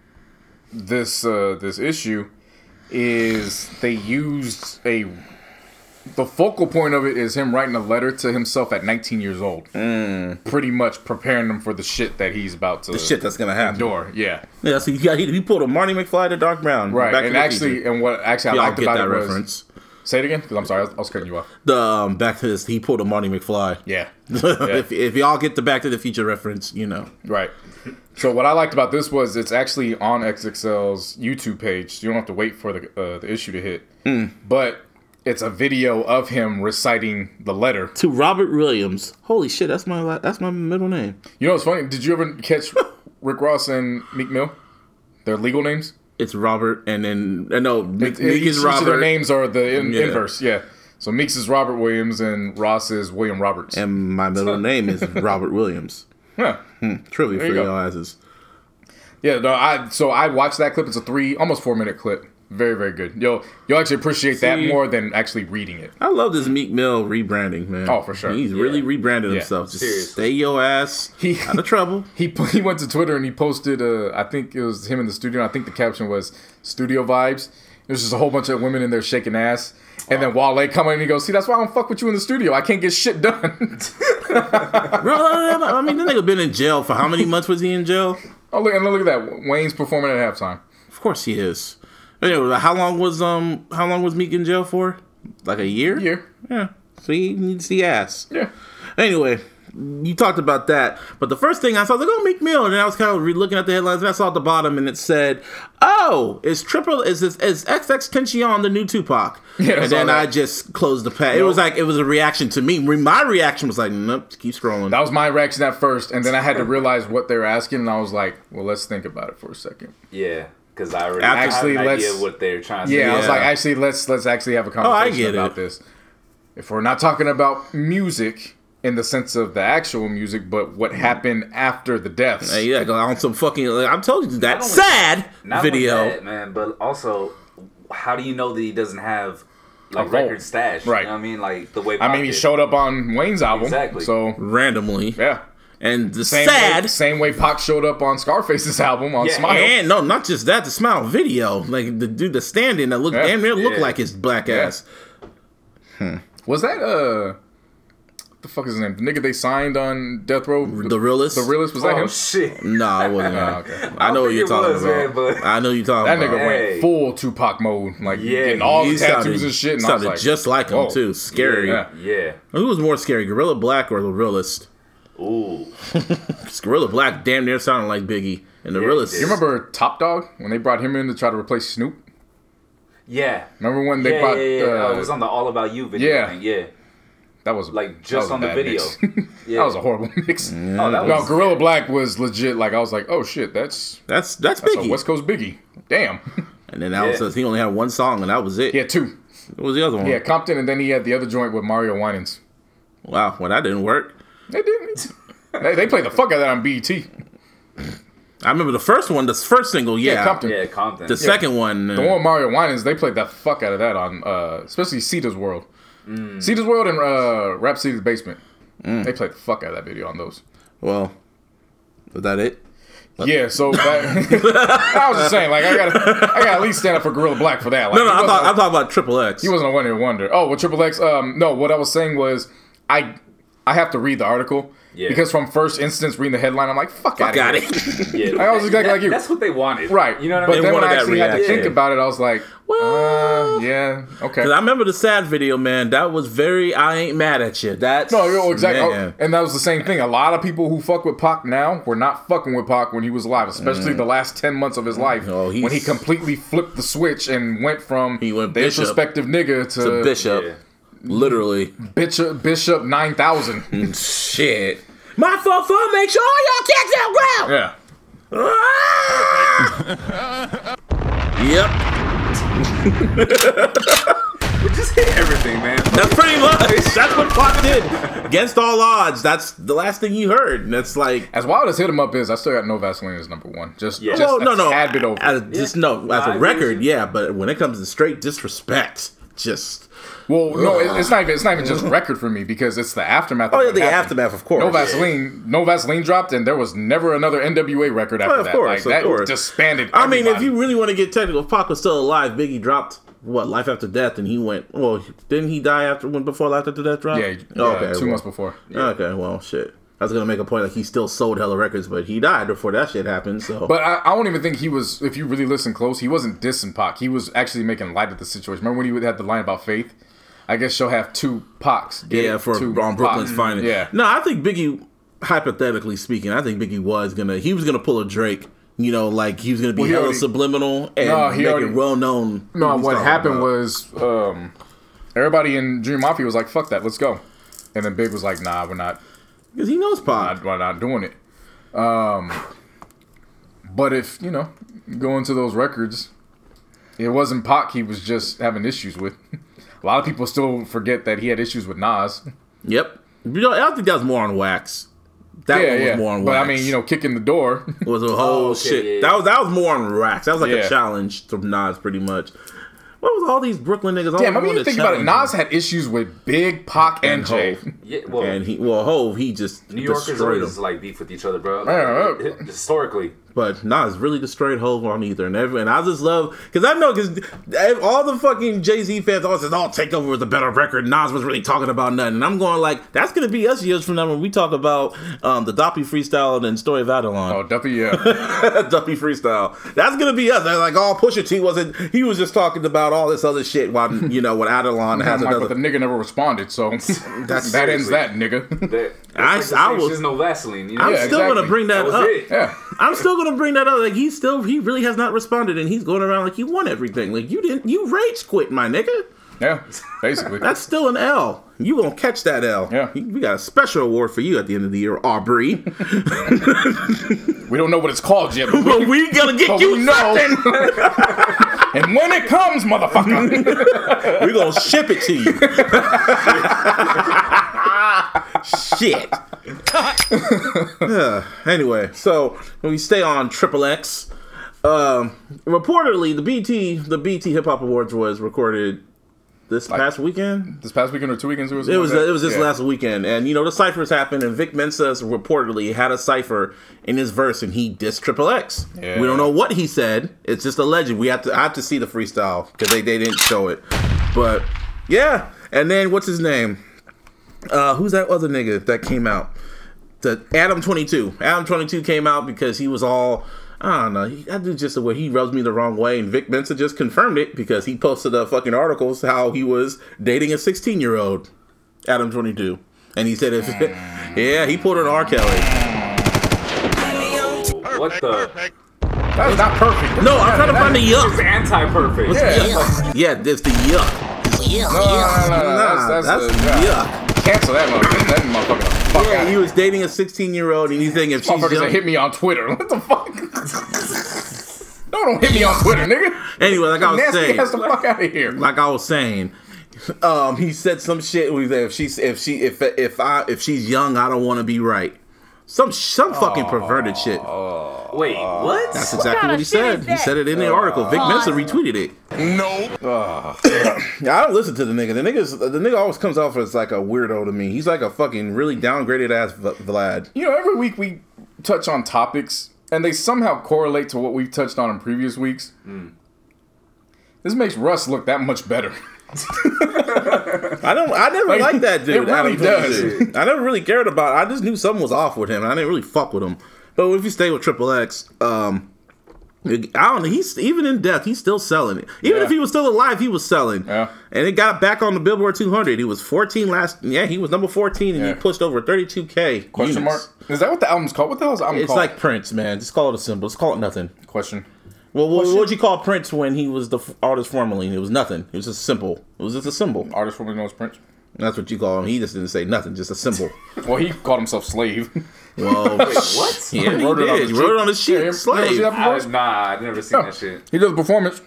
Speaker 3: this uh, this issue is they used a the focal point of it is him writing a letter to himself at 19 years old, pretty much preparing him for the shit that he's about to
Speaker 2: Mm. The shit that's gonna happen.
Speaker 3: Door, Yeah,
Speaker 2: Yeah, so he, got, he, he pulled a Marty McFly to Doc Brown.
Speaker 3: right.
Speaker 2: Back
Speaker 3: and actually,
Speaker 2: Future.
Speaker 3: and what actually I liked about
Speaker 2: that
Speaker 3: it was
Speaker 2: reference.
Speaker 3: Say it again because I'm sorry, I was, I was cutting you off.
Speaker 2: The um, back to this, he pulled a Marty McFly.
Speaker 3: Yeah,
Speaker 2: if, if y'all get the Back to the Future reference, you know.
Speaker 3: Right. So what I liked about this was it's actually on XXL's YouTube page. So you don't have to wait for the uh, the issue to hit. But it's a video of him reciting the letter.
Speaker 2: To Robert Williams. Holy shit, that's my that's my middle name.
Speaker 3: You know what's funny? Did you ever catch Rick Ross and Meek Mill? Their legal names?
Speaker 2: It's Robert, and then uh, no, Meek, Meek is
Speaker 3: of their names are the in,
Speaker 2: Yeah.
Speaker 3: inverse. Yeah. So Meeks is Robert Williams and Ross is William Roberts.
Speaker 2: and my middle name is Robert Williams.
Speaker 3: Huh.
Speaker 2: Trivia for
Speaker 3: you
Speaker 2: y'all asses.
Speaker 3: Yeah, no, I so I watched that clip. It's a three, almost four minute clip. Very, very good. Yo, you'll actually appreciate that more than actually reading it.
Speaker 2: I love this Meek Mill rebranding, man.
Speaker 3: Oh, for sure.
Speaker 2: He's really rebranded
Speaker 3: Yeah.
Speaker 2: himself. Just
Speaker 4: Seriously.
Speaker 2: stay your ass
Speaker 3: He-
Speaker 2: out of trouble.
Speaker 3: He he went to Twitter and he posted. Uh, I think it was him in the studio. And I think the caption was "Studio vibes." There's just a whole bunch of women in there shaking ass. And then Wale come in and he goes, "See, that's why I don't fuck with you in the studio. I can't get shit done."
Speaker 2: Bro, I mean, that nigga been in jail for how many months was he in jail?
Speaker 3: oh, look and look at that. Wayne's performing at halftime.
Speaker 2: Of course he is. Anyway, how long was um how long was Meek in jail for? Like a year?
Speaker 3: Year.
Speaker 2: Yeah. So he needs the ass.
Speaker 3: Yeah.
Speaker 2: Anyway, you talked about that, but the first thing I saw was like, oh, Meek Mill, and I was kind of re- looking at the headlines, and I saw at the bottom, and it said, "Oh, is Triple is this, is XX Tentacion the new Tupac?"
Speaker 3: Yeah,
Speaker 2: and then
Speaker 3: that.
Speaker 2: I just closed the page. It was like it was a reaction to me. My reaction was like, "Nope, keep scrolling."
Speaker 3: That was my reaction at first, and then I had to realize what they were asking, and I was like, "Well, let's think about it for a second.
Speaker 4: Yeah, because I already
Speaker 2: Actually,
Speaker 4: have an idea
Speaker 3: let's-
Speaker 4: of what they're trying to
Speaker 3: Yeah,
Speaker 4: say.
Speaker 3: I was
Speaker 2: Yeah.
Speaker 3: like, actually, let's let's actually have a
Speaker 2: Oh,
Speaker 3: conversation
Speaker 2: get
Speaker 3: about
Speaker 2: it.
Speaker 3: this. If we're not talking about music in the sense of the actual music, but what mm-hmm. happened after the deaths.
Speaker 2: Hey, yeah, go on some fucking. Like, I'm telling you that
Speaker 4: only-
Speaker 2: sad
Speaker 4: Not
Speaker 2: video.
Speaker 4: only that, man, but also, how do you know that he doesn't have like
Speaker 3: A
Speaker 4: record stash?
Speaker 3: Right.
Speaker 4: You know what I mean, like the way.
Speaker 3: I mean, he
Speaker 4: did.
Speaker 3: showed up on Wayne's album,
Speaker 4: Exactly.
Speaker 3: So
Speaker 2: randomly,
Speaker 3: yeah,
Speaker 2: and the
Speaker 3: same
Speaker 2: sad.
Speaker 3: way, same way Pac showed up on Scarface's album on
Speaker 4: Yeah,
Speaker 3: Smile.
Speaker 2: And no, not just that, the smile video. Like the dude, the stand-in that looked
Speaker 3: Yeah.
Speaker 2: damn near looked
Speaker 4: Yeah.
Speaker 2: like his black
Speaker 3: Yeah.
Speaker 2: ass.
Speaker 3: Was that uh, the fuck is his name? The nigga they signed on Death Row.
Speaker 2: The Realest.
Speaker 3: The Realest was that
Speaker 4: Oh
Speaker 3: him?
Speaker 4: shit!
Speaker 2: No, it wasn't.
Speaker 3: Oh, okay.
Speaker 2: I know what you're talking
Speaker 4: was,
Speaker 2: about.
Speaker 4: man,
Speaker 2: I know you're talking
Speaker 3: That
Speaker 2: about.
Speaker 3: That nigga
Speaker 4: Hey.
Speaker 3: went full Tupac mode, like
Speaker 4: Yeah,
Speaker 3: getting all
Speaker 2: He
Speaker 3: the tattoos
Speaker 2: sounded-
Speaker 3: and shit. And I was
Speaker 2: sounded
Speaker 3: like,
Speaker 2: just like him
Speaker 3: whoa.
Speaker 2: too. Scary.
Speaker 3: Yeah.
Speaker 4: Yeah.
Speaker 2: Who was more scary, Guerilla Black or the Realest?
Speaker 4: Ooh.
Speaker 2: 'Cause Guerilla Black damn near sounded like Biggie, and the
Speaker 4: Yeah, Realest.
Speaker 3: You remember Top Dogg when they brought him in to try to replace Snoop?
Speaker 4: Yeah.
Speaker 3: Remember when they
Speaker 4: yeah,
Speaker 3: brought
Speaker 4: yeah, yeah.
Speaker 3: uh,
Speaker 4: Oh, it was on the All About You video.
Speaker 3: yeah.
Speaker 4: thing. Yeah.
Speaker 3: that was
Speaker 4: Like just
Speaker 3: was
Speaker 4: on the video. Yeah.
Speaker 3: that was a horrible mix.
Speaker 4: Oh, that
Speaker 3: No,
Speaker 4: was.
Speaker 3: Guerilla Black was legit. Like I was like, oh shit, that's
Speaker 2: That's that's
Speaker 3: that's a
Speaker 2: Biggie.
Speaker 3: West Coast Biggie. Damn.
Speaker 2: and then that
Speaker 4: Yeah.
Speaker 2: was he only had one song, and that was it.
Speaker 3: he had two.
Speaker 2: What was the other one?
Speaker 3: Yeah, Compton, and then he had the other joint with Mario Winans.
Speaker 2: Wow, well that didn't work.
Speaker 3: They didn't. they, they played the fuck out of that on BET.
Speaker 2: I remember the first one, the first single, yeah.
Speaker 3: Yeah, Compton.
Speaker 4: Yeah, Compton.
Speaker 2: The second one, uh,
Speaker 3: The one with Mario Winans, they played the fuck out of that on, uh, especially Cedar's World.
Speaker 4: Mm.
Speaker 3: Cedar's World and uh, Rap City's Basement.
Speaker 2: Mm.
Speaker 3: They played the fuck out of that video on those.
Speaker 2: well, was that it?
Speaker 3: Yeah, so that, I was just saying, like, I gotta, I gotta at least stand up for Guerilla Black for that. Like,
Speaker 2: No, no, I'm, talking, I'm about Triple X.
Speaker 3: He wasn't a one hit wonder. Oh, with Triple X. Um, no, what I was saying was, I, I have to read the article
Speaker 4: Yeah.
Speaker 3: because from first instance reading the headline, I'm like, fuck,
Speaker 2: Fuck
Speaker 3: out of here.
Speaker 2: it.
Speaker 4: Yeah.
Speaker 3: I was exactly
Speaker 4: That-
Speaker 3: like you.
Speaker 4: That's what they wanted.
Speaker 3: Right,
Speaker 4: You know what I mean?
Speaker 3: But then when I actually had to think about it, I was like,
Speaker 2: Well-
Speaker 3: uh, yeah, okay.
Speaker 2: Cause I remember the sad video, man. That was very. I ain't mad at you. That's
Speaker 3: No, yo, exactly. Oh, and that was the same thing. A lot of people who fuck with Pac now were not fucking with Pac when he was alive, especially the last 10 months of his life.
Speaker 2: Oh,
Speaker 3: when he completely flipped the switch and went from
Speaker 2: He went
Speaker 3: the
Speaker 2: Bishop
Speaker 3: introspective nigga to,
Speaker 2: to Bishop,
Speaker 4: Yeah.
Speaker 2: Literally.
Speaker 3: Bishop, Bishop 9000.
Speaker 2: Shit. My fault for make sure all y'all cats out ground.
Speaker 3: yeah. Ah!
Speaker 2: yep.
Speaker 4: We just hit everything, man.
Speaker 2: That's pretty much. That's what Pac did. Against all odds. That's the last thing you heard. And that's like.
Speaker 3: As wild as Hit 'em Up is, I still got No Vaseline as number one. Just,
Speaker 4: Yeah.
Speaker 3: just
Speaker 2: Well, no, no.
Speaker 3: tad bit over.
Speaker 2: As, just no. As a record, yeah. But when it comes to straight disrespect, just.
Speaker 3: Well, no, it- it's not even. It's not even just record for me because it's the aftermath.
Speaker 2: Oh
Speaker 3: of
Speaker 2: yeah, the
Speaker 3: happened.
Speaker 2: aftermath, of course.
Speaker 3: No Vaseline, no Vaseline dropped, and there was never another NWA record after
Speaker 2: of
Speaker 3: that.
Speaker 2: course,
Speaker 3: like
Speaker 2: of
Speaker 3: that
Speaker 2: course.
Speaker 3: disbanded.
Speaker 2: I mean, if you really want to get technical, if Pac was still alive, Biggie dropped what Life After Death, and he went. Well, didn't he die after when before Life After Death dropped?
Speaker 3: yeah,
Speaker 2: Oh,
Speaker 3: yeah, two
Speaker 2: well.
Speaker 3: months before.
Speaker 2: Okay, well, shit. I was gonna make a point like he still sold hella records, but he died before that shit happened. So,
Speaker 3: But I, I don't even think he was. If you really listen close, he wasn't dissing Pac. He was actually making light of the situation. Remember when he had the line about faith? I guess she'll have two Pacs.
Speaker 2: Yeah, for
Speaker 3: two
Speaker 2: on Brooklyn's finest.
Speaker 3: Yeah,
Speaker 2: No, I think Biggie, hypothetically speaking, I think Biggie was gonna he was gonna pull a Drake. You know, like he was gonna be
Speaker 3: Well, he
Speaker 2: hella
Speaker 3: already-
Speaker 2: subliminal and
Speaker 3: No,
Speaker 2: make
Speaker 3: already-
Speaker 2: it well known.
Speaker 3: No,
Speaker 2: who
Speaker 3: what happened
Speaker 2: about.
Speaker 3: was um, everybody in Dream Mafia was like, "Fuck that, let's go," and then Big was like, "Nah, we're not.
Speaker 2: 'Cause he knows Pac.
Speaker 3: Not, we're not doing it." Um, but if you know, going to those records, it wasn't Pac. He was just having issues with. A lot of people still forget that he had issues with Nas.
Speaker 2: Yep. You know, I think that was more on wax. That
Speaker 3: yeah,
Speaker 2: one was
Speaker 3: yeah.
Speaker 2: more on wax.
Speaker 3: but I mean, you know, kicking the door.
Speaker 2: was a whole
Speaker 4: Oh, okay,
Speaker 2: shit.
Speaker 4: yeah, yeah.
Speaker 2: That was that was more on wax. That was like
Speaker 3: Yeah.
Speaker 2: a challenge to Nas, pretty much. What was all these Brooklyn niggas? all about?
Speaker 3: Damn, I
Speaker 2: doing
Speaker 3: mean, you think about it. Nas had issues with Big Pac and,
Speaker 2: And
Speaker 3: Jay.
Speaker 2: Hov.
Speaker 4: Yeah, well,
Speaker 2: and he well Hov he just
Speaker 4: New Yorkers
Speaker 2: destroyed
Speaker 4: always like beef with each other, bro.
Speaker 3: Yeah, yeah.
Speaker 4: Historically,
Speaker 2: But Nas really destroyed Hov on either, and every, and I just love because I know because all the fucking Jay Z fans always says, "Oh, Takeover was a better record." Nas was really talking about nothing, and I'm going like, that's gonna be us years from now when we talk about um, the Duppy freestyle and Story of Adidon.
Speaker 3: Oh, Duppy, yeah.
Speaker 2: Duppy freestyle. That's gonna be us. They're like, oh, Pusha T wasn't. He was just talking about all this other shit. While you know, when Adidon has
Speaker 3: I'm but the nigga never responded, so
Speaker 2: That's
Speaker 3: that ends that, nigga.
Speaker 4: that,
Speaker 2: I-
Speaker 4: like
Speaker 2: I was-
Speaker 4: no Vaseline. You know?
Speaker 2: I'm
Speaker 3: Yeah,
Speaker 2: still gonna bring that,
Speaker 4: that was
Speaker 2: up.
Speaker 4: it.
Speaker 3: Yeah.
Speaker 2: I'm still gonna bring that up. Like he still, he really has not responded, and he's going around like he won everything. Like you didn't, you rage quit, my nigga.
Speaker 3: Yeah, basically.
Speaker 2: That's still an L. You gonna catch that L?
Speaker 3: Yeah.
Speaker 2: We got a special award for you at the end of the year, Aubrey.
Speaker 3: we don't know what it's called yet, but
Speaker 2: but
Speaker 3: we,
Speaker 2: we gonna get you something.
Speaker 3: and when it comes, motherfucker.
Speaker 2: we gonna ship it to you. Shit. Yeah, anyway, so we stay on Triple X. Um, reportedly, the BT the BT Hip Hop Awards was recorded this past weekend.
Speaker 3: this past weekend or two weekends, it was.
Speaker 2: It was it was this
Speaker 3: Yeah.
Speaker 2: last weekend, and you know the ciphers happened, and Vic Mensa reportedly had a cipher in his verse, and he dissed Triple X.
Speaker 3: Yeah.
Speaker 2: We don't know what he said. It's just alleged. We have to I have to see the freestyle because they, they didn't show it, but yeah. And then what's his name? Uh, who's that other nigga that came out? The Adam Twenty Two. Adam Twenty Two came out because he was all. I don't know. He, that dude just the way he rubs me the wrong way, and Vic Mensa just confirmed it because he posted a fucking articles how he was dating a 16 year old, Adam 22, and he said if yeah he pulled an R Kelly.
Speaker 4: What the?
Speaker 3: That was not perfect.
Speaker 2: No, I'm trying to find the
Speaker 4: It's
Speaker 2: yuck.
Speaker 4: anti-perfect.
Speaker 3: Yeah.
Speaker 2: Yeah, there's the yuck.
Speaker 1: Yeah,
Speaker 3: No,
Speaker 1: yeah.
Speaker 3: no, no, no,
Speaker 2: Nah,
Speaker 3: that's,
Speaker 2: that's,
Speaker 3: that's, a, yeah.
Speaker 2: yuck.
Speaker 3: Cancel that motherfucker. That motherfucker. the Fuck
Speaker 2: Yeah,
Speaker 3: out.
Speaker 2: he was dating a 16 year old, and he's saying if she's
Speaker 3: Motherfuckers that
Speaker 2: young.
Speaker 3: hit me on Twitter. What the fuck? no, don't hit me on Twitter, nigga.
Speaker 2: Anyway, like I was
Speaker 3: Nasty
Speaker 2: saying,
Speaker 3: ass the fuck out of here.
Speaker 2: like I was saying, um, he said some shit. With if she's if she if if I if she's young, I don't want to be right. Some some fucking oh. perverted shit.
Speaker 4: Wait, uh, what?
Speaker 2: That's exactly what he said. He said it in the uh, article. Vic Mensa retweeted it.
Speaker 5: No.
Speaker 2: Yeah, I don't listen to the nigga. The niggas, the nigga always comes off as like a weirdo to me. He's like a fucking really downgraded ass V- Vlad.
Speaker 3: You know, every week we touch on topics, and they somehow correlate to what we've touched on in previous weeks. This makes Russ look that much better.
Speaker 2: I don't. I never
Speaker 3: Like,
Speaker 2: liked that dude.
Speaker 3: it really does.
Speaker 2: 22. I never really cared about. it. I just knew something was off with him. I didn't really fuck with him. But if you stay with Triple X, um, I don't know. He's even in death. He's still selling it. Even
Speaker 3: Yeah.
Speaker 2: if he was still alive, he was selling.
Speaker 3: Yeah.
Speaker 2: And it got back on the Billboard 200. He was 14 last. Yeah, he was number 14, and
Speaker 3: Yeah.
Speaker 2: he pushed over 32k.
Speaker 3: Question
Speaker 2: units.
Speaker 3: mark? Is that what the album's called? What the hell is the album
Speaker 2: It's
Speaker 3: called?
Speaker 2: like Prince, man. Just call it a symbol. Just call it nothing.
Speaker 3: Question.
Speaker 2: Well, what
Speaker 3: Question?
Speaker 2: would you call Prince when he was the f- artist formerly? It was nothing. It was just simple. It was just a symbol.
Speaker 3: Artist formerly known as Prince.
Speaker 2: That's what you call him. He just didn't say nothing. Just a symbol.
Speaker 3: Well, he called himself slave.
Speaker 2: Well,
Speaker 4: what?
Speaker 2: yeah, he,
Speaker 3: wrote it on
Speaker 2: did.
Speaker 3: his
Speaker 2: He wrote
Speaker 3: cheek.
Speaker 2: it on his sheet.
Speaker 3: Yeah, you ever see
Speaker 2: slave.
Speaker 3: that?
Speaker 4: I, nah, I've never seen that shit.
Speaker 3: He did a performance.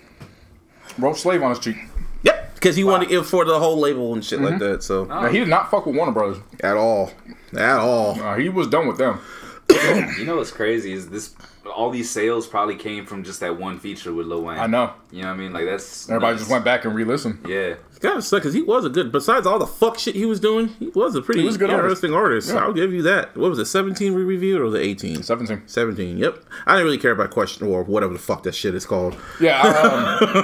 Speaker 3: Wrote slave on his cheek.
Speaker 2: Yep, because he wanted it for the whole label and shit
Speaker 3: Mm-hmm.
Speaker 2: like that. So
Speaker 3: Now, he did not fuck with Warner Brothers.
Speaker 2: at all, at all.
Speaker 3: Uh, he was done with them.
Speaker 4: You know what's crazy is this. All these sales probably came from just that one feature with Lil Wayne.
Speaker 3: I know.
Speaker 4: You know what I mean? Like that's
Speaker 3: Everybody
Speaker 4: nuts.
Speaker 3: just went back and re-listened.
Speaker 4: Yeah.
Speaker 2: It's kind of suck because he was a good. Besides all the fuck shit he was doing, he was a pretty
Speaker 3: He was a good
Speaker 2: interesting artist.
Speaker 3: Yeah.
Speaker 2: I'll give you that. What was it? Seventeen we reviewed or the eighteen?
Speaker 3: 17.
Speaker 2: 17. Yep. I didn't really care about question or whatever the fuck that shit is called.
Speaker 3: Yeah, I,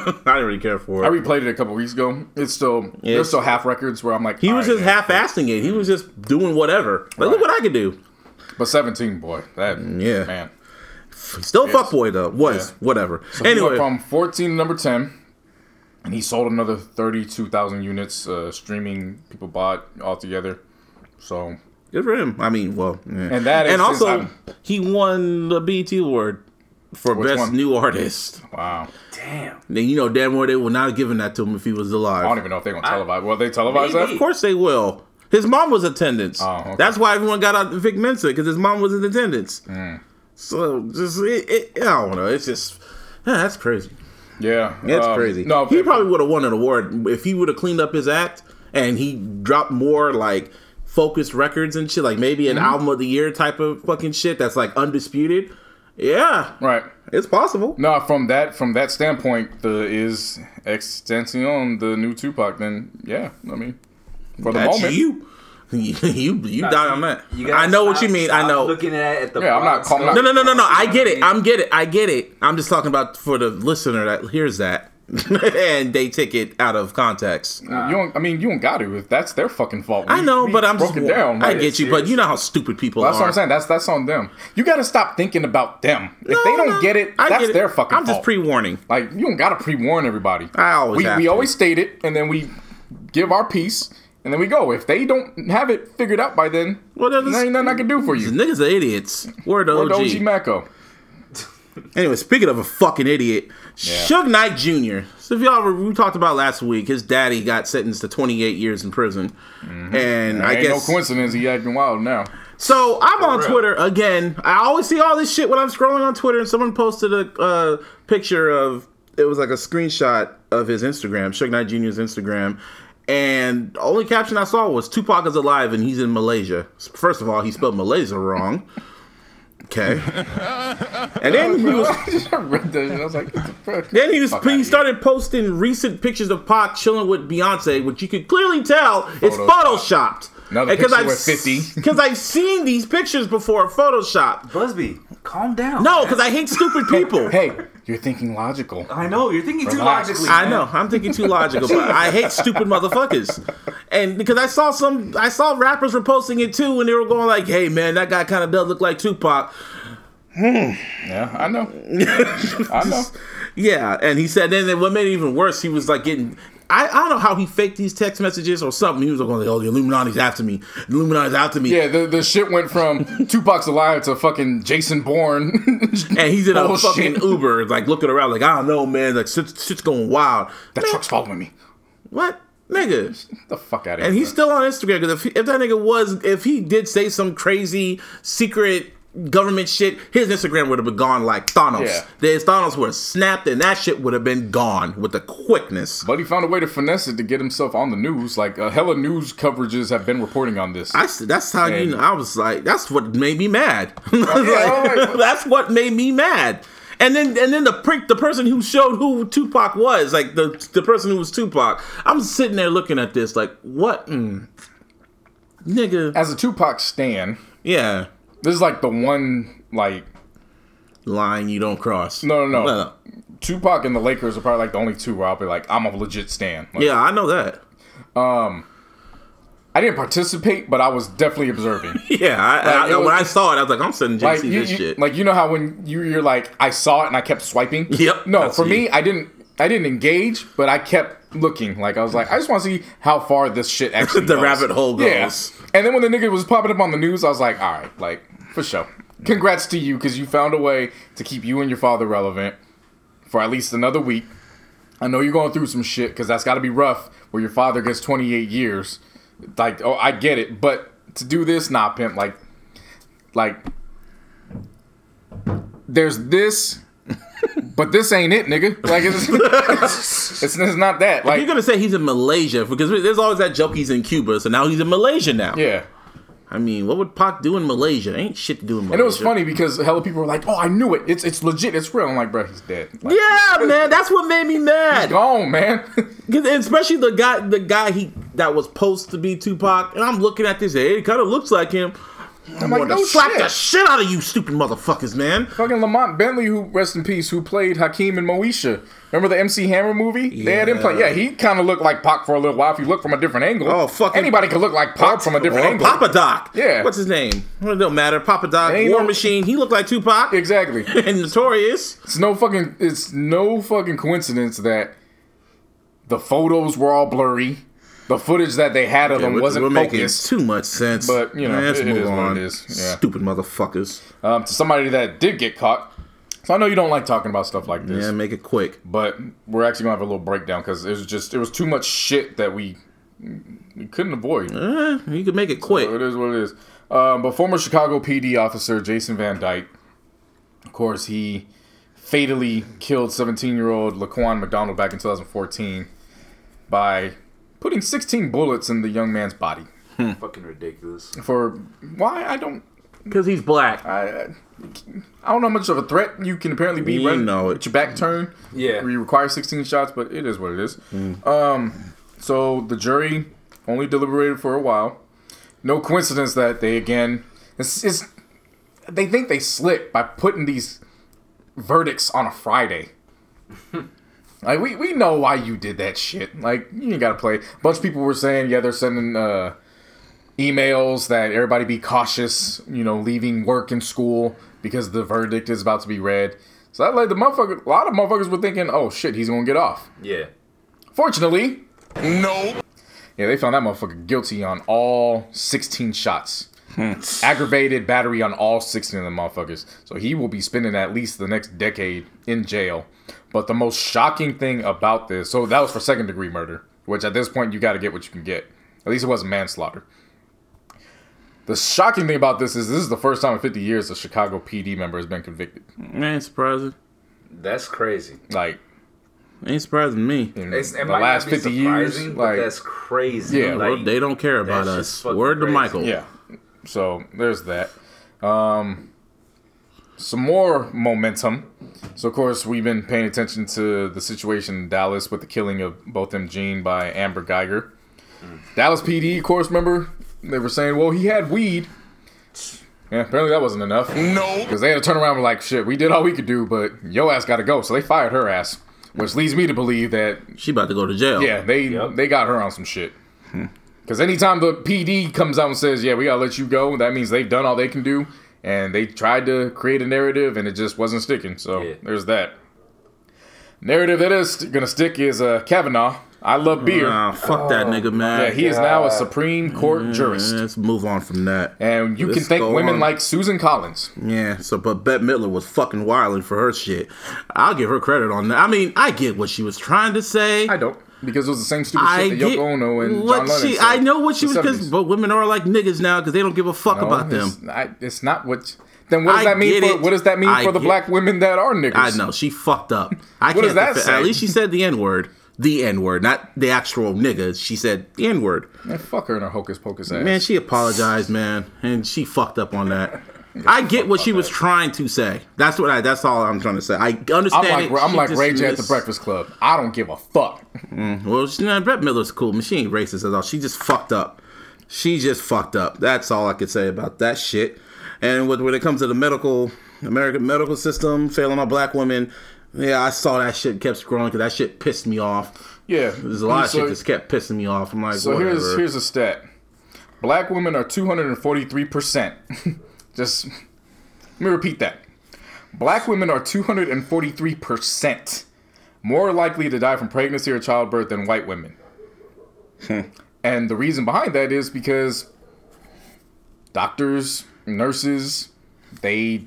Speaker 3: um,
Speaker 2: I didn't really care for it.
Speaker 3: I replayed it a couple weeks ago. It's still
Speaker 2: Yeah,
Speaker 3: there's
Speaker 2: it's-
Speaker 3: still half records where I'm like
Speaker 2: he was
Speaker 3: "All
Speaker 2: just half-assing it. He was just doing whatever. Like, look what I could do.
Speaker 3: But 17, boy, that
Speaker 2: yeah.
Speaker 3: man.
Speaker 2: Still a fuckboy though. Was
Speaker 3: Yeah.
Speaker 2: whatever.
Speaker 3: He went
Speaker 2: anyway,
Speaker 3: from 14 to number 10, and he sold another 32,000 units. Uh, streaming people bought altogether. So
Speaker 2: good for him. I mean, well, yeah.
Speaker 3: And that is
Speaker 2: and also
Speaker 3: I'm-
Speaker 2: he won the BT award for
Speaker 3: Which
Speaker 2: best
Speaker 3: one?
Speaker 2: new artist.
Speaker 3: wow,
Speaker 4: Damn.
Speaker 2: Then you know damn well they will not have given that to him if he was alive.
Speaker 3: I don't even know if they're gonna televise. Well, they televise
Speaker 4: Maybe.
Speaker 2: Of course they will. His mom was attendance.
Speaker 3: Oh, okay.
Speaker 2: That's why everyone got out of Vic Mensa because his mom was in attendance.
Speaker 3: Mm.
Speaker 2: So just it, it, I don't know. It's just yeah, that's crazy.
Speaker 3: Yeah,
Speaker 2: That's
Speaker 3: um,
Speaker 2: crazy.
Speaker 3: No,
Speaker 2: he probably would have won an award if he would have cleaned up his act and he dropped more like focused Records and shit, like maybe an album of the year type of fucking shit that's like undisputed. Yeah,
Speaker 3: Right.
Speaker 2: it's possible.
Speaker 3: No, from that from that standpoint, the is Extension the new Tupac. Then yeah, I mean, for the
Speaker 2: That's
Speaker 3: moment,
Speaker 2: you. You you, you
Speaker 4: Nah,
Speaker 2: died on that. I know what you mean.
Speaker 4: stop
Speaker 2: I know.
Speaker 4: Looking at, at the
Speaker 3: Yeah, I'm not
Speaker 4: broad
Speaker 3: calling-
Speaker 4: scope.
Speaker 2: No, no, no, no, no. I get it. I'm get it. I get it. I'm just talking about for the listener that hears that and they take it out of context.
Speaker 3: you don't. I mean, you don't got to. If that's their fucking fault.
Speaker 2: I know,
Speaker 3: we
Speaker 2: but I'm just
Speaker 3: broke it down.
Speaker 2: I get you, but you know how stupid people
Speaker 3: That's
Speaker 2: are.
Speaker 3: That's what I'm saying. That's that's on them. You got to stop thinking about them. If
Speaker 2: No,
Speaker 3: they don't
Speaker 2: no,
Speaker 3: get it,
Speaker 2: I
Speaker 3: that's
Speaker 2: get it.
Speaker 3: their fucking
Speaker 2: I'm
Speaker 3: fault.
Speaker 2: just pre-warning.
Speaker 3: Like you don't gotta pre-warn everybody.
Speaker 2: I always
Speaker 3: we
Speaker 2: have
Speaker 3: we
Speaker 2: to.
Speaker 3: always state it, and then we give our piece, and then we go. If they don't have it figured out by then,
Speaker 2: Well,
Speaker 3: well, there ain't nothing I can do for
Speaker 2: The
Speaker 3: you.
Speaker 2: niggas are idiots. Word to
Speaker 3: Or the
Speaker 2: OG.
Speaker 3: OG Mako.
Speaker 2: Anyway, speaking of a fucking idiot, Suge Knight Jr. So if y'all were, we talked about last week, his daddy got sentenced to 28 years in prison, and I
Speaker 3: ain't
Speaker 2: guess
Speaker 3: no coincidence he acting wild now.
Speaker 2: So I'm on
Speaker 4: real.
Speaker 2: Twitter again. I always see all this shit when I'm scrolling on Twitter, and someone posted a uh, picture of it was like a screenshot of his Instagram, Suge Knight Jr.'s Instagram, and the only caption I saw was Tupac is alive and he's in Malaysia. First of all, he spelled Malaysia wrong. Okay, and then he was
Speaker 3: I read that and I was like, what the fuck?
Speaker 2: then he was he
Speaker 3: outta
Speaker 2: started posting recent pictures of Pac chilling with Beyonce, which you could clearly tell it's photoshopped.
Speaker 3: Another
Speaker 2: Because
Speaker 3: picture
Speaker 2: I've
Speaker 3: with 50.
Speaker 2: Because I've seen these pictures before, photoshopped.
Speaker 4: Busby, calm down.
Speaker 2: No, because I hate stupid people.
Speaker 3: Hey, you're thinking logical.
Speaker 4: I know you're thinking too
Speaker 3: Relax.
Speaker 4: logically.
Speaker 2: I know I'm thinking too logical, but I hate stupid motherfuckers. And because I saw some, I saw rappers were posting it too, and they were going like, "Hey man, that guy kind of does look like Tupac." Hmm.
Speaker 3: Yeah, I know. I know.
Speaker 2: Yeah, and he said then what made it even worse, he was like getting. I, I don't know how he faked these text messages or something. He was like, "Oh, the Illuminati's after me. The Illuminati's after me."
Speaker 3: Yeah, the, the shit went from Tupac's alive to fucking Jason Bourne.
Speaker 2: And he's in a
Speaker 3: Bullshit.
Speaker 2: fucking Uber, like looking around, like I don't know, man. Like shit's, shit's going wild.
Speaker 3: That
Speaker 2: Man,
Speaker 3: truck's following me.
Speaker 2: what, nigga?
Speaker 3: Get the fuck out of here.
Speaker 2: And he's still on Instagram because if, he- if that nigga was, if he did say some crazy secret government shit, his Instagram would have been gone like Thanos.
Speaker 3: Yeah.
Speaker 2: His Thanos would have snapped and that shit would have been gone with the quickness.
Speaker 3: But he found a way to finesse it to get himself on the news. Like uh, hella news coverages have been reporting on this.
Speaker 2: I, that's how you know, I was like, that's what made me mad. Like,
Speaker 3: right.
Speaker 2: that's what made me mad. And then and then the prick, the person who showed who Tupac was, like the the person who was Tupac. I'm sitting there looking at this like, what, mm, nigga?
Speaker 3: As a Tupac stan,
Speaker 2: Yeah,
Speaker 3: this is like the one like
Speaker 2: line you don't cross.
Speaker 3: no no no.
Speaker 2: Well,
Speaker 3: Tupac and the Lakers are probably like the only two where I'll be like, I'm a legit stan. Like,
Speaker 2: yeah, I know that.
Speaker 3: Um, I didn't participate, but I was definitely observing.
Speaker 2: Yeah, I, I,
Speaker 3: it was-
Speaker 2: when I saw it, I was like, I'm sending
Speaker 3: like
Speaker 2: JC
Speaker 3: you,
Speaker 2: this
Speaker 3: you-
Speaker 2: shit.
Speaker 3: like you know how when you you're like I saw it and I kept swiping.
Speaker 2: Yep,
Speaker 3: No, for
Speaker 2: you.
Speaker 3: me, I didn't. I didn't engage, but I kept looking. Like I was like, I just want to see how far this shit actually.
Speaker 2: The
Speaker 3: goes.
Speaker 2: rabbit hole goes.
Speaker 3: Yeah.
Speaker 2: goes.
Speaker 3: And then when the nigga was popping up on the news, I was like, all right, like for sure. Congrats to you because you found a way to keep you and your father relevant for at least another week. I know you're going through some shit because that's got to be rough. Where your father gets 28 years. Like, oh, I get it, but to do this, nah, pimp. Like, like, there's this, but this ain't it, nigga. Like, it's it's, it's not that. Like,
Speaker 2: You're gonna say he's in Malaysia because there's always that joke he's in Cuba, so now he's in Malaysia now.
Speaker 3: yeah.
Speaker 2: I mean, what would Pac do in Malaysia? Ain't shit to do in Malaysia.
Speaker 3: And it was funny because hella people were like, "Oh, I knew it. It's it's legit. It's real." I'm like, "Bro, he's dead. Like,
Speaker 2: Yeah, man, that's what made me mad.
Speaker 3: He's gone, man."
Speaker 2: especially the guy, the guy he that was supposed to be Tupac, and I'm looking at this. Hey, it kind of looks like him. I'm
Speaker 3: like,
Speaker 2: gonna
Speaker 3: no
Speaker 2: slap
Speaker 3: shit.
Speaker 2: the shit out of you, stupid motherfuckers, man.
Speaker 3: Fucking Lamont Bentley, who rest in peace, who played Hakeem and Moesha. Remember the MC Hammer movie? They had him play.
Speaker 2: Yeah.
Speaker 3: Yeah, he kind of looked like Pac for a little while. If you look from a different angle,
Speaker 2: Oh, fuck,
Speaker 3: anybody could look like Pac from a different
Speaker 2: Or
Speaker 3: angle.
Speaker 2: Papa Doc.
Speaker 3: Yeah.
Speaker 2: What's his name? Well, it don't matter. Papa Doc,
Speaker 3: Ain't
Speaker 2: War
Speaker 3: no-
Speaker 2: Machine. He looked like Tupac
Speaker 3: Exactly.
Speaker 2: and Notorious.
Speaker 3: It's no fucking. It's no fucking coincidence that the photos were all blurry. The footage that they had of them
Speaker 2: we're,
Speaker 3: wasn't
Speaker 2: we're making
Speaker 3: focused.
Speaker 2: too much sense.
Speaker 3: But, you know,
Speaker 2: Man, let's
Speaker 3: it-
Speaker 2: move on.
Speaker 3: Yeah.
Speaker 2: Stupid motherfuckers.
Speaker 3: Um, to somebody that did get caught. So I know you don't like talking about stuff like this.
Speaker 2: Yeah, make it quick.
Speaker 3: but we're actually gonna have a little breakdown because it was just it was too much shit that we we couldn't avoid.
Speaker 2: Eh, you can make it quick.
Speaker 3: So it is what it is. Um, but former Chicago PD officer Jason Van Dyke, of course, he fatally killed 17-year-old Laquan McDonald back in 2014 by putting 16 bullets in the young man's body.
Speaker 4: Fucking ridiculous.
Speaker 3: For why I don't
Speaker 2: Because he's black.
Speaker 3: I I don't know how much of a threat you can apparently be
Speaker 2: You
Speaker 3: when
Speaker 2: know it.
Speaker 3: with your back turned.
Speaker 4: Yeah.
Speaker 3: where you require 16 shots, but it is what it is.
Speaker 2: Hmm.
Speaker 3: Um, so the jury only deliberated for a while. No coincidence that they again, it's, it's they think they slipped by putting these verdicts on a Friday. like we we know why you did that shit. Like you ain't gotta play. A bunch of people were saying, yeah, they're sending uh, emails that everybody be cautious. You know, leaving work and school because the verdict is about to be read. So that led the motherfucker. A lot of motherfuckers were thinking, oh shit, he's gonna get off.
Speaker 4: Yeah.
Speaker 3: Fortunately,
Speaker 5: No.
Speaker 3: yeah, they found that motherfucker guilty on all 16 shots. Aggravated battery on all 16 of the motherfuckers. So he will be spending at least the next decade in jail. But the most shocking thing about this, so that was for second degree murder, which at this point you got to get what you can get. At least it wasn't manslaughter. The shocking thing about this is this is the first time in 50 years a Chicago PD member has been convicted.
Speaker 2: Ain't surprising.
Speaker 4: That's crazy.
Speaker 3: Like
Speaker 2: Ain't surprising me.
Speaker 3: in
Speaker 4: It's, it
Speaker 3: the
Speaker 4: might
Speaker 3: last 50 years, like
Speaker 4: that's crazy.
Speaker 3: Yeah,
Speaker 2: Well,
Speaker 4: like,
Speaker 2: they don't care about us.
Speaker 4: just fucking
Speaker 2: Word to
Speaker 4: crazy.
Speaker 2: Michael.
Speaker 3: Yeah. So there's that. Um, some more momentum. So of course we've been paying attention to the situation in Dallas with the killing of Botham Jean by Amber Guyger. Dallas PD, of course, remember they were saying, well, he had weed. Yeah, apparently that wasn't enough.
Speaker 5: No.
Speaker 3: Because they had to turn around and be like, shit, we did all we could do, but yo ass got to go. So they fired her ass, which leads me to believe that
Speaker 2: She about to go to jail.
Speaker 3: yeah, they
Speaker 4: Yep.
Speaker 3: they got her on some shit. Hmm. Because anytime the PD comes out and says, "Yeah, we gotta let you go," that means they've done all they can do, and they tried to create a narrative, and it just wasn't sticking. So
Speaker 4: Yeah.
Speaker 3: there's that. Narrative that is gonna stick is uh, Kavanaugh. I love beer.
Speaker 2: Nah, fuck that nigga, man.
Speaker 3: yeah, he is now a Supreme Court jurist,
Speaker 2: Let's move on from that.
Speaker 3: and you can
Speaker 2: Let's
Speaker 3: thank women
Speaker 2: on.
Speaker 3: like Susan Collins.
Speaker 2: Yeah, so but Bette Midler was fucking wilding for her shit. I'll give her credit on that. I mean, I get what she was trying to say.
Speaker 3: I don't because it was the same stupid
Speaker 2: I
Speaker 3: shit that Yoko Ono and
Speaker 2: what
Speaker 3: John Lennon
Speaker 2: she.
Speaker 3: said
Speaker 2: I know what she was because, but women are like niggas now because they don't give a fuck
Speaker 3: No,
Speaker 2: about them.
Speaker 3: it's, I, it's not what. Then what does
Speaker 2: I
Speaker 3: that mean for what does that mean
Speaker 2: I
Speaker 3: for the
Speaker 2: get-
Speaker 3: black women that are niggas?
Speaker 2: I know she fucked up. I
Speaker 3: What
Speaker 2: can't
Speaker 3: that
Speaker 2: defe-
Speaker 3: say?
Speaker 2: At least she said the n word. The n word, not the actual niggas. She said the n word.
Speaker 3: Man, fuck her in her hocus pocus ass.
Speaker 2: Man, she apologized, man, and she fucked up on that. I get what she was trying to say. That's what I. That's all I'm trying to say. I understand.
Speaker 3: I'm like
Speaker 2: it.
Speaker 3: I'm like Ray J at the Breakfast Club. I don't give a fuck.
Speaker 2: Mm, well, she, nah, Brett Miller's cool, but she ain't racist at all. She just fucked up. She just fucked up. That's all I could say about that shit. And with, when it comes to the medical, American medical system failing on black women, yeah, I saw that shit kept scrolling because that shit pissed me off.
Speaker 3: Yeah,
Speaker 2: There's a lot of
Speaker 3: so,
Speaker 2: shit just kept pissing me off. I'm like,
Speaker 3: So
Speaker 2: whatever.
Speaker 3: here's here's a stat. Black women are 243 percent. Just let me repeat that. Black women are 243 percent more likely to die from pregnancy or childbirth than white women. Hmm. and the reason behind that is because doctors, nurses, they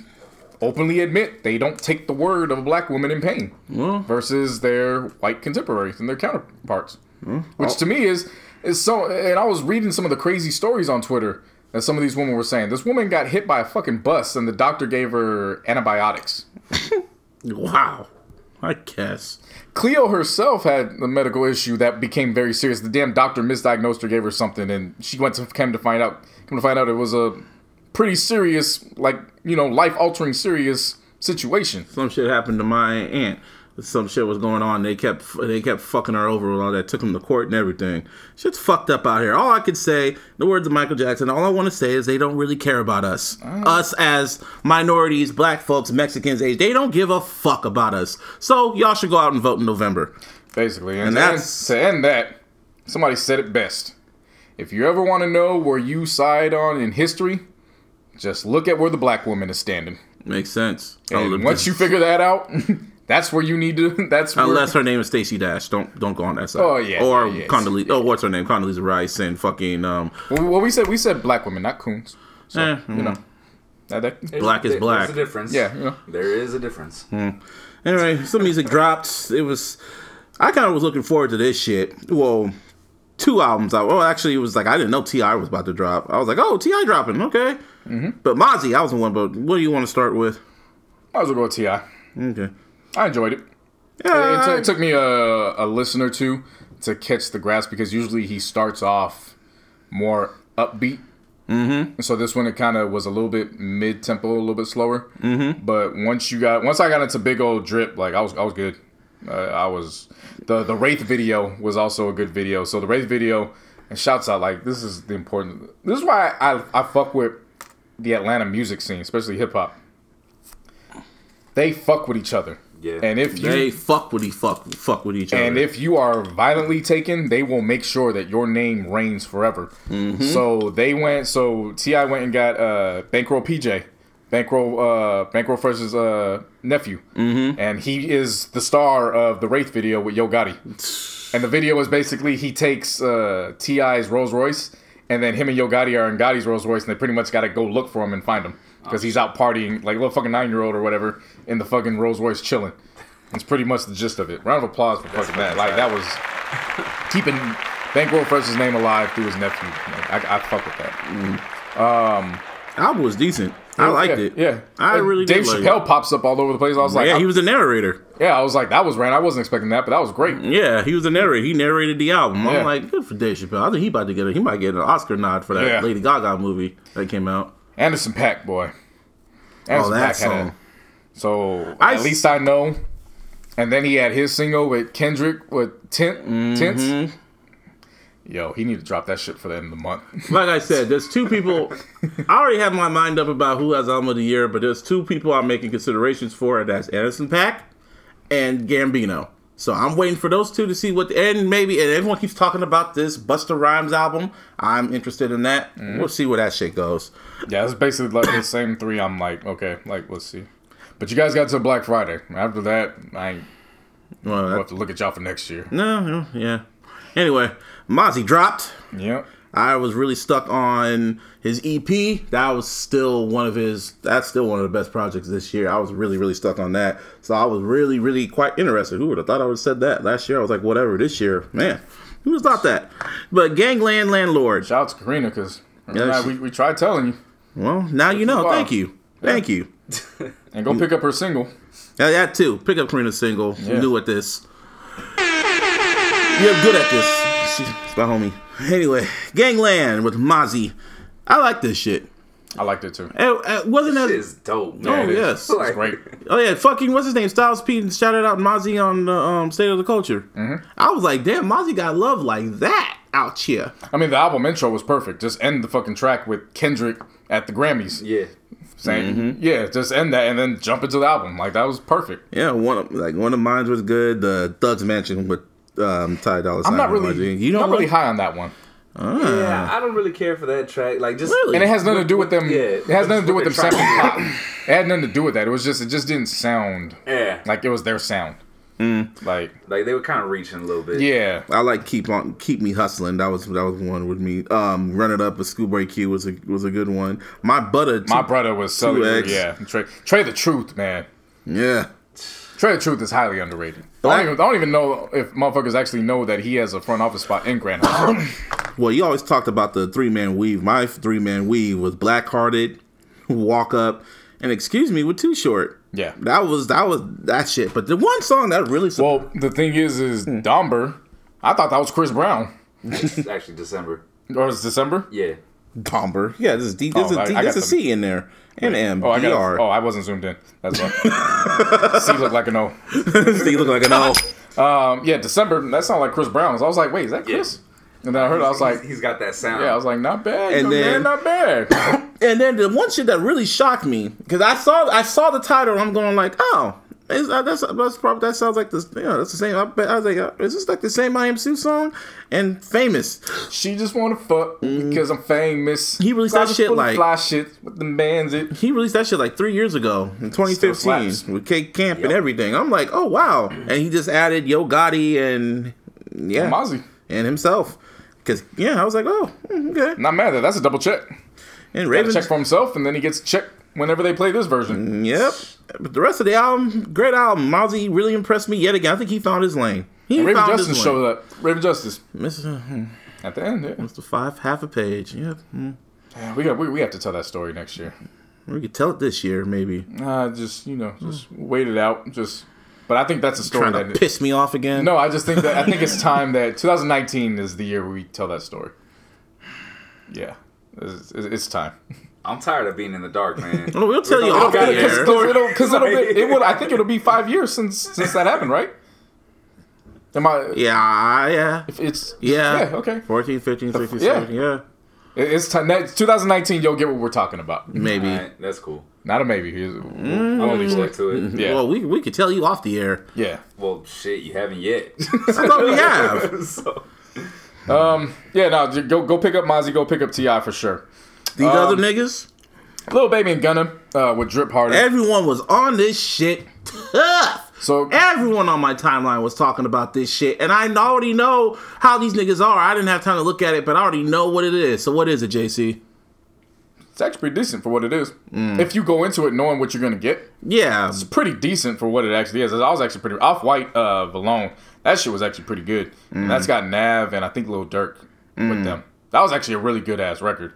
Speaker 3: openly admit they don't take the word of a black woman in pain
Speaker 2: Well,
Speaker 3: versus their white contemporaries and their counterparts. Hmm. Which oh. to me is is so and I was reading some of the crazy stories on Twitter that some of these women were saying. This woman got hit by a fucking bus and the doctor gave her antibiotics.
Speaker 2: wow. I guess.
Speaker 3: Cleo herself had a medical issue that became very serious. The damn doctor misdiagnosed her, gave her something, and she went to came to find out. Come to find out, it was a pretty serious, like you know, life altering, serious situation.
Speaker 2: Some shit happened to my aunt. Some shit was going on. They kept they kept fucking her over with all that. Took him to court and everything. Shit's fucked up out here. All I could say, the words of Michael Jackson. All I want to say is they don't really care about us. Uh-huh. Us as minorities, black folks, Mexicans, age. They don't give a fuck about us. So y'all should go out and vote in November.
Speaker 3: basically. And,
Speaker 2: And that's-
Speaker 3: to end that, somebody said it best. If you ever want to know where you side on in history, just look at where the black woman is standing.
Speaker 2: Makes sense.
Speaker 3: And once you figure that out, that's where you need to. That's where,
Speaker 2: Unless her name is Stacey Dash, don't don't go on that side.
Speaker 3: Oh, yeah,
Speaker 2: Or
Speaker 3: yeah, yeah.
Speaker 2: Condoleezza. Oh, what's her name? Condoleezza Rice and fucking um.
Speaker 3: well, we said we said black women, not coons. So
Speaker 2: eh,
Speaker 3: you know, that, that-
Speaker 4: There's
Speaker 2: Black
Speaker 4: a,
Speaker 2: is black.
Speaker 4: There's a difference.
Speaker 3: yeah, you know.
Speaker 4: There is a difference.
Speaker 2: Anyway, some music dropped. It was. I kind of was looking forward to this shit. Well, two albums out. Well, actually, it was like I didn't know T.I. was about to drop. I was like, oh, T.I. dropping, okay.
Speaker 3: Mm-hmm.
Speaker 2: But Mozzy, I was the one. But what do you want to start with?
Speaker 3: I was gonna go with Ti.
Speaker 2: Okay.
Speaker 3: I enjoyed it.
Speaker 2: Yeah,
Speaker 3: It, took- it took me a, a listen or two to catch the grasp because usually he starts off more upbeat. Mm-hmm. So this one it kind of was a little bit mid tempo, a little bit slower. Mm-hmm. But once you got once I got into big old drip, like I was I was good. Uh, I was the the Wraith video was also a good video. So the Wraith video and shouts out like this is the important. This is why I I fuck with the Atlanta music scene, especially hip hop. They fuck with each other.
Speaker 4: Yeah.
Speaker 3: And if you
Speaker 2: They fuck with each fuck fuck with each other.
Speaker 3: and if you are violently taken, they will make sure that your name reigns forever. So they went. So T.I. went and got uh, Bankroll PJ, Bankroll uh, Bankroll Fresh's uh, nephew, and he is the star of the Wraith video with Yo Gotti. And the video is basically he takes uh, T.I.'s Rolls Royce, and then him and Yo Gotti are in Gotti's Rolls Royce, and they pretty much got to go look for him and find him because he's out partying like a little fucking nine year old or whatever in the fucking Rolls Royce chilling. That's pretty much the gist of it. Round of applause for fucking that. Like that was keeping Bankroll Fresh's name alive through his nephew. Like, I, I fuck with that. Mm-hmm.
Speaker 2: album was decent. I liked
Speaker 3: yeah,
Speaker 2: it.
Speaker 3: Yeah,
Speaker 2: I
Speaker 3: And
Speaker 2: really
Speaker 3: Dave
Speaker 2: did like
Speaker 3: Chappelle pops up all over the place. I was like,
Speaker 2: yeah, he was the narrator.
Speaker 3: yeah, I was like, that was random. I wasn't expecting that, but that was great.
Speaker 2: Yeah, he was the narrator. He narrated the album.
Speaker 3: Yeah.
Speaker 2: I'm like, good for Dave Chappelle. I think he about to get a, he might get an Oscar nod for that
Speaker 3: Yeah.
Speaker 2: Lady Gaga movie that came out.
Speaker 3: Anderson Paak, boy.
Speaker 2: Oh,
Speaker 3: Anderson
Speaker 2: that
Speaker 3: Paak had a- So
Speaker 2: I
Speaker 3: at
Speaker 2: s-
Speaker 3: least I know. And then he had his single with Kendrick with Tint
Speaker 2: Mm-hmm.
Speaker 3: Tints. Yo, he need to drop that shit for the end of the month.
Speaker 2: Like I said, there's two people. I already have my mind up about who has album of the year, but there's two people I'm making considerations for. and That's Anderson Paak and Gambino. So I'm waiting for those two to see what. The and maybe, and everyone keeps talking about this Busta Rhymes album. I'm interested in that.
Speaker 3: Mm-hmm.
Speaker 2: We'll see where that shit goes.
Speaker 3: Yeah, it's basically like the same three. I'm like, okay, like let's see. But you guys got to Black Friday. After that, I ain't
Speaker 2: Well, that,
Speaker 3: have to look at y'all for next year.
Speaker 2: no, no, yeah. Anyway, Mozzy dropped.
Speaker 3: Yep.
Speaker 2: I was really stuck on his EP. That was still one of his. That's still one of the best projects this year. I was really, really stuck on that. So I was really, really quite interested. Who would have thought I would have said that last year? I was like, whatever. This year, man, who would have thought that? But Gangland Landlord.
Speaker 3: Shout out to Karina because
Speaker 2: Yeah,
Speaker 3: we, we tried telling you.
Speaker 2: Well, now you know. Thank you. Thank you.
Speaker 3: And go pick up her single.
Speaker 2: Yeah, that too. Pick up Karina's single. You
Speaker 3: Yeah.
Speaker 2: new at this. You're good at this. She's my homie. Anyway, Gangland with Mozzy. I like this shit.
Speaker 3: I liked it too.
Speaker 2: It, it wasn't
Speaker 4: Shit
Speaker 2: as
Speaker 4: is dope.
Speaker 2: Oh,
Speaker 4: Man.
Speaker 3: it is.
Speaker 2: yes.
Speaker 3: It's great.
Speaker 2: Oh yeah, fucking what's his name? Styles P shouted out Mozzy on the um, State of the Culture.
Speaker 3: Mm-hmm.
Speaker 2: I was like, damn, Mozzy got love like that out here.
Speaker 3: I mean, the album intro was perfect. Just end the fucking track with Kendrick at the Grammys
Speaker 4: Yeah.
Speaker 3: saying,
Speaker 2: Mm-hmm.
Speaker 3: "Yeah, just end that," and then jump into the album. Like that was perfect.
Speaker 2: Yeah, one of like one of mine was good. The Thugs Mansion with um, Ty Dolla Sign.
Speaker 3: I'm not really,
Speaker 2: You don't
Speaker 3: really
Speaker 2: like-
Speaker 3: high on that one,
Speaker 4: Yeah, I don't really care for that track. Like just
Speaker 2: Really?
Speaker 3: and it has nothing to do with them.
Speaker 4: Yeah,
Speaker 3: it has nothing to do with them sampling pop. It had nothing to do with that. It was just, it just didn't sound
Speaker 4: Yeah.
Speaker 3: like it was their sound.
Speaker 2: Mm.
Speaker 3: Like,
Speaker 4: Like they were kind of reaching a little bit.
Speaker 3: yeah,
Speaker 2: I like keep on keep me hustling. That was that was one with me. Um, Run it up with Schoolboy Q was a was a good one. My butter.
Speaker 3: my brother was so
Speaker 2: 2X.
Speaker 3: Yeah, Trey, Trey the Truth, man.
Speaker 2: Yeah.
Speaker 3: Trey the Truth is highly underrated. I
Speaker 2: Black-
Speaker 3: don't, even, I don't even know if motherfuckers actually know that he has a front office spot in Grand Harbor.
Speaker 2: Well, you always talked about the three man weave. My three man weave was Black Hearted, Walk Up, and Excuse Me with Too Short.
Speaker 3: Yeah.
Speaker 2: That was that was that shit. But the one song that really
Speaker 3: well, the thing is, is
Speaker 2: Hmm.
Speaker 3: Domber. I thought that was Chris Brown.
Speaker 4: It's actually December.
Speaker 3: Or it's December?
Speaker 4: Yeah.
Speaker 2: Domber. Yeah, this is D. There's
Speaker 3: Oh,
Speaker 2: a
Speaker 3: I-
Speaker 2: D.
Speaker 3: I
Speaker 2: There's
Speaker 3: got
Speaker 2: a C in there and M.
Speaker 3: Oh, I got.
Speaker 2: DR.
Speaker 3: Oh, I wasn't zoomed in. That's why. C looked like an O.
Speaker 2: C look like an O.
Speaker 3: Um, yeah, December. That sounded like Chris Brown. So I was like, wait, is that Chris? And I heard. I was like,
Speaker 4: He's- got that sound.
Speaker 3: yeah, I was like, not bad.
Speaker 2: And then-
Speaker 3: then not bad.
Speaker 2: And then the one shit that really shocked me because I saw I saw the title and I'm going like, oh, is that, that's that's probably that sounds like this. Yeah, that's the same. I, bet, I was like, uh, is this like the same I Am Sue song? And famous.
Speaker 3: she just want to fuck because I'm famous.
Speaker 2: He released that shit like-
Speaker 3: fly shit with the bands. It.
Speaker 2: He released that shit like three years ago in 2015 with Cake Camp and everything. I'm like, oh wow, and he just added Yo Gotti and yeah,
Speaker 3: Mozzy.
Speaker 2: and himself. Cause yeah, I was like, oh, mm, okay.
Speaker 3: Not mad at that. That's a double check.
Speaker 2: And Raven,
Speaker 3: check for himself, and then he gets checked whenever they play this
Speaker 2: Mm.
Speaker 3: version.
Speaker 2: yep. But the rest of the album, great album. Mozzy really impressed me yet again. I think he found his lane. He
Speaker 3: Raven
Speaker 2: found
Speaker 3: Justice
Speaker 2: his
Speaker 3: showed up. Raven Justice
Speaker 2: Mr. hmm,
Speaker 3: at the end. Yeah,
Speaker 2: Mr. Five, half a page. Yeah, mm.
Speaker 3: Yeah, we got. We, we have to tell that story next year.
Speaker 2: we could tell it this year, maybe.
Speaker 3: Uh, just you know, just wait it out. Just, but I think that's a story that.
Speaker 2: piss me off again.
Speaker 3: No, I just think that I think it's time that 2019 is the year we tell that story. Yeah, it's, it's it's time.
Speaker 4: I'm tired of being in the dark, man.
Speaker 2: Well, we'll tell you
Speaker 4: It'll
Speaker 2: off the
Speaker 4: gotta-
Speaker 2: air.
Speaker 3: Because it'll, it'll, be, it would. I think it'll be five years since since that happened, right? Am I?
Speaker 2: Yeah, yeah.
Speaker 3: If it's
Speaker 2: Yeah.
Speaker 3: yeah okay.
Speaker 2: 14, 15, 16,
Speaker 3: yeah.
Speaker 2: 17, yeah.
Speaker 3: It's time. 2019. You'll get what we're talking about.
Speaker 2: Maybe.
Speaker 4: Alright, that's cool.
Speaker 3: Not a maybe. Here's-
Speaker 4: I'm gonna leave that to it.
Speaker 3: Yeah.
Speaker 2: Well, we, we could tell you off the air.
Speaker 3: Yeah.
Speaker 4: Well, shit, you haven't yet.
Speaker 2: I thought we have.
Speaker 4: so,
Speaker 3: Yeah. No. Go go pick up Mozzy. Go pick up T.I. for sure.
Speaker 2: These
Speaker 3: Um,
Speaker 2: other niggas,
Speaker 3: Lil Baby and Gunna uh, with Drip Harder.
Speaker 2: everyone was on this shit tough.
Speaker 3: So
Speaker 2: Everyone on my timeline was talking about this shit, and I already know how these niggas are. I didn't have time to look at it, but I already know what it is. So what is it, JC?
Speaker 3: It's actually pretty decent for what it is. If you go into it knowing what you're gonna get,
Speaker 2: Yeah,
Speaker 3: it's pretty decent for what it actually is. I was actually pretty off white uh VLONE. That shit was actually pretty good. And that's got Nav and I think Lil Durk with them. That was actually a really good ass record.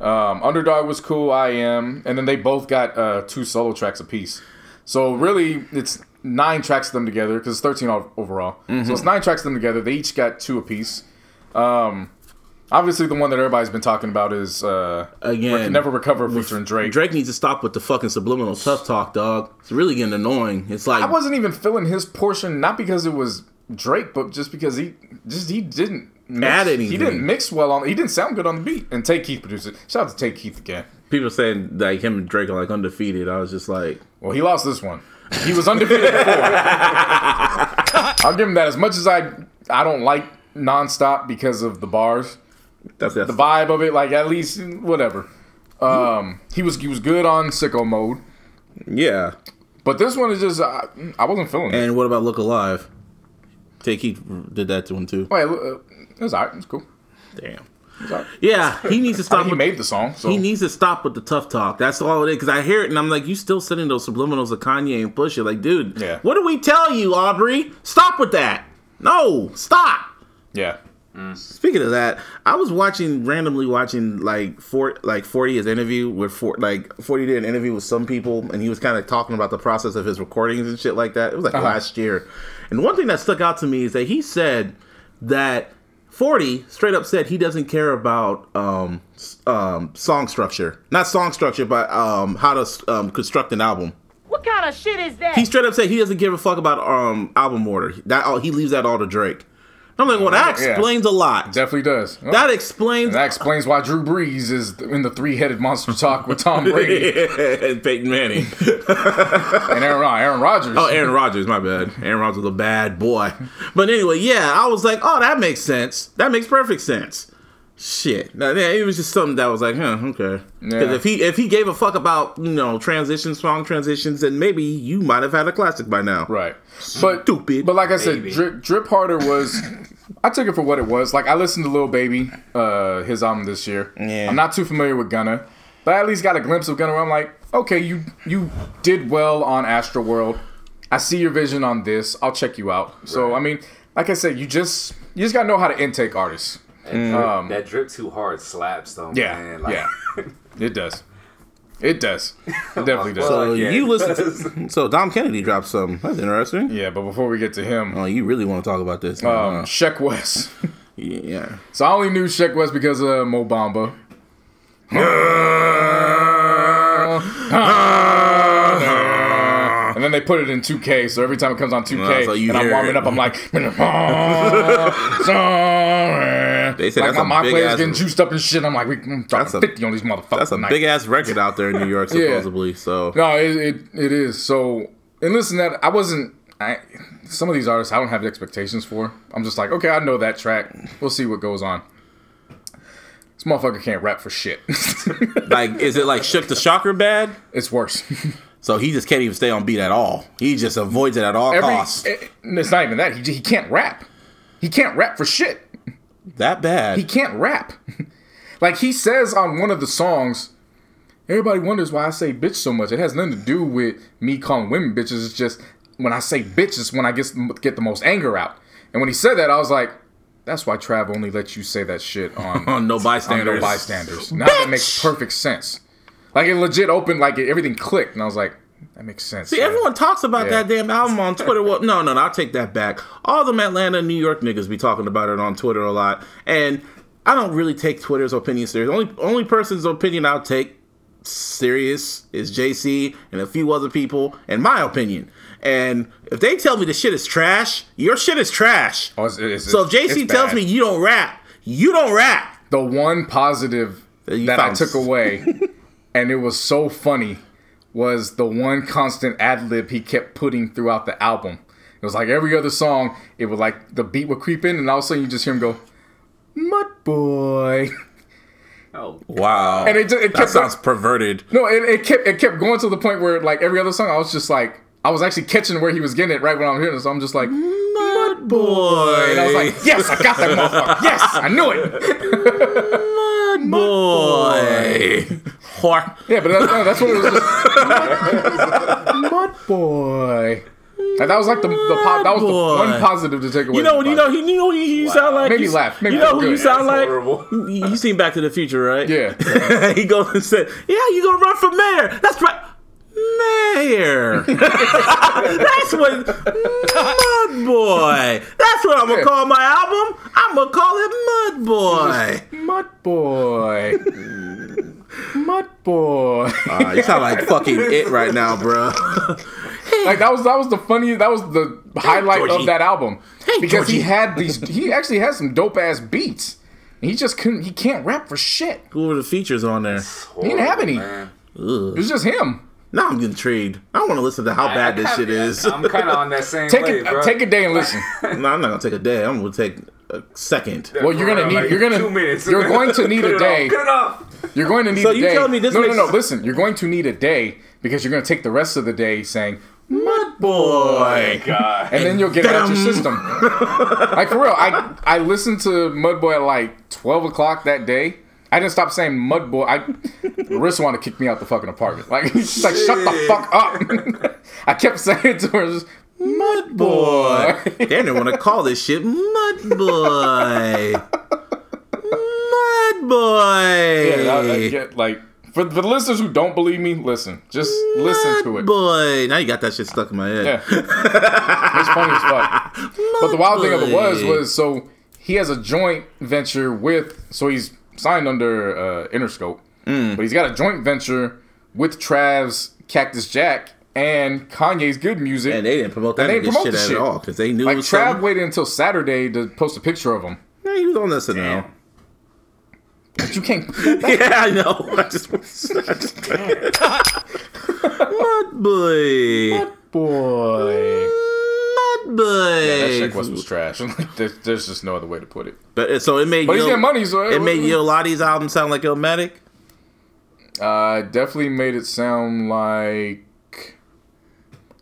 Speaker 3: Um, Underdog was cool. I am, and then they both got uh, two solo tracks apiece. So really, it's nine tracks of them together because it's 13 overall. So it's nine tracks of them together. They each got two apiece. Um, obviously, the one that everybody's been talking about is uh,
Speaker 2: Again.
Speaker 3: Never Recover featuring Drake.
Speaker 2: Drake needs to stop with the fucking subliminal tough talk, dog. It's really getting annoying. It's like
Speaker 3: I wasn't even feeling his portion, not because it was Drake, but just because he just he didn't mix,
Speaker 2: Add
Speaker 3: He didn't mix well on. He didn't sound good on the beat. And Tay Keith produced it. Shout out to Tay Keith again.
Speaker 2: people saying like him and Drake are like undefeated. I was just like,
Speaker 3: Well, he lost this one. He was undefeated before. I'll give him that. As much as I I don't like nonstop because of the bars,
Speaker 2: that's that's
Speaker 3: the vibe of it. Like at least whatever. Um, he was he was good on sicko mode,
Speaker 2: yeah.
Speaker 3: but this one is just I, I wasn't feeling it.
Speaker 2: And what about Look Alive? Tay Keith did that to him too.
Speaker 3: Wait, uh, it was alright. It was cool.
Speaker 2: Damn. Yeah, he needs to
Speaker 3: I
Speaker 2: stop.
Speaker 3: mean, he
Speaker 2: with,
Speaker 3: made the song, so
Speaker 2: he needs to stop with the tough talk. That's all it is. Because I hear it and I'm like, you still sending those subliminals to Kanye and Pusha. Like, dude,
Speaker 3: Yeah.
Speaker 2: what do we tell you, Aubrey? Stop with that. No, stop.
Speaker 3: yeah.
Speaker 2: Speaking of that, I was watching randomly watching like for like forty his interview with for like forty did an interview with some people and he was kind of talking about the process of his recordings and shit like that. It was like last year, and one thing that stuck out to me is that he said that forty straight up said he doesn't care about um um song structure, not song structure, but um how to um construct an album.
Speaker 1: What kind of shit is that?
Speaker 2: He straight up said he doesn't give a fuck about um album order. That all he leaves that all to Drake. I'm like, well, that
Speaker 3: Yeah.
Speaker 2: explains a lot.
Speaker 3: Definitely does.
Speaker 2: That explains
Speaker 3: that explains why Drew Brees is in the three-headed monster talk with Tom Brady
Speaker 2: and Peyton Manning.
Speaker 3: and Aaron, Aaron Rodgers.
Speaker 2: Oh, Aaron Rodgers, my bad. Aaron Rodgers was a bad boy. But anyway, yeah, I was like, oh, that makes sense. That makes perfect sense. Shit, Now, yeah, it was just something that was like, huh, okay. Because
Speaker 3: Yeah.
Speaker 2: if he if he gave a fuck about you know transitions, song transitions, then maybe you might have had a classic by now.
Speaker 3: Right. But
Speaker 2: Stupid.
Speaker 3: But like I said,
Speaker 4: Maybe.
Speaker 3: Drip, Drip Harder was. I took it for what it was. Like I listened to Lil Baby, uh, his album this year.
Speaker 2: Yeah.
Speaker 3: I'm not too familiar with Gunna, but I at least got a glimpse of Gunna. Where I'm like, okay, you you did well on Astro World. I see your vision on this. I'll check you out. So I mean, like I said, you just you just gotta know how to intake artists.
Speaker 4: That, that drip too hard slaps though.
Speaker 3: Um, Yeah,
Speaker 4: man. Like,
Speaker 3: yeah, it does. It does. It definitely does.
Speaker 2: So
Speaker 4: Yeah,
Speaker 2: you listen. To, so Dom Kennedy dropped some. That's interesting.
Speaker 3: yeah, but before we get to him,
Speaker 2: Oh, you really want to talk about this?
Speaker 3: um,
Speaker 2: Uh,
Speaker 3: Sheck Wes.
Speaker 2: yeah.
Speaker 3: So I only knew Sheck Wes because of Mo Bamba. And then they put it in 2K, so every time it comes on 2K,
Speaker 2: Oh, so
Speaker 3: and I'm warming
Speaker 2: it.
Speaker 3: up, I'm like, sorry.
Speaker 2: They said
Speaker 3: like my, my players getting juiced up and shit. I'm like, we mm,
Speaker 2: That's a-
Speaker 3: dropping 50 on these motherfuckers.
Speaker 2: That's a
Speaker 3: tonight.
Speaker 2: big ass record out there in New York,
Speaker 3: Yeah.
Speaker 2: supposedly. So
Speaker 3: No, it, it it is. So and listen, that I wasn't. I some of these artists I don't have expectations for. I'm just like, okay, I know that track. We'll see what goes on. This motherfucker can't rap for shit.
Speaker 2: like, is it like shook the shocker bad?
Speaker 3: it's worse.
Speaker 2: So he just can't even stay on beat at all. He just avoids it at all
Speaker 3: Every,
Speaker 2: costs.
Speaker 3: Eh, it- it's not even that. He he can't rap. He can't rap for shit.
Speaker 2: that bad.
Speaker 3: He can't rap. like he says on one of the songs, everybody wonders why I say bitch so much. It has nothing to do with me calling women bitches. It's just when I say bitch, it's when I get get the most anger out. And when he said that, I was like, that's why Trav only lets you say that shit on
Speaker 2: on no
Speaker 3: on
Speaker 2: bystanders.
Speaker 3: no bystanders. Now that makes perfect sense. Like it legit opened, like it, everything clicked, and I was like, that makes sense.
Speaker 2: See, everyone talks about
Speaker 3: Yeah.
Speaker 2: that damn album on Twitter. Well, no, no, no, I'll take that back. All them Atlanta, New York niggas be talking about it on Twitter a lot. And I don't really take Twitter's opinion serious. Only only person's opinion I'll take serious is JC and a few other people, and my opinion. And if they tell me the shit is trash, your shit is trash.
Speaker 3: Oh, it's- it's-
Speaker 2: so if JC tells
Speaker 3: bad.
Speaker 2: me you don't rap, you don't rap.
Speaker 3: the one positive
Speaker 2: That you
Speaker 3: that I took away, and it was so funny, was the one constant ad lib he kept putting throughout the album. It was like every other song, it would like the beat would creep in, and all of a sudden you just hear him go, "Mud boy,"
Speaker 4: Oh,
Speaker 2: Wow.
Speaker 3: and it, just, it
Speaker 2: that
Speaker 3: kept
Speaker 2: sounds perverted.
Speaker 3: no, it, it kept it kept going to the point where like every other song, I was just like, I was actually catching where he was getting it right when I'm hearing it, so I'm just like,
Speaker 2: Mud boy.
Speaker 3: and I was like, yes, I got that motherfucker, yes, I knew it.
Speaker 2: Mud boy. Whore.
Speaker 3: Yeah, but that, no, that's what it was. Just, Mud boy. Like, that was like the, the pop. That was
Speaker 2: Boy.
Speaker 3: the one positive to take away.
Speaker 2: You know,
Speaker 3: from
Speaker 2: you
Speaker 3: the
Speaker 2: know, you know, who you sound like.
Speaker 3: Made me
Speaker 2: You-
Speaker 3: laugh. Made
Speaker 2: you
Speaker 3: me
Speaker 2: know
Speaker 3: feel
Speaker 2: who you
Speaker 3: good.
Speaker 2: sound like.
Speaker 4: horrible.
Speaker 2: You you seen Back to the Future, right?
Speaker 3: Yeah.
Speaker 2: he goes and said, "Yeah, you gonna run for mayor? That's right, mayor. That's what Mud Boy. That's what I'm gonna
Speaker 3: Yeah.
Speaker 2: call my album. I'm gonna call it Mud Boy.
Speaker 3: Mud boy. Mud boy.
Speaker 2: Uh, you sound like fucking it right now, bro.
Speaker 3: like that was that was the funny. That was the highlight
Speaker 2: Georgie.
Speaker 3: of that album
Speaker 2: Hey,
Speaker 3: because he had these. He actually had some dope ass beats. And he just couldn't. He can't rap for shit.
Speaker 2: Who were the features on there?
Speaker 3: He didn't have any.
Speaker 4: Man.
Speaker 3: It was just him.
Speaker 2: Now I'm getting intrigued. I want to listen to how bad this shit is.
Speaker 4: I'm kind of on that same
Speaker 3: Take
Speaker 4: wave,
Speaker 3: a
Speaker 4: bro.
Speaker 3: take a day and listen.
Speaker 2: no, I'm not gonna take a day. I'm gonna take a second.
Speaker 3: Well, you're gonna need. you're gonna.
Speaker 4: two minutes.
Speaker 3: You're going to need a day.
Speaker 4: Off, cut.
Speaker 3: You're going to need
Speaker 2: So
Speaker 3: a
Speaker 2: you
Speaker 3: day.
Speaker 2: telling me this
Speaker 3: no,
Speaker 2: makes-
Speaker 3: no, no. Listen, you're going to need a day because you're going to take the rest of the day saying
Speaker 2: Mud Boy.
Speaker 4: Oh God.
Speaker 3: and then you'll get it out your system. like for real, I I listened to Mudboy at like twelve o'clock that day. I didn't stop saying Mudboy. I Marissa wanted to kick me out the fucking apartment. Like she's like, shut the fuck up. I kept saying it to her, just,
Speaker 2: Mud Boy. Damn, they didn't want to call this shit Mud Boy. Mud Boy.
Speaker 3: Yeah, I, I get like for, for the listeners who don't believe me, listen, just listen to it.
Speaker 2: Boy. Now you got that shit stuck in my head.
Speaker 3: Yeah, it's funny as fuck. But the wild thing of it was, was so he has a joint venture with, so he's signed under uh, Interscope,
Speaker 2: Mm.
Speaker 3: but he's got a joint venture with Trav's Cactus Jack and Kanye's Good Music.
Speaker 2: And they didn't promote that
Speaker 3: they
Speaker 2: nigga
Speaker 3: promote
Speaker 2: shit
Speaker 3: the
Speaker 2: at all because they knew it
Speaker 3: like Trav
Speaker 2: something.
Speaker 3: waited until Saturday to post a picture of him.
Speaker 2: Yeah, he was on this now.
Speaker 4: Damn.
Speaker 3: But you can't.
Speaker 2: Yeah, I know. I just, I just Mud Boy.
Speaker 3: Mud Boy.
Speaker 2: Mud Boy.
Speaker 3: That Sheck Wes was trash. There's, there's just no other way to put it.
Speaker 2: But uh, so it made
Speaker 3: But he's
Speaker 2: Yo-
Speaker 3: getting money, so
Speaker 2: it made Yo Lotti's album sound like Illmatic.
Speaker 3: Uh, definitely made it sound like.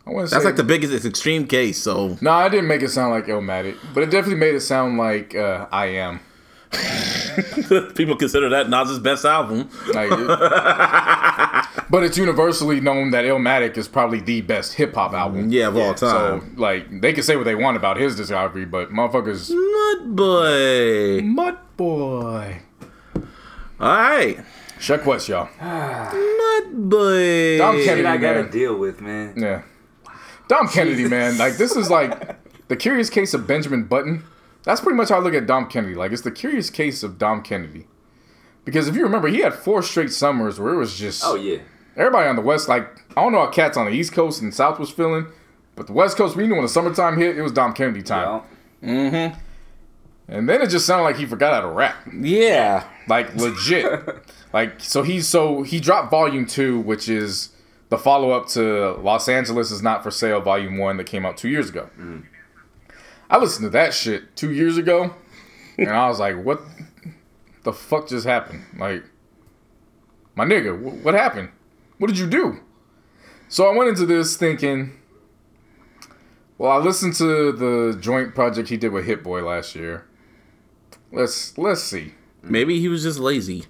Speaker 3: I want to say
Speaker 2: That's like the biggest it's extreme case. So
Speaker 3: No, I didn't make it sound like Illmatic, but it definitely made it sound like uh, I am.
Speaker 2: people consider that Nas's best album.
Speaker 3: Like, but it's universally known that Illmatic is probably the best hip hop album.
Speaker 2: Yeah, of all time.
Speaker 3: So like they can say what they want about his discography, but motherfuckers,
Speaker 2: Mud Boy.
Speaker 3: Mud Boy,
Speaker 2: All right.
Speaker 3: Chuck West, y'all.
Speaker 2: Mud Boy.
Speaker 3: Dom
Speaker 4: Shit,
Speaker 3: Kennedy,
Speaker 4: I gotta
Speaker 3: man.
Speaker 4: deal with, man.
Speaker 3: Yeah, Dom Kennedy, man. Like this is like the curious case of Benjamin Button. That's pretty much how I look at Dom Kennedy. Like it's the curious case of Dom Kennedy. Because if you remember, he had four straight summers where it was just
Speaker 4: Oh yeah.
Speaker 3: everybody on the west, like I don't know how cats on the east coast and south was feeling, but the west coast, we knew when the summertime hit, it was Dom Kennedy time.
Speaker 4: Well, mm-hmm.
Speaker 3: And then it just sounded like he forgot how to rap,
Speaker 2: Yeah.
Speaker 3: like legit. like so he's so he dropped Volume Two, which is the follow up to Los Angeles is Not for Sale Volume One that came out two years ago. Mm. I listened to that shit two years ago, and I was like, what the fuck just happened? Like, my nigga, wh- what happened? What did you do? So I went into this thinking, well, I listened to the joint project he did with Hit Boy last year. Let's let's see.
Speaker 2: Maybe he was just lazy.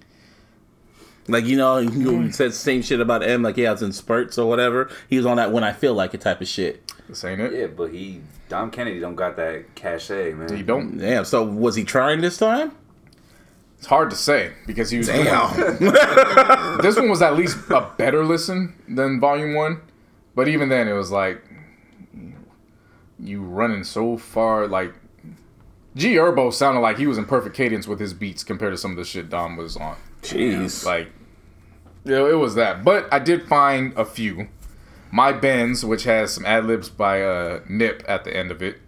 Speaker 2: Like you know, you said the same shit about M. Like yeah, it's in spurts or whatever. He was on that when I feel like it type of shit.
Speaker 3: This ain't it.
Speaker 4: yeah, but he Dom Kennedy don't got that cachet, man.
Speaker 3: He don't.
Speaker 2: Damn. So was he trying this time?
Speaker 3: It's hard to say because he was. doing-
Speaker 2: Damn.
Speaker 3: this one was at least a better listen than Volume One, but even then, it was like you running so far. Like G Herbo sounded like he was in perfect cadence with his beats compared to some of the shit Dom was on.
Speaker 2: Jeez.
Speaker 3: Like, yeah, it was that. But I did find a few. My Benz, which has some ad libs by uh, Nip at the end of it.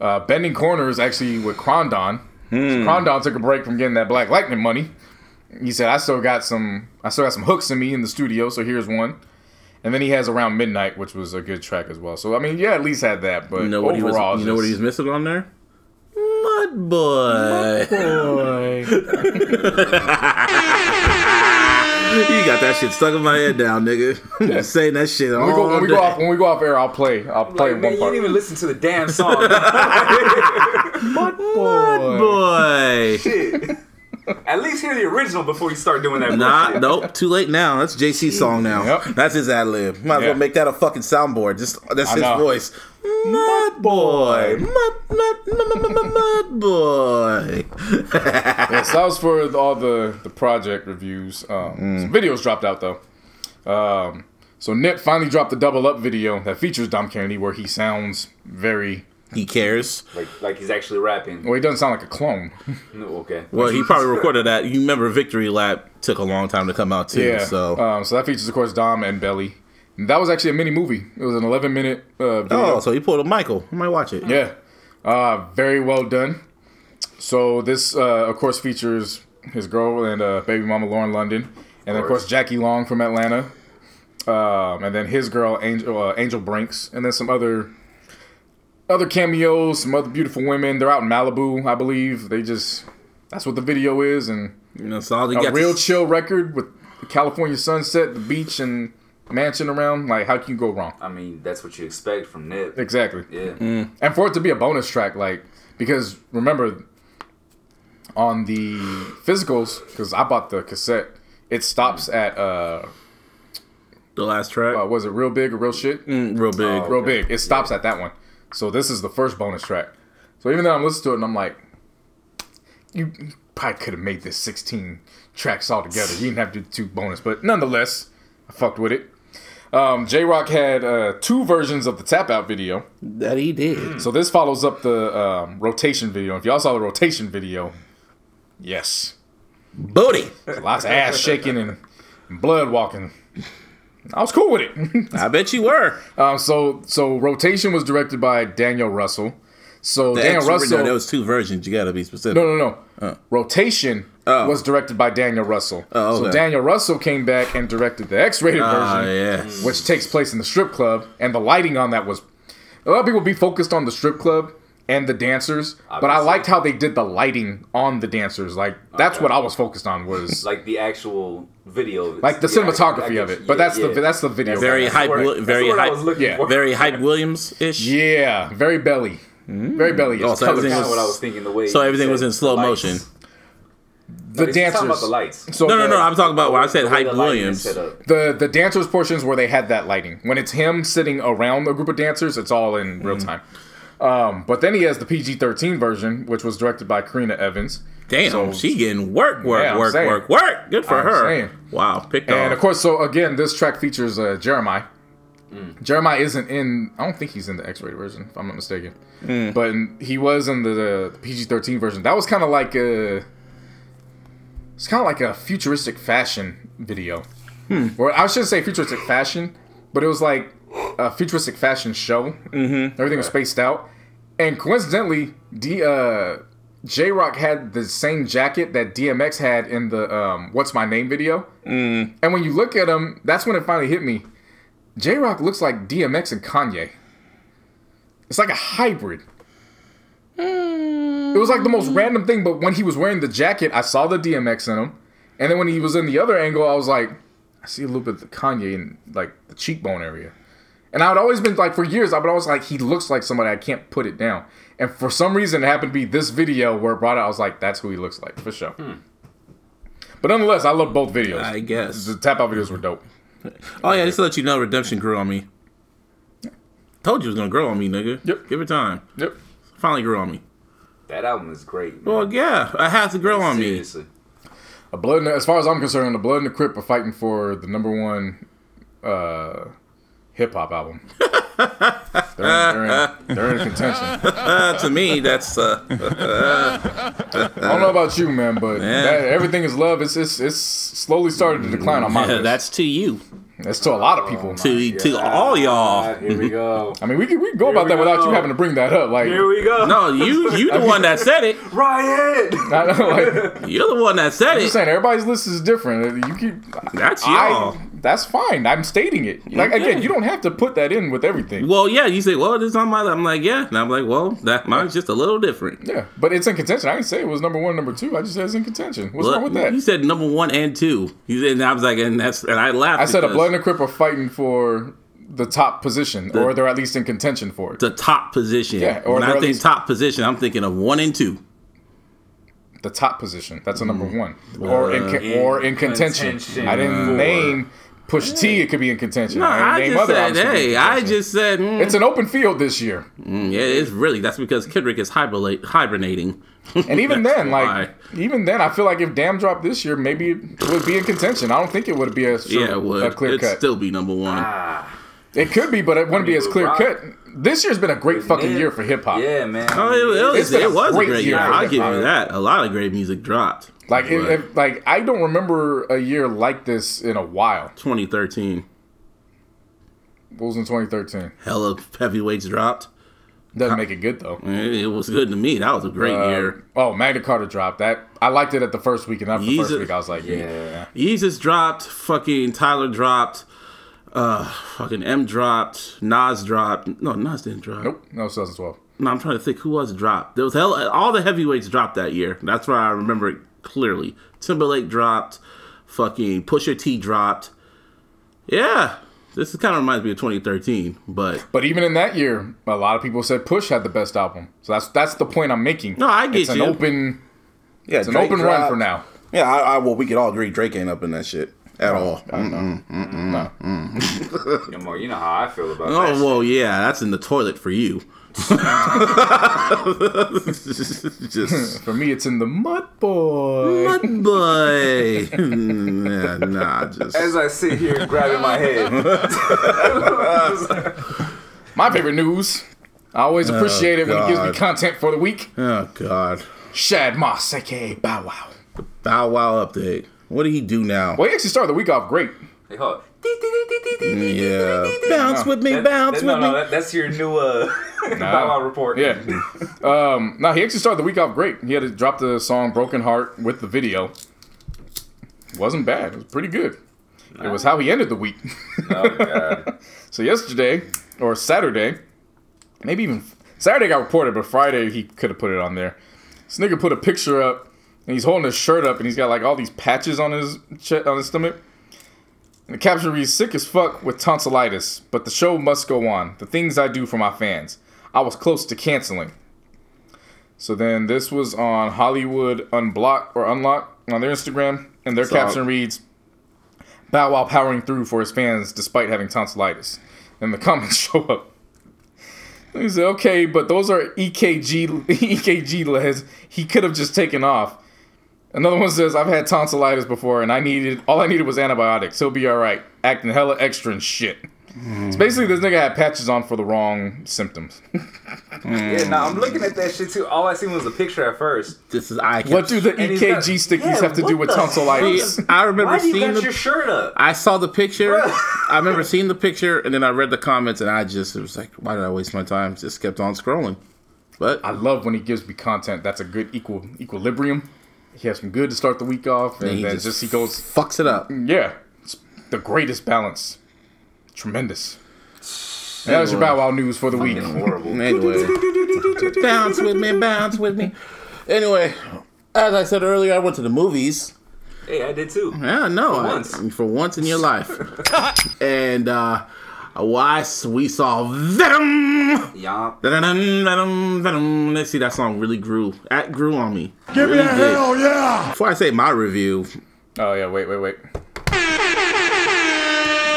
Speaker 3: Uh, Bending Corners actually with Krondon. So Krondon took a break from getting that Black Lightning money. He said, "I still got some. I still got some hooks in me in the studio. So here's one." And then he has Around Midnight, which was a good track as well. So I mean, yeah, at least had that. But
Speaker 2: You know what he was?
Speaker 3: overall,
Speaker 2: You know what he was missing on there? Mud boy. you got that shit stuck in my head now, nigga. I'm saying that shit all
Speaker 3: When we go, when we go off when we go off air, I'll play. I'll play
Speaker 4: Like, man,
Speaker 3: one
Speaker 4: you
Speaker 3: part.
Speaker 4: didn't even listen to the damn song.
Speaker 2: Mud boy.
Speaker 4: At least hear the original before you start doing that.
Speaker 2: Nah, nope. Too late now. That's JC's song now.
Speaker 3: Yep.
Speaker 2: That's his ad lib. Might as
Speaker 3: Yeah.
Speaker 2: well make that a fucking soundboard. Just that's
Speaker 3: I
Speaker 2: his
Speaker 3: know.
Speaker 2: voice. Mud boy. Mud, mud, mud, mud, mud, mud boy.
Speaker 3: Yeah, so that was for all the the project reviews. Um,
Speaker 2: Mm.
Speaker 3: Some videos dropped out though. Um, so Nip finally dropped the double up video that features Dom Kennedy, where he sounds very.
Speaker 2: He cares.
Speaker 4: Like, like he's actually rapping.
Speaker 3: Well, he doesn't sound like a clone.
Speaker 4: No, okay.
Speaker 2: Well, he probably recorded that. You remember Victory Lap took a long time to come out too.
Speaker 3: yeah.
Speaker 2: So
Speaker 3: um, so that features, of course, Dom and Belly. And that was actually a mini movie. It was an 11 minute uh, video.
Speaker 2: Oh, so he pulled a Michael. I might watch it.
Speaker 3: Yeah. Uh, very well done. So this, uh, of course, features his girl and uh, baby mama Lauren London, and then of course Jackie Long from Atlanta, um, and then his girl Angel uh, Angel Brinks, and then some other other cameos, some other beautiful women. They're out in Malibu, I believe. They just that's what the video is, and
Speaker 2: You know, so all he
Speaker 3: a
Speaker 2: got
Speaker 3: real
Speaker 2: to-
Speaker 3: chill record with the California sunset, the beach, and mansion around. Like, how can you go wrong?
Speaker 4: I mean, that's what you expect from Nip.
Speaker 3: Exactly.
Speaker 4: Yeah.
Speaker 3: and for it to be a bonus track like because remember on the physicals because i bought the cassette it stops at uh,
Speaker 2: the last track.
Speaker 3: uh was it real big or real shit
Speaker 2: Mm, real big.
Speaker 4: Oh.
Speaker 3: real
Speaker 4: okay.
Speaker 3: big it stops at that one so this is the first bonus track so even though i'm listening to it and i'm like you probably could have made this 16 tracks all together you didn't have to do two bonus but nonetheless i fucked with it um, Jay Rock had uh, two versions of the tap out video.
Speaker 2: That he did.
Speaker 3: So this follows up the um, rotation video. If y'all saw the rotation video, yes,
Speaker 2: Booty.
Speaker 3: lots of ass shaking and blood walking. I was cool with it.
Speaker 2: I bet you were.
Speaker 3: um, so so rotation was directed by Daniel Russell. So
Speaker 2: The
Speaker 3: Daniel Russell.
Speaker 2: No, there was two versions. You got to be specific.
Speaker 3: No, no, no. Rotation
Speaker 2: Oh.
Speaker 3: was directed by Daniel Russell.
Speaker 2: Oh,
Speaker 3: So. Daniel Russell came back and directed the X-rated
Speaker 2: Ah,
Speaker 3: version,
Speaker 2: yes.
Speaker 3: which takes place in the strip club, and the lighting on that was. A lot of people be focused on the strip club and the dancers, but I liked how they did the lighting on the dancers. Like that's
Speaker 4: Okay.
Speaker 3: what I was focused on was like,
Speaker 4: Like the actual video.
Speaker 3: Like the
Speaker 4: Yeah, I- I
Speaker 3: cinematography
Speaker 4: get
Speaker 3: of it.
Speaker 4: you.
Speaker 3: But
Speaker 4: Yeah,
Speaker 3: that's
Speaker 4: yeah.
Speaker 3: the that's the video.
Speaker 2: Very
Speaker 3: guys.
Speaker 2: hype.
Speaker 4: That's
Speaker 2: Wi-
Speaker 4: what-
Speaker 2: very
Speaker 4: that's what I
Speaker 2: hype.
Speaker 4: was looking
Speaker 3: yeah,
Speaker 4: for.
Speaker 2: Very hype Williams ish.
Speaker 3: Yeah, very belly, very belly.
Speaker 2: Oh, so
Speaker 3: colors.
Speaker 2: everything
Speaker 4: Kind
Speaker 2: was-
Speaker 4: of what I was thinking. The way
Speaker 2: so everything was in slow
Speaker 4: lights.
Speaker 2: motion.
Speaker 3: the
Speaker 4: He's talking
Speaker 3: dancers.
Speaker 4: about the lights.
Speaker 3: So
Speaker 2: No, no,
Speaker 3: the-
Speaker 2: no. I'm talking about when I said
Speaker 4: The way
Speaker 2: hype
Speaker 4: the lighting is
Speaker 2: Williams.
Speaker 3: the the dancers portions where they had that lighting when it's him sitting around a group of dancers it's all in real
Speaker 2: Mm-hmm.
Speaker 3: time um, but then he has the pg-13 version which was directed by karena evans
Speaker 2: Damn,
Speaker 3: So-
Speaker 2: she getting work, work,
Speaker 3: Yeah,
Speaker 2: work,
Speaker 3: saying.
Speaker 2: work, work. Good for
Speaker 3: I'm
Speaker 2: her.
Speaker 3: saying.
Speaker 2: Wow, picked
Speaker 3: and
Speaker 2: off.
Speaker 3: of course so again this track features uh, Jeremih
Speaker 2: Mm.
Speaker 3: Jeremih isn't in i don't think he's in the x-rated version if i'm not mistaken
Speaker 2: Mm.
Speaker 3: but in- he was in the, the pg-13 version that was kind of like a it's kind of like a futuristic fashion video
Speaker 2: Hmm.
Speaker 3: or i shouldn't say futuristic fashion but it was like a futuristic fashion show. Mm-hmm. everything was spaced out. And coincidentally D, uh, Jay Rock had the same jacket that dmx had in the um, what's my name video. And when you look at him that's when it finally hit me. Jay Rock looks like dmx and kanye. It's like a hybrid. It was like the most random thing, but when he was wearing the jacket, I saw the DMX in him. And then when he was in the other angle, I was like, I see a little bit of the Kanye in like the cheekbone area. And I would always been like for years, I would always like he looks like somebody I can't put it down. And for some reason it happened to be this video where it brought it, I was like, that's who he looks like, for sure. But nonetheless, I love both videos.
Speaker 2: I guess.
Speaker 3: the tap out videos were dope.
Speaker 2: Oh yeah, just to let you know, Redemption grew on me. Told you it was gonna grow on me, nigga.
Speaker 3: Yep.
Speaker 2: Give it time.
Speaker 3: Yep.
Speaker 2: Finally grew on me.
Speaker 4: That album is great. Man.
Speaker 2: Well, yeah, I have to grow on me.
Speaker 4: Seriously.
Speaker 3: A blood the, as far as I'm concerned, the Blood and the Crip are fighting for the number one uh, hip hop album. They're, they're, in, they're in contention.
Speaker 2: Uh, to me, that's uh,
Speaker 3: I don't know about you, man, but that, everything is love. It's, it's it's slowly started to decline on my list.
Speaker 2: that's to you,
Speaker 3: That's to a lot of people.
Speaker 2: to to all y'all.
Speaker 4: Here we go.
Speaker 3: I mean, we can we can go about
Speaker 4: we
Speaker 3: that without you having to bring that up. Like,
Speaker 4: Here we go.
Speaker 2: No, you you the one that said it.
Speaker 4: Ryan.
Speaker 3: I know, like
Speaker 2: You're the one that said
Speaker 3: I'm just
Speaker 2: it.
Speaker 3: saying, everybody's list is different. You keep
Speaker 2: That's y'all.
Speaker 3: I, that's fine. I'm stating it. Like again, you don't have to put that in with everything.
Speaker 2: Well, yeah, you say, well, it is on my. I'm like, yeah, and I'm like, well, that mine's just a little different.
Speaker 3: Yeah, but it's in contention. I didn't say it was number one, number two. I just said it's in contention. What's wrong with that?
Speaker 2: You said number one and two. You said, and I was like, and that's, and I laughed.
Speaker 3: I said a blood and a crip are fighting for the top position, or they're at least in contention for it.
Speaker 2: the top position.
Speaker 3: Yeah, or
Speaker 2: when I think
Speaker 3: least-
Speaker 2: top position, I'm thinking of one and two.
Speaker 3: The top position. That's a number one, or in,
Speaker 4: In
Speaker 3: or in contention.
Speaker 4: contention.
Speaker 3: I didn't
Speaker 4: Uh,
Speaker 3: name Pusha T. It could be in contention.
Speaker 2: No,
Speaker 3: I
Speaker 2: I, just
Speaker 3: other
Speaker 2: said,
Speaker 3: artists could be in
Speaker 2: hey, I just said, mm,
Speaker 3: It's an open field this year,
Speaker 2: mm, yeah, it's really that's because Kendrick is hibernate, hibernating.
Speaker 3: and even then, like
Speaker 2: why.
Speaker 3: even then, I feel like if Damn dropped this year, maybe it would be in contention. I don't think it would be a
Speaker 2: yeah, it would.
Speaker 3: a clear
Speaker 2: It'd
Speaker 3: cut.
Speaker 2: still be number one.
Speaker 4: Ah,
Speaker 3: It could be, but it wouldn't be as clear
Speaker 4: rock-
Speaker 3: cut. This year's been a great fucking
Speaker 4: man.
Speaker 3: year for hip hop.
Speaker 4: Yeah, man.
Speaker 2: Oh, it, it was,
Speaker 3: It's a
Speaker 2: it was a
Speaker 3: great
Speaker 2: great year.
Speaker 3: year
Speaker 2: I'll give you that. A lot of great music dropped.
Speaker 3: Like,
Speaker 2: But
Speaker 3: it- like I don't remember a year like this in a while.
Speaker 2: 2013,
Speaker 3: What was in 2013?
Speaker 2: hella heavyweights dropped.
Speaker 3: Doesn't make it good though.
Speaker 2: It was good to me. That was a great
Speaker 3: Uh,
Speaker 2: year.
Speaker 3: Oh, Magna Carta dropped that. I liked it at the first week, and after the first week, I was like, yeah.
Speaker 2: Yeezus dropped. Fucking Tyler dropped. Uh, fucking M dropped. Nas dropped. No, Nas didn't drop.
Speaker 3: Nope, no 2012.
Speaker 2: No, I'm trying to think who was dropped. There was hell. All the heavyweights dropped that year. That's why I remember it clearly. Timberlake dropped. Fucking Pusha T dropped. Yeah, this kind of reminds me of 2013. But
Speaker 3: But even in that year, a lot of people said Push had the best album. So that's that's the point I'm making.
Speaker 2: No, I get
Speaker 3: it's
Speaker 2: you.
Speaker 3: an open
Speaker 2: yeah,
Speaker 3: it's an open run for now.
Speaker 2: Yeah, I, I, well, we could all agree Drake ain't up in that shit at all.
Speaker 3: No.
Speaker 4: Yeah, Mark, you know how I feel about oh, that.
Speaker 2: Oh
Speaker 4: shit.
Speaker 2: well, yeah, that's in the toilet for you. Just
Speaker 3: For me, it's in the Mud Boy.
Speaker 2: mud boy. yeah, nah, just
Speaker 4: As I sit here grabbing my head.
Speaker 3: My favorite news. I always oh, appreciate it when he gives me content for the week.
Speaker 2: oh god.
Speaker 3: Shad Moss, aka Bow Wow.
Speaker 2: The Bow Wow update. What did he do now?
Speaker 3: Well, he actually started the week off great.
Speaker 4: Hey, hold on.
Speaker 2: Yeah, bounce with me,
Speaker 4: That-
Speaker 2: bounce
Speaker 4: that-
Speaker 2: with
Speaker 4: no, no,
Speaker 2: me.
Speaker 4: that, that's your new uh, Bow Wow report.
Speaker 3: Yeah. um, no, he actually started the week off great. He had to drop the song Broken Heart with the video. It Wasn't bad. It was pretty good. It was how he ended the week.
Speaker 4: Oh, God.
Speaker 3: so yesterday, or Saturday, maybe even Saturday got reported, but Friday he could have put it on there. This nigga put a picture up, and he's holding his shirt up, and he's got like all these patches on his chest, on his stomach. And the caption reads, "Sick as fuck with tonsillitis, but the show must go on. The things I do for my fans. I was close to canceling." So then this was on Hollywood Unblock or Unlock on their Instagram, and their
Speaker 2: it.
Speaker 3: caption reads, Bow Wow powering through for his fans despite having tonsillitis. And the comments show up. He said, okay, but those are EKG EKG leads. He could have just taken off. Another one says, I've had tonsillitis before and I needed all I needed was antibiotics. He'll be alright. Acting hella extra and shit. Hmm. It's basically this nigga had patches on for the wrong symptoms.
Speaker 4: Yeah, now I'm looking at that shit too. All I seen was a picture at first.
Speaker 2: This is I.
Speaker 3: what do the
Speaker 4: And he's got-
Speaker 3: EKG stickies
Speaker 4: Yeah,
Speaker 3: have to do with
Speaker 4: the
Speaker 3: tonsillitis?
Speaker 2: I remember
Speaker 4: Why do you
Speaker 2: seeing
Speaker 4: got
Speaker 2: the.
Speaker 4: your shirt up?
Speaker 2: I saw the picture. I remember seeing the picture, and then I read the comments, and I just it was like, why did I waste my time? Just kept on scrolling. But
Speaker 3: I love when he gives me content that's a good equal equilibrium. He has some good to start the week off, and
Speaker 2: he
Speaker 3: then
Speaker 2: just
Speaker 3: just he goes
Speaker 2: fucks it up.
Speaker 3: Yeah, it's the greatest balance. Tremendous. And that was your Bow Wow news for the week.
Speaker 4: Horrible.
Speaker 2: Anyway, bounce with me, bounce with me. Anyway, as I said earlier, I went to the movies.
Speaker 4: Hey, I did too.
Speaker 2: Yeah, no,
Speaker 4: For
Speaker 2: I-
Speaker 4: once.
Speaker 2: for once in your life, and uh, why we saw Venom.
Speaker 4: Yeah.
Speaker 2: Venom, Venom, Venom. Let's see, that song really grew. That grew on me. Give me a hell yeah! Before I say my review,
Speaker 3: Oh yeah, wait, wait, wait.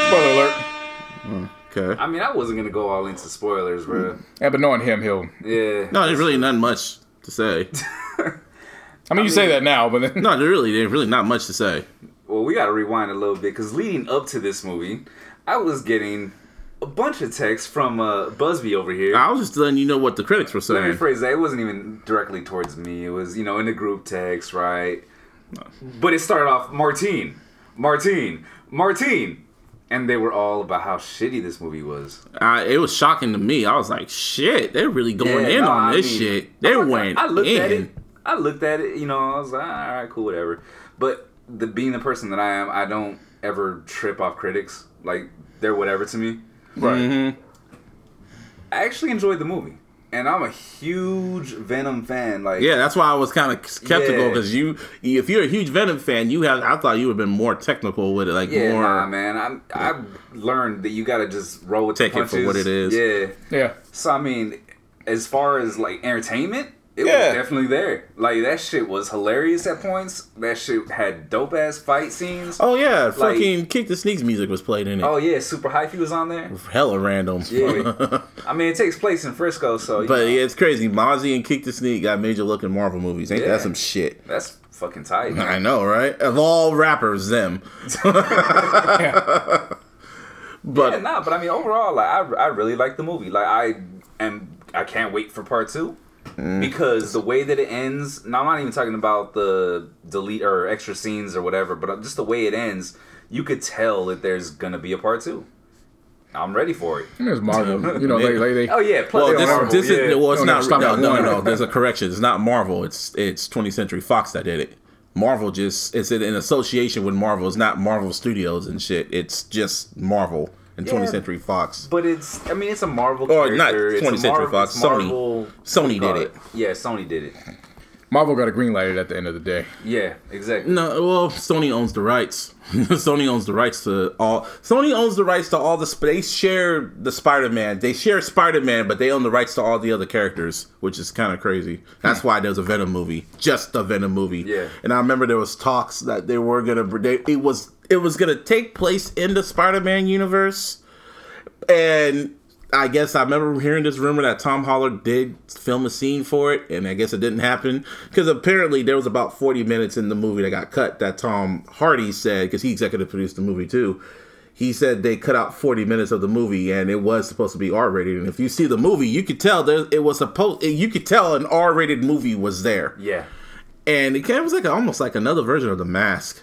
Speaker 3: Spoiler alert.
Speaker 2: okay.
Speaker 4: I mean, I wasn't gonna go all into spoilers, bro.
Speaker 3: Yeah, but knowing him, he'll.
Speaker 4: Yeah.
Speaker 2: No, there's really not much to say.
Speaker 3: I mean, you say that now, but then
Speaker 2: No, there really, there's really not much to say.
Speaker 4: Well, we gotta rewind a little bit because leading up to this movie, I was getting a bunch of texts from uh, Buzzy over here.
Speaker 2: I was just letting you know what the critics were
Speaker 4: Let me
Speaker 2: saying.
Speaker 4: phrase that. It wasn't even directly towards me. It was, you know, in the group text, right? But it started off Martine, Martine, Martine. And they were all about how shitty this movie was.
Speaker 2: I, it was shocking to me. I was like, shit, they're really going
Speaker 4: Yeah,
Speaker 2: in
Speaker 4: no,
Speaker 2: on
Speaker 4: I
Speaker 2: this
Speaker 4: mean,
Speaker 2: shit. They went
Speaker 4: I looked
Speaker 2: in.
Speaker 4: at it. I looked at it. You know, I was like, all right, cool, whatever. But the being the person that I am, I don't ever trip off critics. Like they're whatever to me.
Speaker 3: Right. Mm-hmm.
Speaker 4: I actually enjoyed the movie, and I'm a huge Venom fan. Like,
Speaker 2: Yeah, that's why I was kind of skeptical
Speaker 4: Yeah.
Speaker 2: because you, if you're a huge Venom fan, you have. I thought you would have been more technical with it, like
Speaker 4: yeah,
Speaker 2: more.
Speaker 4: nah, man. I'm, I've learned that you gotta just roll with
Speaker 2: Take
Speaker 4: the
Speaker 2: it for what it is.
Speaker 4: Yeah.
Speaker 3: Yeah.
Speaker 4: So I mean, as far as like entertainment, it
Speaker 3: Yeah.
Speaker 4: was definitely there. Like that shit was hilarious at points. That shit had dope ass fight scenes.
Speaker 2: Oh yeah, fucking Keak da Sneak's music was played in it.
Speaker 4: Oh yeah, Super Hyphy was on there.
Speaker 2: Hella random.
Speaker 4: Yeah. I mean, it takes place in Frisco, so
Speaker 2: But
Speaker 4: know,
Speaker 2: yeah, it's crazy. Mozzy and Keak da Sneak got major looking Marvel movies. Ain't
Speaker 4: Yeah.
Speaker 2: that some shit?
Speaker 4: that's fucking tight.
Speaker 2: I know, right? Of all rappers, them.
Speaker 3: yeah.
Speaker 2: But
Speaker 4: Yeah, nah, but I mean, overall, like I, I really like the movie. Like I am, I can't wait for part two
Speaker 2: Mm.
Speaker 4: because the way that it ends. Now I'm not even talking about the delete or extra scenes or whatever, but just the way it ends, you could tell that there's gonna be a part two. I'm ready for it.
Speaker 3: There's Marvel. You know, they, they, they
Speaker 4: Oh yeah, plus
Speaker 2: well,
Speaker 4: they
Speaker 2: this,
Speaker 4: Marvel,
Speaker 2: this
Speaker 4: yeah.
Speaker 2: is well, it's
Speaker 3: Don't
Speaker 2: not. No, no, no. There's a correction. It's not Marvel. It's it's 20th Century Fox that did it. Marvel just it's in association with Marvel. It's not Marvel Studios and shit. It's just Marvel and 20th Century Fox.
Speaker 4: But it's, I mean, it's a Marvel
Speaker 2: Or not
Speaker 4: character. It's
Speaker 2: 20th Century
Speaker 4: Marvel-
Speaker 2: Fox,
Speaker 4: it's
Speaker 2: Sony.
Speaker 4: Marvel-
Speaker 2: Sony
Speaker 4: what do
Speaker 2: did
Speaker 4: it? Yeah, Sony did it.
Speaker 3: Marvel got a green light at the end of the day.
Speaker 4: Yeah, exactly.
Speaker 2: No, well, Sony owns the rights. Sony owns the rights to all. Sony owns the rights to all the. sp- They share the Spider-Man. They share Spider-Man, but they own the rights to all the other characters, which is kind of crazy. That's why there's a Venom movie, just a Venom movie.
Speaker 4: Yeah.
Speaker 2: And I remember there was talks that they were gonna. They, it was it was gonna take place in the Spider-Man universe, and I guess I remember hearing this rumor that Tom Holland did film a scene for it, and I guess it didn't happen because apparently there was about 40 minutes in the movie that got cut that Tom Hardy said because he executive produced the movie too. He said they cut out 40 minutes of the movie and it was supposed to be R rated. And if you see the movie, you could tell there it was supposed. You could tell an R rated movie was there,
Speaker 4: Yeah.
Speaker 2: and it kind of was like almost like another version of the Mask.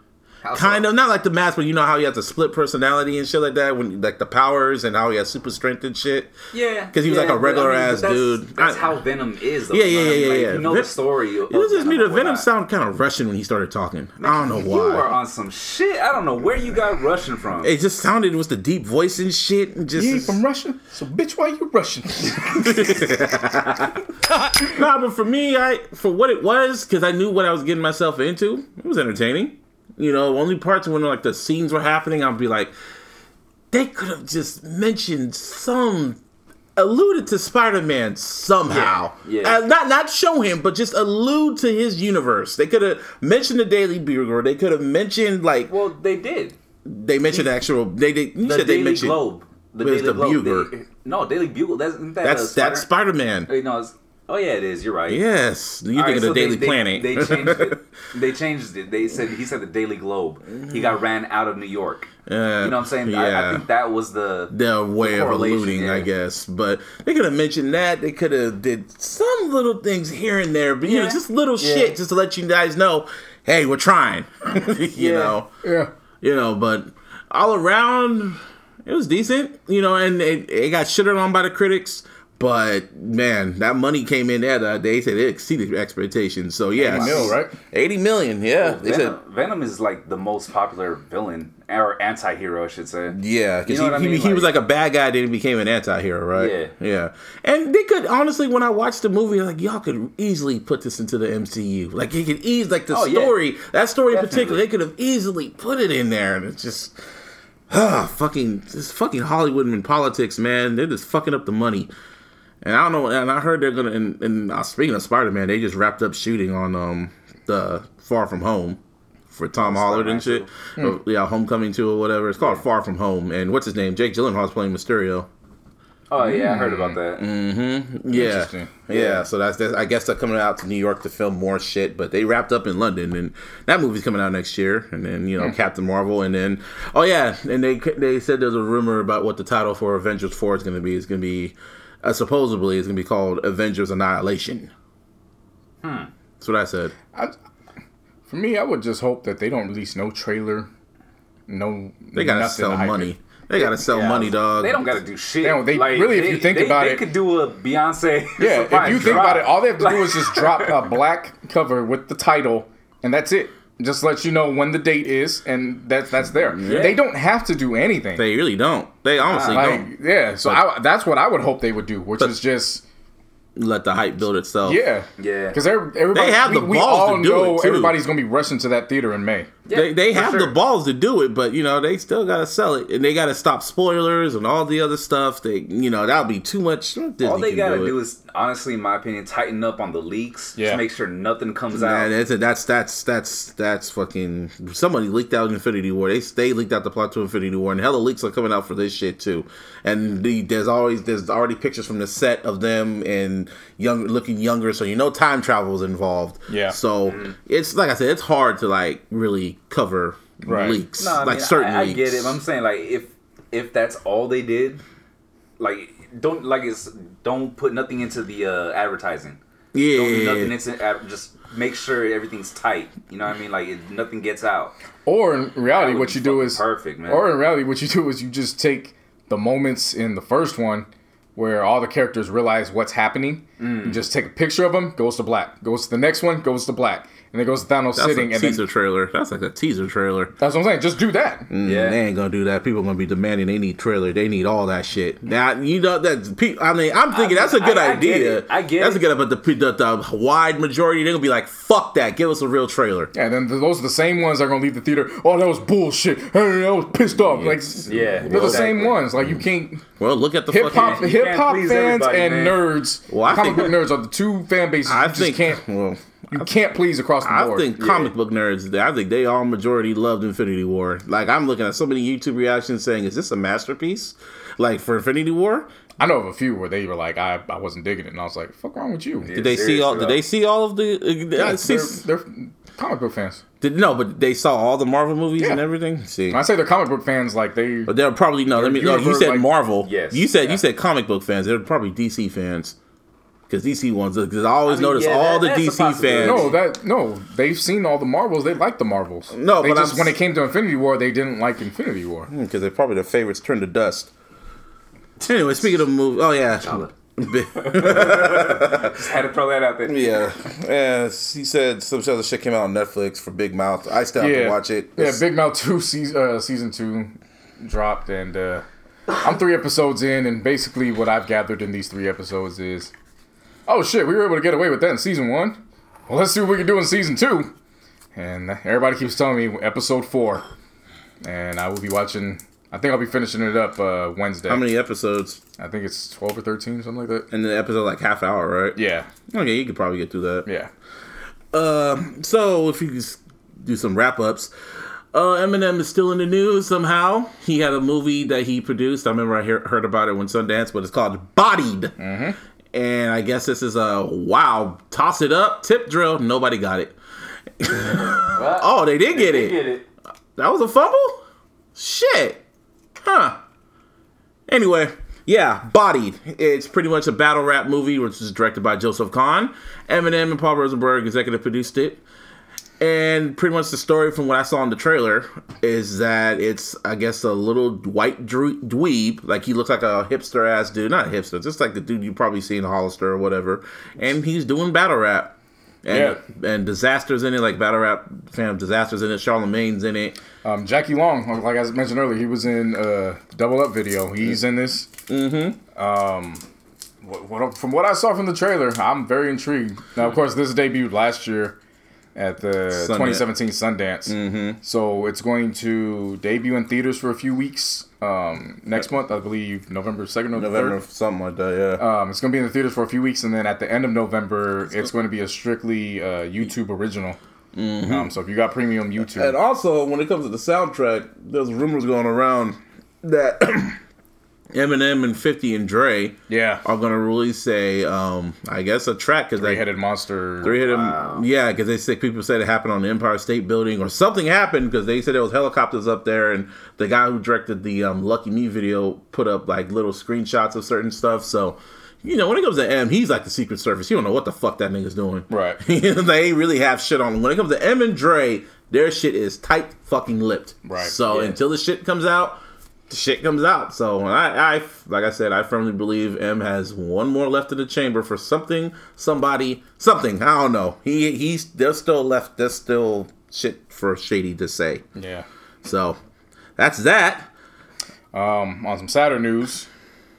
Speaker 4: How so?
Speaker 2: kind of not like the mask, but you know how he has a split personality and shit like that. When like the powers and how he has super strength and shit.
Speaker 4: Yeah,
Speaker 2: because he was
Speaker 4: yeah,
Speaker 2: like a
Speaker 4: but
Speaker 2: regular
Speaker 4: but
Speaker 2: ass
Speaker 4: that's-
Speaker 2: dude.
Speaker 4: That's
Speaker 2: I-
Speaker 4: how Venom is. Though,
Speaker 2: Yeah,
Speaker 4: you know
Speaker 2: yeah, yeah.
Speaker 4: Like,
Speaker 2: yeah,
Speaker 4: You know
Speaker 2: Ven-
Speaker 4: the story.
Speaker 2: It was just me. The Venom
Speaker 4: whatnot.
Speaker 2: sound kind of Russian when he started talking. I don't know why.
Speaker 4: You are on some shit. I don't know where you got Russian from.
Speaker 2: It just sounded it was the deep voice and shit. And just
Speaker 3: You ain't from Russia, so bitch, why you Russian?
Speaker 2: nah, but for me, I for what it was, because I knew what I was getting myself into. It was entertaining. You know, only parts when like the scenes were happening, I'd be like, they could have just mentioned some, alluded to Spider Man somehow.
Speaker 4: Yeah, yeah.
Speaker 2: Uh, not not show him, but just allude to his universe. They could have mentioned the Daily Bugle. They could have mentioned like
Speaker 4: well, they did.
Speaker 2: they mentioned actual. They they you
Speaker 4: The
Speaker 2: said they mentioned
Speaker 4: Globe. The Daily
Speaker 2: the
Speaker 4: Globe.
Speaker 2: Bugler?
Speaker 4: They- no, Daily Bugle. That's that
Speaker 2: that's
Speaker 4: Spider-
Speaker 2: that's Spider Man.
Speaker 4: Wait, no, it's, oh yeah, it is. You're right.
Speaker 2: Yes, you think
Speaker 4: right,
Speaker 2: of the
Speaker 4: so
Speaker 2: Daily
Speaker 4: they,
Speaker 2: Planet.
Speaker 4: They changed it. They changed it. They said he said the Daily Globe. He got ran out of New York.
Speaker 2: Uh,
Speaker 4: you know what I'm saying? I, I think that was the
Speaker 2: their way of
Speaker 4: correlation,
Speaker 2: alluding, I guess. But they could have mentioned that. They could have did some little things here and there, but you know, just little
Speaker 4: Yeah.
Speaker 2: shit, just to let you guys know, hey, we're trying. you
Speaker 4: Yeah.
Speaker 2: know,
Speaker 3: yeah.
Speaker 2: you know. But all around, it was decent. You know, and it, it got shitted on by the critics. But man, that money came in there. that They said it exceeded expectations. So yeah,
Speaker 3: 80 mil, right?
Speaker 2: Eighty million. Yeah, they said.
Speaker 4: Venom, Venom is like the most popular villain or anti-hero, I should say.
Speaker 2: Yeah, because
Speaker 4: You know what I
Speaker 2: he, he,
Speaker 4: mean?
Speaker 2: he was
Speaker 4: Like-
Speaker 2: like a bad guy, then he became an anti-hero, right?
Speaker 4: Yeah.
Speaker 2: yeah. And they could honestly, when I watched the movie, like y'all could easily put this into the MCU. Like he could ease like the
Speaker 4: Oh, yeah.
Speaker 2: story, that story in particular, they could have easily put it in there, and it's just. Ah, fucking this fucking Hollywood and politics, man. They're just fucking up the money. And I don't know. And I heard they're gonna. And, and uh, speaking of Spider Man, they just wrapped up shooting on um the Far From Home for Tom Holland and shit.
Speaker 4: Spider-Man
Speaker 2: Uh, yeah, Homecoming two or whatever. It's called Far From Home. And what's his name? Jake Gyllenhaal's playing Mysterio.
Speaker 4: Oh yeah, I heard about that. Mm-hmm.
Speaker 2: Yeah,
Speaker 3: Interesting.
Speaker 2: yeah. So that's, that's I guess they're coming out to New York to film more shit, but they wrapped up in London, and that movie's coming out next year. And then you know
Speaker 3: Hmm.
Speaker 2: Captain Marvel, and then oh yeah, and they they said there's a rumor about what the title for Avengers Four is going to be. It's going to be uh, supposedly it's going to be called Avengers Annihilation.
Speaker 3: Hmm.
Speaker 2: That's what I said.
Speaker 3: For me, I would just hope that they don't release no trailer, no.
Speaker 2: They gotta sell
Speaker 3: to
Speaker 2: money.
Speaker 3: it.
Speaker 2: They gotta sell
Speaker 4: Yeah,
Speaker 2: money, dog.
Speaker 4: They don't got to do shit.
Speaker 3: They don't- they- really, if you think
Speaker 4: they,
Speaker 3: about it, they
Speaker 4: could do a Beyonce.
Speaker 3: Yeah, if
Speaker 4: surprise
Speaker 3: you think about it, all they have to do is just drop a black cover with the title, and that's it. Just let you know when the date is, and that's that's there. They don't have to do anything.
Speaker 2: They really don't. They honestly
Speaker 3: like,
Speaker 2: don't.
Speaker 3: yeah, so I, that's what I would hope they would do, which is just
Speaker 2: Let the hype build itself.
Speaker 3: yeah,
Speaker 4: Yeah.
Speaker 3: Because everybody,
Speaker 2: They have the
Speaker 3: we
Speaker 2: balls
Speaker 3: all
Speaker 2: to do
Speaker 3: know
Speaker 2: it, too.
Speaker 3: everybody's gonna be rushing to that theater in May.
Speaker 2: they they
Speaker 4: for
Speaker 2: have the balls to do it, but you know they still gotta sell it, and they gotta stop spoilers and all the other stuff. They you know that'll be too much. Disney
Speaker 4: All they gotta
Speaker 2: do,
Speaker 4: do
Speaker 2: it.
Speaker 4: is, honestly, in my opinion, tighten up on the leaks.
Speaker 3: Yeah.
Speaker 4: Just make sure nothing comes
Speaker 2: Man,
Speaker 4: out.
Speaker 2: that's that's that's that's that's fucking. Somebody leaked out Infinity War. They they leaked out the plot to Infinity War, and hella leaks are coming out for this shit too. And the, there's always there's already pictures from the set of them and young looking younger, so you know time travel is involved.
Speaker 3: Yeah.
Speaker 2: So it's like I said, it's hard to like really cover
Speaker 3: Right.
Speaker 2: leaks,
Speaker 4: No, I
Speaker 2: like
Speaker 4: mean,
Speaker 2: certain
Speaker 4: I, I get it. I'm saying like if if that's all they did, like don't like it's don't put nothing into the uh, advertising.
Speaker 2: yeah,
Speaker 4: Don't do nothing into ad- just make sure everything's tight. You know what I mean? Like it, nothing gets out.
Speaker 3: Or in reality, what you do is
Speaker 4: perfect, man.
Speaker 3: Or in reality, what you do is you just take the moments in the first one where all the characters realize what's happening.
Speaker 4: Mm.
Speaker 3: You just take a picture of them, goes to black. Goes to the next one, goes to black, and then goes to Thanos
Speaker 2: That's
Speaker 3: sitting,
Speaker 2: a
Speaker 3: and
Speaker 2: teaser
Speaker 3: then
Speaker 2: trailer. That's like a teaser trailer.
Speaker 3: that's what I'm saying. Just do that.
Speaker 2: Mm,
Speaker 4: Yeah.
Speaker 2: They ain't gonna do that. People are gonna be demanding they need trailer. They need all that shit. Now you know that. pe- I mean, I'm thinking that's a good
Speaker 4: I- I get
Speaker 2: idea.
Speaker 4: it. I get
Speaker 2: that's
Speaker 4: it.
Speaker 2: a good. But the, the the wide majority they're gonna be like, "Fuck that! Give us a real trailer."
Speaker 3: Yeah, and then th- those are the same ones that are gonna leave the theater. Oh, that was bullshit. Hey, I was pissed off. Like,
Speaker 4: Yeah,
Speaker 3: they're the same
Speaker 4: exactly.
Speaker 3: ones. Like, you can't.
Speaker 2: Well, look at the
Speaker 3: Hip hop, hip hop fans and
Speaker 4: man.
Speaker 3: nerds,
Speaker 2: Well, I
Speaker 3: comic
Speaker 2: think-
Speaker 3: book nerds are the two fan bases.
Speaker 2: I
Speaker 3: you just
Speaker 2: think.
Speaker 3: can't.
Speaker 2: Well,
Speaker 3: You can't please across the
Speaker 2: I
Speaker 3: board.
Speaker 2: think comic book nerds. I think they all majority loved Infinity War. Like I'm looking at so many YouTube reactions saying, "Is this a masterpiece?" Like for Infinity War.
Speaker 3: I know of a few where they were like, I, I wasn't digging it, and I was like, "Fuck wrong with you?"
Speaker 2: Did they see all? Did they see all of the? Uh,
Speaker 3: Yeah,
Speaker 2: see-
Speaker 3: they're, they're comic book fans.
Speaker 2: did, no, but they saw all the Marvel movies
Speaker 3: Yeah.
Speaker 2: and everything. See,
Speaker 3: When I say they're comic book fans, like they
Speaker 2: But they're probably no. Let me. No, you said
Speaker 3: like-
Speaker 2: Marvel.
Speaker 4: Yes.
Speaker 2: You said
Speaker 3: Yeah.
Speaker 2: you said comic book fans. They're probably DC fans. Because DC ones. Because I always
Speaker 4: I mean,
Speaker 2: notice
Speaker 4: yeah,
Speaker 2: all
Speaker 4: that-
Speaker 2: the DC fans.
Speaker 3: no that no they've seen all the Marvels. They like the Marvels.
Speaker 2: No,
Speaker 3: they
Speaker 2: but
Speaker 3: just
Speaker 2: I'm
Speaker 3: when it came to Infinity War, they didn't like Infinity War.
Speaker 2: Because they're probably their favorites turned to dust. Anyway, speaking of movies, oh yeah,
Speaker 4: Just had to throw that out there.
Speaker 2: yeah. Yeah, he said some other shit came out on Netflix for Big Mouth. I still have
Speaker 3: Yeah,
Speaker 2: to watch it.
Speaker 3: Yeah, Big Mouth two season uh, season two dropped, and uh, I'm three episodes in, and basically what I've gathered in these three episodes is, oh shit, we were able to get away with that in season one. Well, let's see what we can do in season two. And everybody keeps telling me episode four, and I will be watching. I think I'll be finishing it up uh, Wednesday.
Speaker 2: How many episodes?
Speaker 3: I think it's twelve or thirteen, something like that.
Speaker 2: And the episode like half hour, right?
Speaker 3: Yeah,
Speaker 2: Okay, you could probably get through that.
Speaker 3: yeah.
Speaker 2: So if you just do some wrap ups, uh, Eminem is still in the news somehow. He had a movie that he produced. I remember I hear, heard about it when Sundance, but it's called Bodied.
Speaker 3: Mm-hmm.
Speaker 2: And I guess this is a wow, toss it up, tip drill. Nobody got it. oh, they did get it.
Speaker 4: Get it.
Speaker 2: That was a fumble? Shit. Huh. Anyway, yeah, Bodied. It's pretty much a battle rap movie, which is directed by Joseph Kahn. Eminem and Paul Rosenberg executive produced it. And pretty much the story from what I saw in the trailer is that it's, I guess, a little white dwe- dweeb. Like he looks like a hipster ass dude. Not a hipster, just like the dude you probably seen in Hollister or whatever. And he's doing battle rap. And, and Dizaster's in it, like battle rap fan of Dizaster's in it. Charlemagne's in it.
Speaker 3: Um, Jackie Long, like I mentioned earlier, he was in uh, Double Up video. He's in this. Mm-hmm. Um, what, what, from what I saw from the trailer, I'm very intrigued. Now, of course, this debuted last year at the 2017 Sundance. Mm-hmm. So it's going to debut in theaters for a few weeks. Um, next month, I believe November 2nd or
Speaker 2: November,
Speaker 3: 3rd.
Speaker 2: something like that. Yeah.
Speaker 3: Um, it's going to be in the theaters for a few weeks, and then at the end of November, it's going to be a strictly uh, YouTube original. Um, so if you got premium YouTube,
Speaker 2: and also, when it comes to the soundtrack, there's rumors going around that Eminem and Fifty and Dre
Speaker 3: Yeah.
Speaker 2: are gonna release a, um, I guess a track because
Speaker 3: Three
Speaker 2: they
Speaker 3: headed monster.
Speaker 2: Three hit
Speaker 4: Wow.
Speaker 2: him. Yeah, because they said people said it happened on the Empire State Building or something happened because they said there was helicopters up there and the guy who directed the um, Lucky Me video put up like little screenshots of certain stuff. So, you know, when it comes to M, he's like the Secret Service. You don't know what the fuck that nigga's doing.
Speaker 3: Right.
Speaker 2: they really have shit on him. When it comes to M and Dre, their shit is tight fucking lipped.
Speaker 3: Right.
Speaker 2: So
Speaker 4: Yeah.
Speaker 2: until the shit comes out. Shit comes out, so I, I, like I said, I firmly believe M has one more left in the chamber for something, somebody, something. I don't know. He, he's there's still left. There's still shit for Shady to say.
Speaker 3: Yeah.
Speaker 2: So that's that.
Speaker 3: Um, on some sadder news,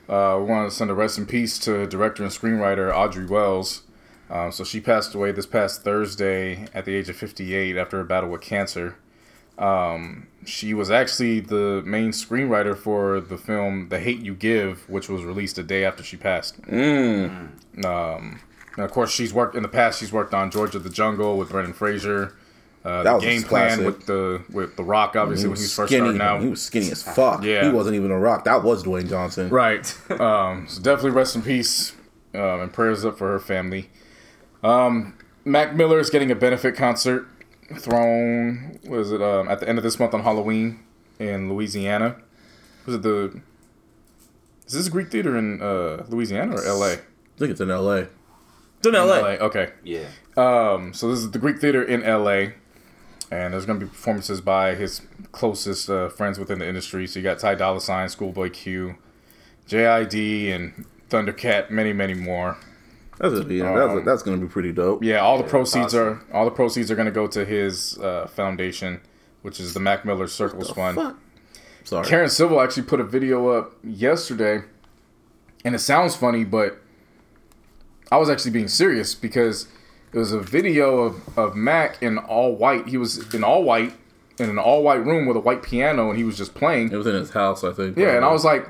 Speaker 3: uh, we want to send a rest in peace to director and screenwriter Audrey Wells. Um, so she passed away this past Thursday at the age of 58 after a battle with cancer. Um, she was actually the main screenwriter for the film The Hate You Give, which was released a day after she passed. Um, and of course, she's worked in the past. She's worked on George of the Jungle with Brendan Fraser. Uh,
Speaker 2: That
Speaker 3: the
Speaker 2: was
Speaker 3: game plan with the with the Rock, obviously when he was first
Speaker 2: skinny.
Speaker 3: starting out.
Speaker 2: He was skinny as fuck.
Speaker 3: Yeah.
Speaker 2: He wasn't even a rock. That was Dwayne Johnson.
Speaker 3: Right. Um, so definitely rest in peace um, and prayers up for her family. Um, Mac Miller is getting a benefit concert thrown. was it? Um, at the end of this month on Halloween in Louisiana. Was it the? Is this Greek theater in uh, Louisiana or L.A.?
Speaker 2: I think it's in L.A. It's in L.A.
Speaker 3: L.A. Okay.
Speaker 4: Yeah.
Speaker 3: Um, so this is the Greek Theater in LA, and there's gonna be performances by his closest uh, friends within the industry. So you got Ty Dolla Sign, Schoolboy Q, JID, and Thundercat, many, many more.
Speaker 2: That's, gonna be, that's, that's gonna be pretty dope.
Speaker 3: Yeah, all the
Speaker 4: Yeah,
Speaker 3: proceeds
Speaker 4: awesome.
Speaker 3: are all the proceeds are gonna go to his uh, foundation, which is the Mac Miller Circles Fund.
Speaker 2: Fuck. Sorry.
Speaker 3: Karen Civil actually put a video up yesterday, and it sounds funny, but I was actually being serious because it was a video of, of Mac in all white. He was in all white in an all white room with a white piano, and he was just playing.
Speaker 2: It was in his house, I think.
Speaker 3: Yeah, and I was like,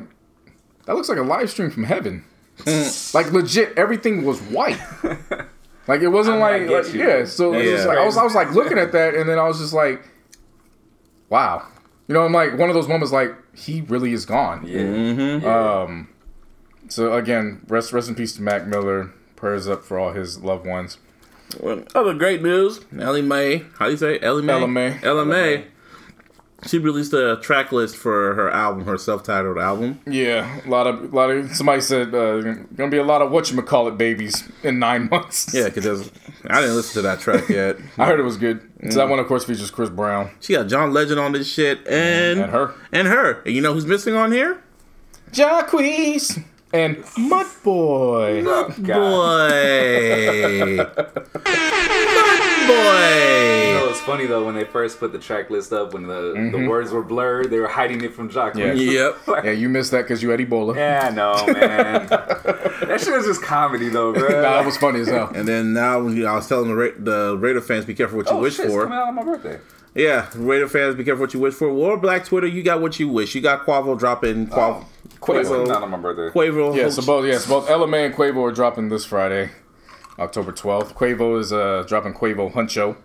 Speaker 3: that looks like a live stream from heaven. like legit, everything was white. Like it wasn't
Speaker 4: I mean,
Speaker 3: like, like- yeah. So it was
Speaker 2: Yeah.
Speaker 3: like, I was I was like looking at that, and then I was just like, wow. You know, I'm like one of those moments like he really is gone.
Speaker 4: Yeah.
Speaker 2: Mm-hmm.
Speaker 4: yeah.
Speaker 3: So again, rest rest in peace to Mac Miller. Prayers up for all his loved ones.
Speaker 2: Well, other great news. Ellie Mae. How do you say it? Ellie Mae?
Speaker 3: Ella Mae.
Speaker 2: Ella Mae. She released a track list for her album, her self-titled album.
Speaker 3: Yeah, a lot of a lot of somebody said uh, gonna be a lot of what you call it babies in nine months.
Speaker 2: Yeah, because I didn't listen to that track yet.
Speaker 3: I heard it was good. So that one, of course, features Chris Brown
Speaker 2: She got John Legend on this shit, and
Speaker 3: and her,
Speaker 2: and her. And you know who's missing on here?
Speaker 3: Jacquees, and Mud Boy.
Speaker 4: Oh, God.
Speaker 2: Boy,
Speaker 4: You
Speaker 2: boy.
Speaker 4: know, it's funny though when they first put the track list up when the, the mm-hmm. words were blurred, they were hiding it from Jacquees.
Speaker 3: Yeah.
Speaker 2: Yep.
Speaker 3: Yeah, you missed that because you had Ebola.
Speaker 4: Yeah, no, man. that shit was just comedy though, bro.
Speaker 3: Nah, that was funny as hell.
Speaker 2: And then now, when you- I was telling the Ra- the Raider fans, be careful what you
Speaker 4: oh,
Speaker 2: wish
Speaker 4: shit, it's
Speaker 2: for.
Speaker 4: coming out on my birthday.
Speaker 2: Yeah, Raider fans, be careful what you wish for. War Black Twitter, you got what you wish. You got Quavo dropping Quavo.
Speaker 4: It's coming out
Speaker 2: Quavo.
Speaker 4: on my birthday.
Speaker 2: Quavo.
Speaker 3: Yeah, so both yeah, so both Ella Mae and Quavo are dropping this Friday, October twelfth. Quavo is uh dropping Quavo Huncho,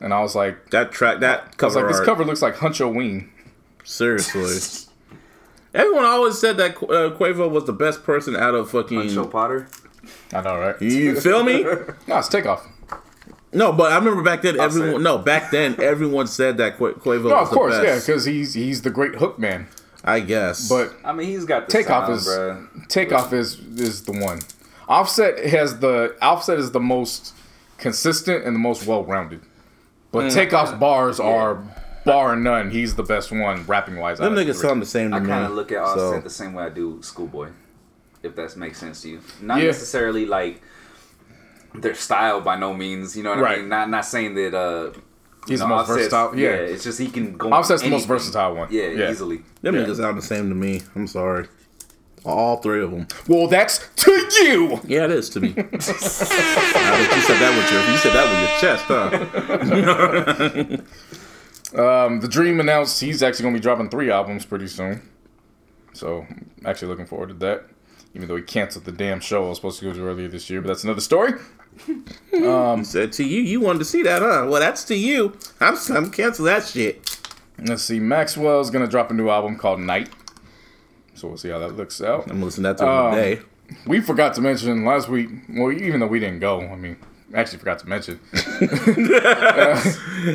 Speaker 3: and I was like,
Speaker 2: that track, that
Speaker 3: I was
Speaker 2: cover
Speaker 3: like, this cover looks like Huncho Ween.
Speaker 2: Seriously. Everyone always said that uh, Quavo was the best person out of fucking.
Speaker 4: Joe Potter.
Speaker 3: I know, right?
Speaker 2: You feel me?
Speaker 3: No, it's takeoff.
Speaker 2: No, but I remember back then,
Speaker 4: Offset.
Speaker 2: everyone. No, back then, everyone said that Qu- Quavo
Speaker 3: No,
Speaker 2: was
Speaker 3: of course,
Speaker 2: the
Speaker 3: yeah, because he's he's the great hook man.
Speaker 2: I guess.
Speaker 3: But
Speaker 4: I mean, he's got the
Speaker 3: Takeoff
Speaker 4: sound,
Speaker 3: is
Speaker 4: bruh.
Speaker 3: Takeoff is is the one. Offset has the Offset is the most consistent and the most well rounded. But Takeoff's bars are bar none. He's the best one rapping wise.
Speaker 2: them niggas sound the same to
Speaker 4: I kind of look at Offset
Speaker 2: so.
Speaker 4: the same way I do Schoolboy, if that makes sense to you. Not
Speaker 3: Yeah.
Speaker 4: necessarily like their style by no means. You know what I mean? Not not saying that. uh
Speaker 3: He's
Speaker 4: you
Speaker 3: the
Speaker 4: know,
Speaker 3: most
Speaker 4: Offset's-
Speaker 3: versatile. Yeah.
Speaker 4: it's just he can go.
Speaker 3: Offset's the most
Speaker 4: anything.
Speaker 3: versatile one.
Speaker 4: Yeah,
Speaker 3: Yeah.
Speaker 4: easily.
Speaker 2: Them
Speaker 3: Yeah.
Speaker 2: niggas sound the same to me. I'm sorry. All three of them.
Speaker 3: Well, that's to you.
Speaker 2: Yeah, it is to me. I bet you said that with your you said that with your chest, huh?
Speaker 3: Um, the Dream announced he's actually gonna be dropping three albums pretty soon. So I'm actually looking forward to that. Even though he canceled the damn show I was supposed to go to earlier this year, but that's another story.
Speaker 2: He said to you, you wanted to see that, huh? Well, that's to you. I'm I'm cancel that shit.
Speaker 3: Let's see, Maxwell's gonna drop a new album called Night. So so we'll see how that looks out.
Speaker 2: I'm listening to that
Speaker 3: Um,
Speaker 2: today.
Speaker 3: We forgot to mention last week. Well, even though we didn't go, I mean, actually forgot to mention Uh,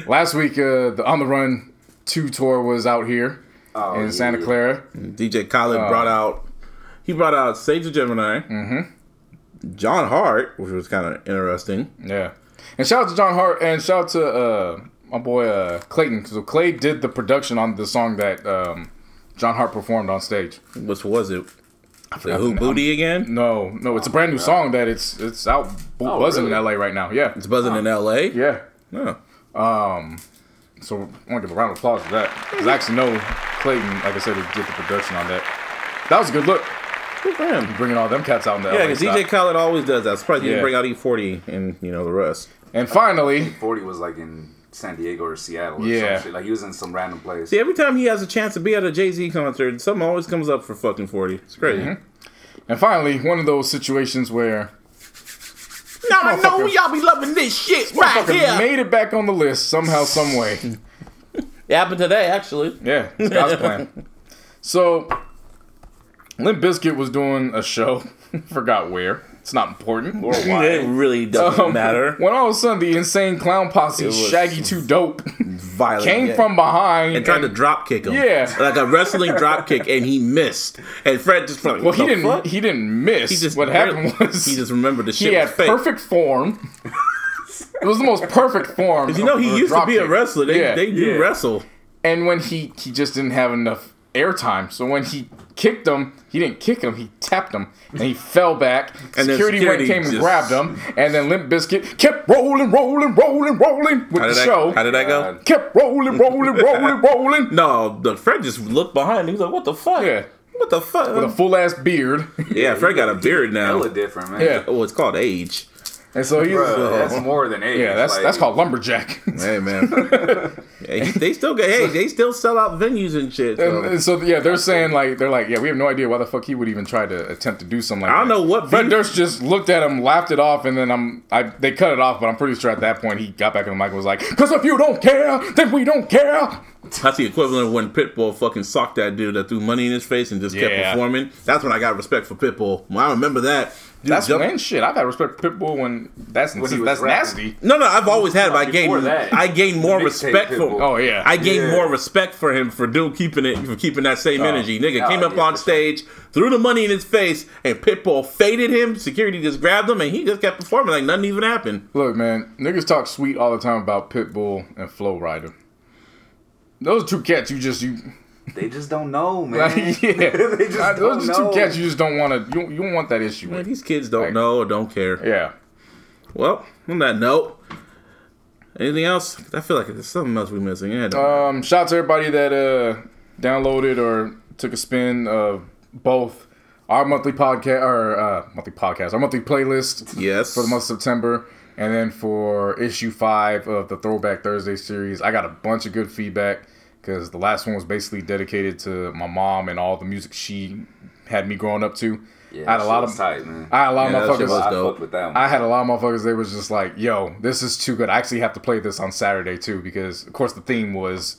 Speaker 3: last week. Uh, the On the Run two tour was out here
Speaker 4: Oh,
Speaker 3: in
Speaker 4: yeah,
Speaker 3: Santa. Clara.
Speaker 2: DJ Khaled brought out he brought out Sage the Gemini, mm-hmm. Jonn Hart, which was kind of interesting.
Speaker 3: Yeah, and shout out to Jonn Hart and shout out to uh, my boy uh, Clayton. So Clay did the production on the song that um, Jonn Hart performed on stage.
Speaker 2: Which was it? The Who. Booty again?
Speaker 3: No, no, it's a brand new song that it's it's out
Speaker 4: Oh,
Speaker 3: buzzing
Speaker 4: really?
Speaker 3: in LA right now. Yeah,
Speaker 2: It's buzzing in L.A.
Speaker 3: yeah.
Speaker 2: Oh.
Speaker 3: So I want to give a round of applause for that. Because I actually know Clayton, like I said, he did the production on that. That was a good look,
Speaker 2: Good for him.
Speaker 3: bringing all them cats out in the
Speaker 2: Yeah, because. DJ Khaled always does that. I'm surprised he
Speaker 3: Yeah.
Speaker 2: didn't bring out E40 and you know the rest.
Speaker 3: And finally,
Speaker 4: 40 was like in San Diego or Seattle or
Speaker 3: Yeah.
Speaker 4: some. Like he was in some random place.
Speaker 2: See, every time he has a chance to be at a Jay Z concert, something always comes up for fucking 40. It's crazy.
Speaker 3: Mm-hmm. and finally, one of those situations where
Speaker 2: Now I know
Speaker 3: Motherfucker.
Speaker 2: y'all be loving this shit right
Speaker 3: fucking
Speaker 2: here.
Speaker 3: made it back on the list somehow, some way.
Speaker 2: It happened today, actually.
Speaker 3: Yeah, it's God's plan. So, Limp Bizkit was doing a show. Forgot where. It's not important. Or why.
Speaker 2: It really doesn't
Speaker 3: Um,
Speaker 2: matter.
Speaker 3: When all of a sudden the insane clown posse, Shaggy 2 Dope,
Speaker 2: Violent.
Speaker 3: came
Speaker 2: yeah.
Speaker 3: from behind
Speaker 2: and tried to
Speaker 3: and-
Speaker 2: drop kick him.
Speaker 3: Yeah.
Speaker 2: like a wrestling drop kick, and he missed. And Fred just like,
Speaker 3: Well, he didn't.
Speaker 2: fuck?"
Speaker 3: He didn't miss.
Speaker 2: He just
Speaker 3: what happened was
Speaker 2: he just remembered the shit
Speaker 3: he
Speaker 2: was
Speaker 3: had
Speaker 2: fake.
Speaker 3: perfect form. it was the most perfect form.
Speaker 2: You know, he used to
Speaker 3: drop
Speaker 2: be a wrestler. They,
Speaker 3: Yeah.
Speaker 2: they do
Speaker 4: Yeah.
Speaker 2: wrestle.
Speaker 3: and when he he just didn't have enough airtime, so when he kicked him, he didn't kick him. He tapped him, and he fell back.
Speaker 2: And
Speaker 3: security,
Speaker 2: security
Speaker 3: went came and grabbed him, and then Limp Bizkit kept rolling, rolling, rolling, rolling with the
Speaker 2: did,
Speaker 3: show.
Speaker 2: how did that go?
Speaker 4: God.
Speaker 3: kept rolling, rolling, rolling, rolling.
Speaker 2: No, the Fred just looked behind. He was like, "What the fuck?
Speaker 3: Yeah.
Speaker 2: What the fuck?"
Speaker 3: With a full ass beard.
Speaker 2: yeah, Fred got a beard now.
Speaker 4: Hella different, man.
Speaker 3: Yeah.
Speaker 2: Oh, it's called age.
Speaker 3: And so he's
Speaker 4: Bruh, that's more than age.
Speaker 3: yeah, that's
Speaker 4: like,
Speaker 3: that's called lumberjack.
Speaker 2: Hey man, yeah, they still get. Hey, they still sell out venues and shit. So.
Speaker 3: and so yeah, they're saying like they're like yeah, we have no idea why the fuck he would even try to attempt to do something like
Speaker 2: I don't
Speaker 3: that.
Speaker 2: know what
Speaker 3: Fred
Speaker 2: beef-
Speaker 3: Durst just looked at him, laughed it off, and then I'm I they cut it off, but I'm pretty sure at that point he got back on the mic and was like, "Cause if you don't care, then we don't care."
Speaker 2: That's the equivalent of when Pitbull fucking socked that dude that threw money in his face and just kept performing. That's when I got respect for Pitbull. Well, I remember that. Dude
Speaker 3: That's
Speaker 2: jumped-
Speaker 3: when shit. I've had respect for Pitbull when that's
Speaker 4: When he
Speaker 3: that's
Speaker 4: rapping.
Speaker 3: nasty.
Speaker 2: No, no, I've always had it. But I gained,
Speaker 4: that,
Speaker 2: I gained more respect for.
Speaker 4: Pitbull.
Speaker 3: Oh yeah,
Speaker 2: I gained
Speaker 4: Yeah.
Speaker 2: more respect for him for doing keeping it for keeping that same oh. energy. Nigga
Speaker 4: Oh,
Speaker 2: came up
Speaker 4: yeah,
Speaker 2: on
Speaker 4: for sure.
Speaker 2: stage, threw the money in his face, and Pitbull faded him. Security just grabbed him, and he just kept performing like nothing even happened.
Speaker 3: Look, man, niggas talk sweet all the time about Pitbull and Flo Rida. Those two cats you just you
Speaker 4: They just don't know, man.
Speaker 3: like, yeah.
Speaker 4: they just don't
Speaker 3: Those are two cats you just don't want to you, you don't want that issue
Speaker 2: Man, these kids don't
Speaker 3: Like-
Speaker 2: know or don't care.
Speaker 3: Yeah.
Speaker 2: Well, on that note, anything else? I feel like there's something else we're missing. Yeah,
Speaker 3: Um, shout out to everybody that uh downloaded or took a spin of both our monthly podcast or uh, monthly podcast, our monthly playlist
Speaker 2: yes.
Speaker 3: for the month of September, and then for issue five of the Throwback Thursday series. I got a bunch of good feedback because the last one was basically dedicated to my mom and all the music she had me growing up to.
Speaker 4: Yeah,
Speaker 3: I had a lot of
Speaker 4: was tight, man.
Speaker 3: I had a lot
Speaker 2: Yeah,
Speaker 3: of
Speaker 2: that shit
Speaker 3: motherfuckers.
Speaker 2: was
Speaker 4: I
Speaker 2: dope.
Speaker 4: fucked with that.
Speaker 3: I had a lot of motherfuckers. They was just like, "Yo, this is too good. I actually have to play this on Saturday too because, of course, the theme was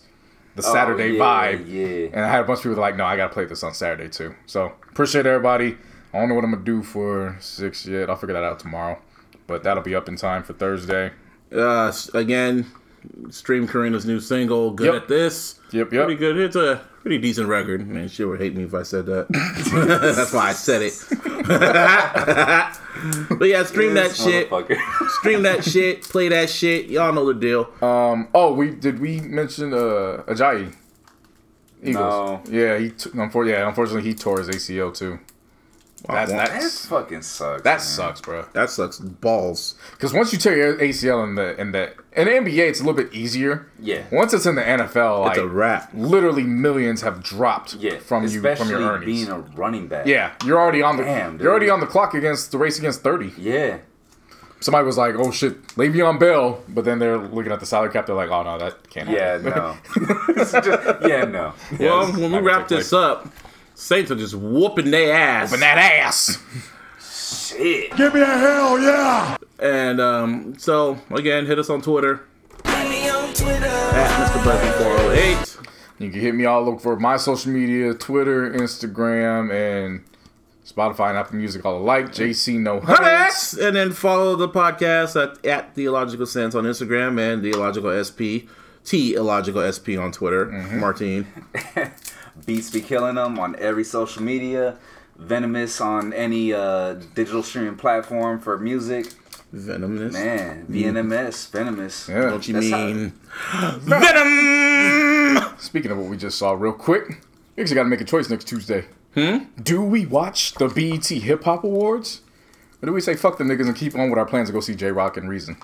Speaker 3: the Saturday
Speaker 4: Oh, yeah,
Speaker 3: vibe."
Speaker 4: yeah.
Speaker 3: And I had a bunch of people like, "No, I gotta play this on Saturday too." So appreciate everybody. I don't know what I'm gonna do for six yet. I'll figure that out tomorrow, but that'll be up in time for Thursday.
Speaker 2: Uh, again, stream Karina's new single. Good
Speaker 3: Yep.
Speaker 2: at this.
Speaker 3: Yep, yep.
Speaker 2: Pretty good. It's a pretty decent record. Man, she would hate me if I said that. That's why I said it. but yeah, stream that shit. Stream that shit. Play that shit. Y'all know the deal.
Speaker 3: Um. Oh, we did we mention uh Ajayi? Eagles.
Speaker 4: No.
Speaker 3: Yeah, he t- unfor- yeah, unfortunately he tore his ACL too. That's
Speaker 2: well,
Speaker 4: That
Speaker 3: that's
Speaker 4: fucking sucks.
Speaker 3: that
Speaker 4: man.
Speaker 3: sucks, bro.
Speaker 2: That sucks balls.
Speaker 3: Because once you tear your ACL in the in the in the NBA, it's a little bit easier.
Speaker 4: Yeah.
Speaker 3: Once it's in the NFL, like
Speaker 2: It's a wrap.
Speaker 3: literally millions have dropped
Speaker 4: Yeah,
Speaker 3: from you from your earnings.
Speaker 4: being a running back.
Speaker 3: yeah, you're already on the
Speaker 4: Damn,
Speaker 3: you're already on the clock against the race against thirty.
Speaker 4: Yeah.
Speaker 3: Somebody was like, "Oh shit, Le'Veon Bell," but then they're looking at the salary cap. They're like, "Oh no, that can't happen.
Speaker 4: Yeah,
Speaker 3: happen."
Speaker 4: no. Just- yeah, no.
Speaker 2: Well,
Speaker 3: it's
Speaker 2: when we wrap
Speaker 3: take
Speaker 2: this up, Saints are just whooping their ass.
Speaker 3: But that ass.
Speaker 4: Shit. Give me a hell yeah.
Speaker 2: And um, so again, hit us on Twitter
Speaker 1: Find me on Twitter.
Speaker 2: at Mr. Buzzy408.
Speaker 3: You can hit me all over my social media, Twitter, Instagram, and Spotify and Apple Music all alike. JC No Huts.
Speaker 2: And then follow the podcast at, at Theological Sense on Instagram and Theological SP, T Illogical SP on Twitter. Martine.
Speaker 4: Beats be killing them on every social media. Venomous on any uh, digital streaming platform for music.
Speaker 2: Venomous.
Speaker 4: Man, VNMS, Venomous.
Speaker 3: Yeah.
Speaker 2: What you
Speaker 4: That's how-
Speaker 2: mean? Venom!
Speaker 3: Speaking of what we just saw, real quick, we actually got to make a choice next Tuesday. Hmm? Do we watch the BET Hip Hop Awards? Or do we say fuck them niggas and keep on with our plans to go see Jay Rock and Reason?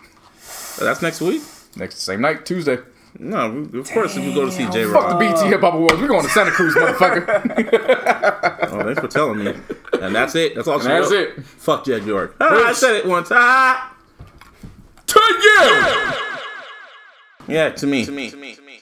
Speaker 2: That's next week?
Speaker 3: Next same night, Tuesday.
Speaker 2: No, we- of course, if we go to see J
Speaker 3: Fuck the BT Hip Hop Awards. We're going to Santa Cruz, motherfucker.
Speaker 2: Oh, thanks for telling me. And that's it. That's all she
Speaker 3: that's
Speaker 2: wrote.
Speaker 3: it.
Speaker 2: Fuck Jed York. Ah, I said it once. Ah.
Speaker 3: to you!
Speaker 2: Yeah, to me. To me. To me. To me.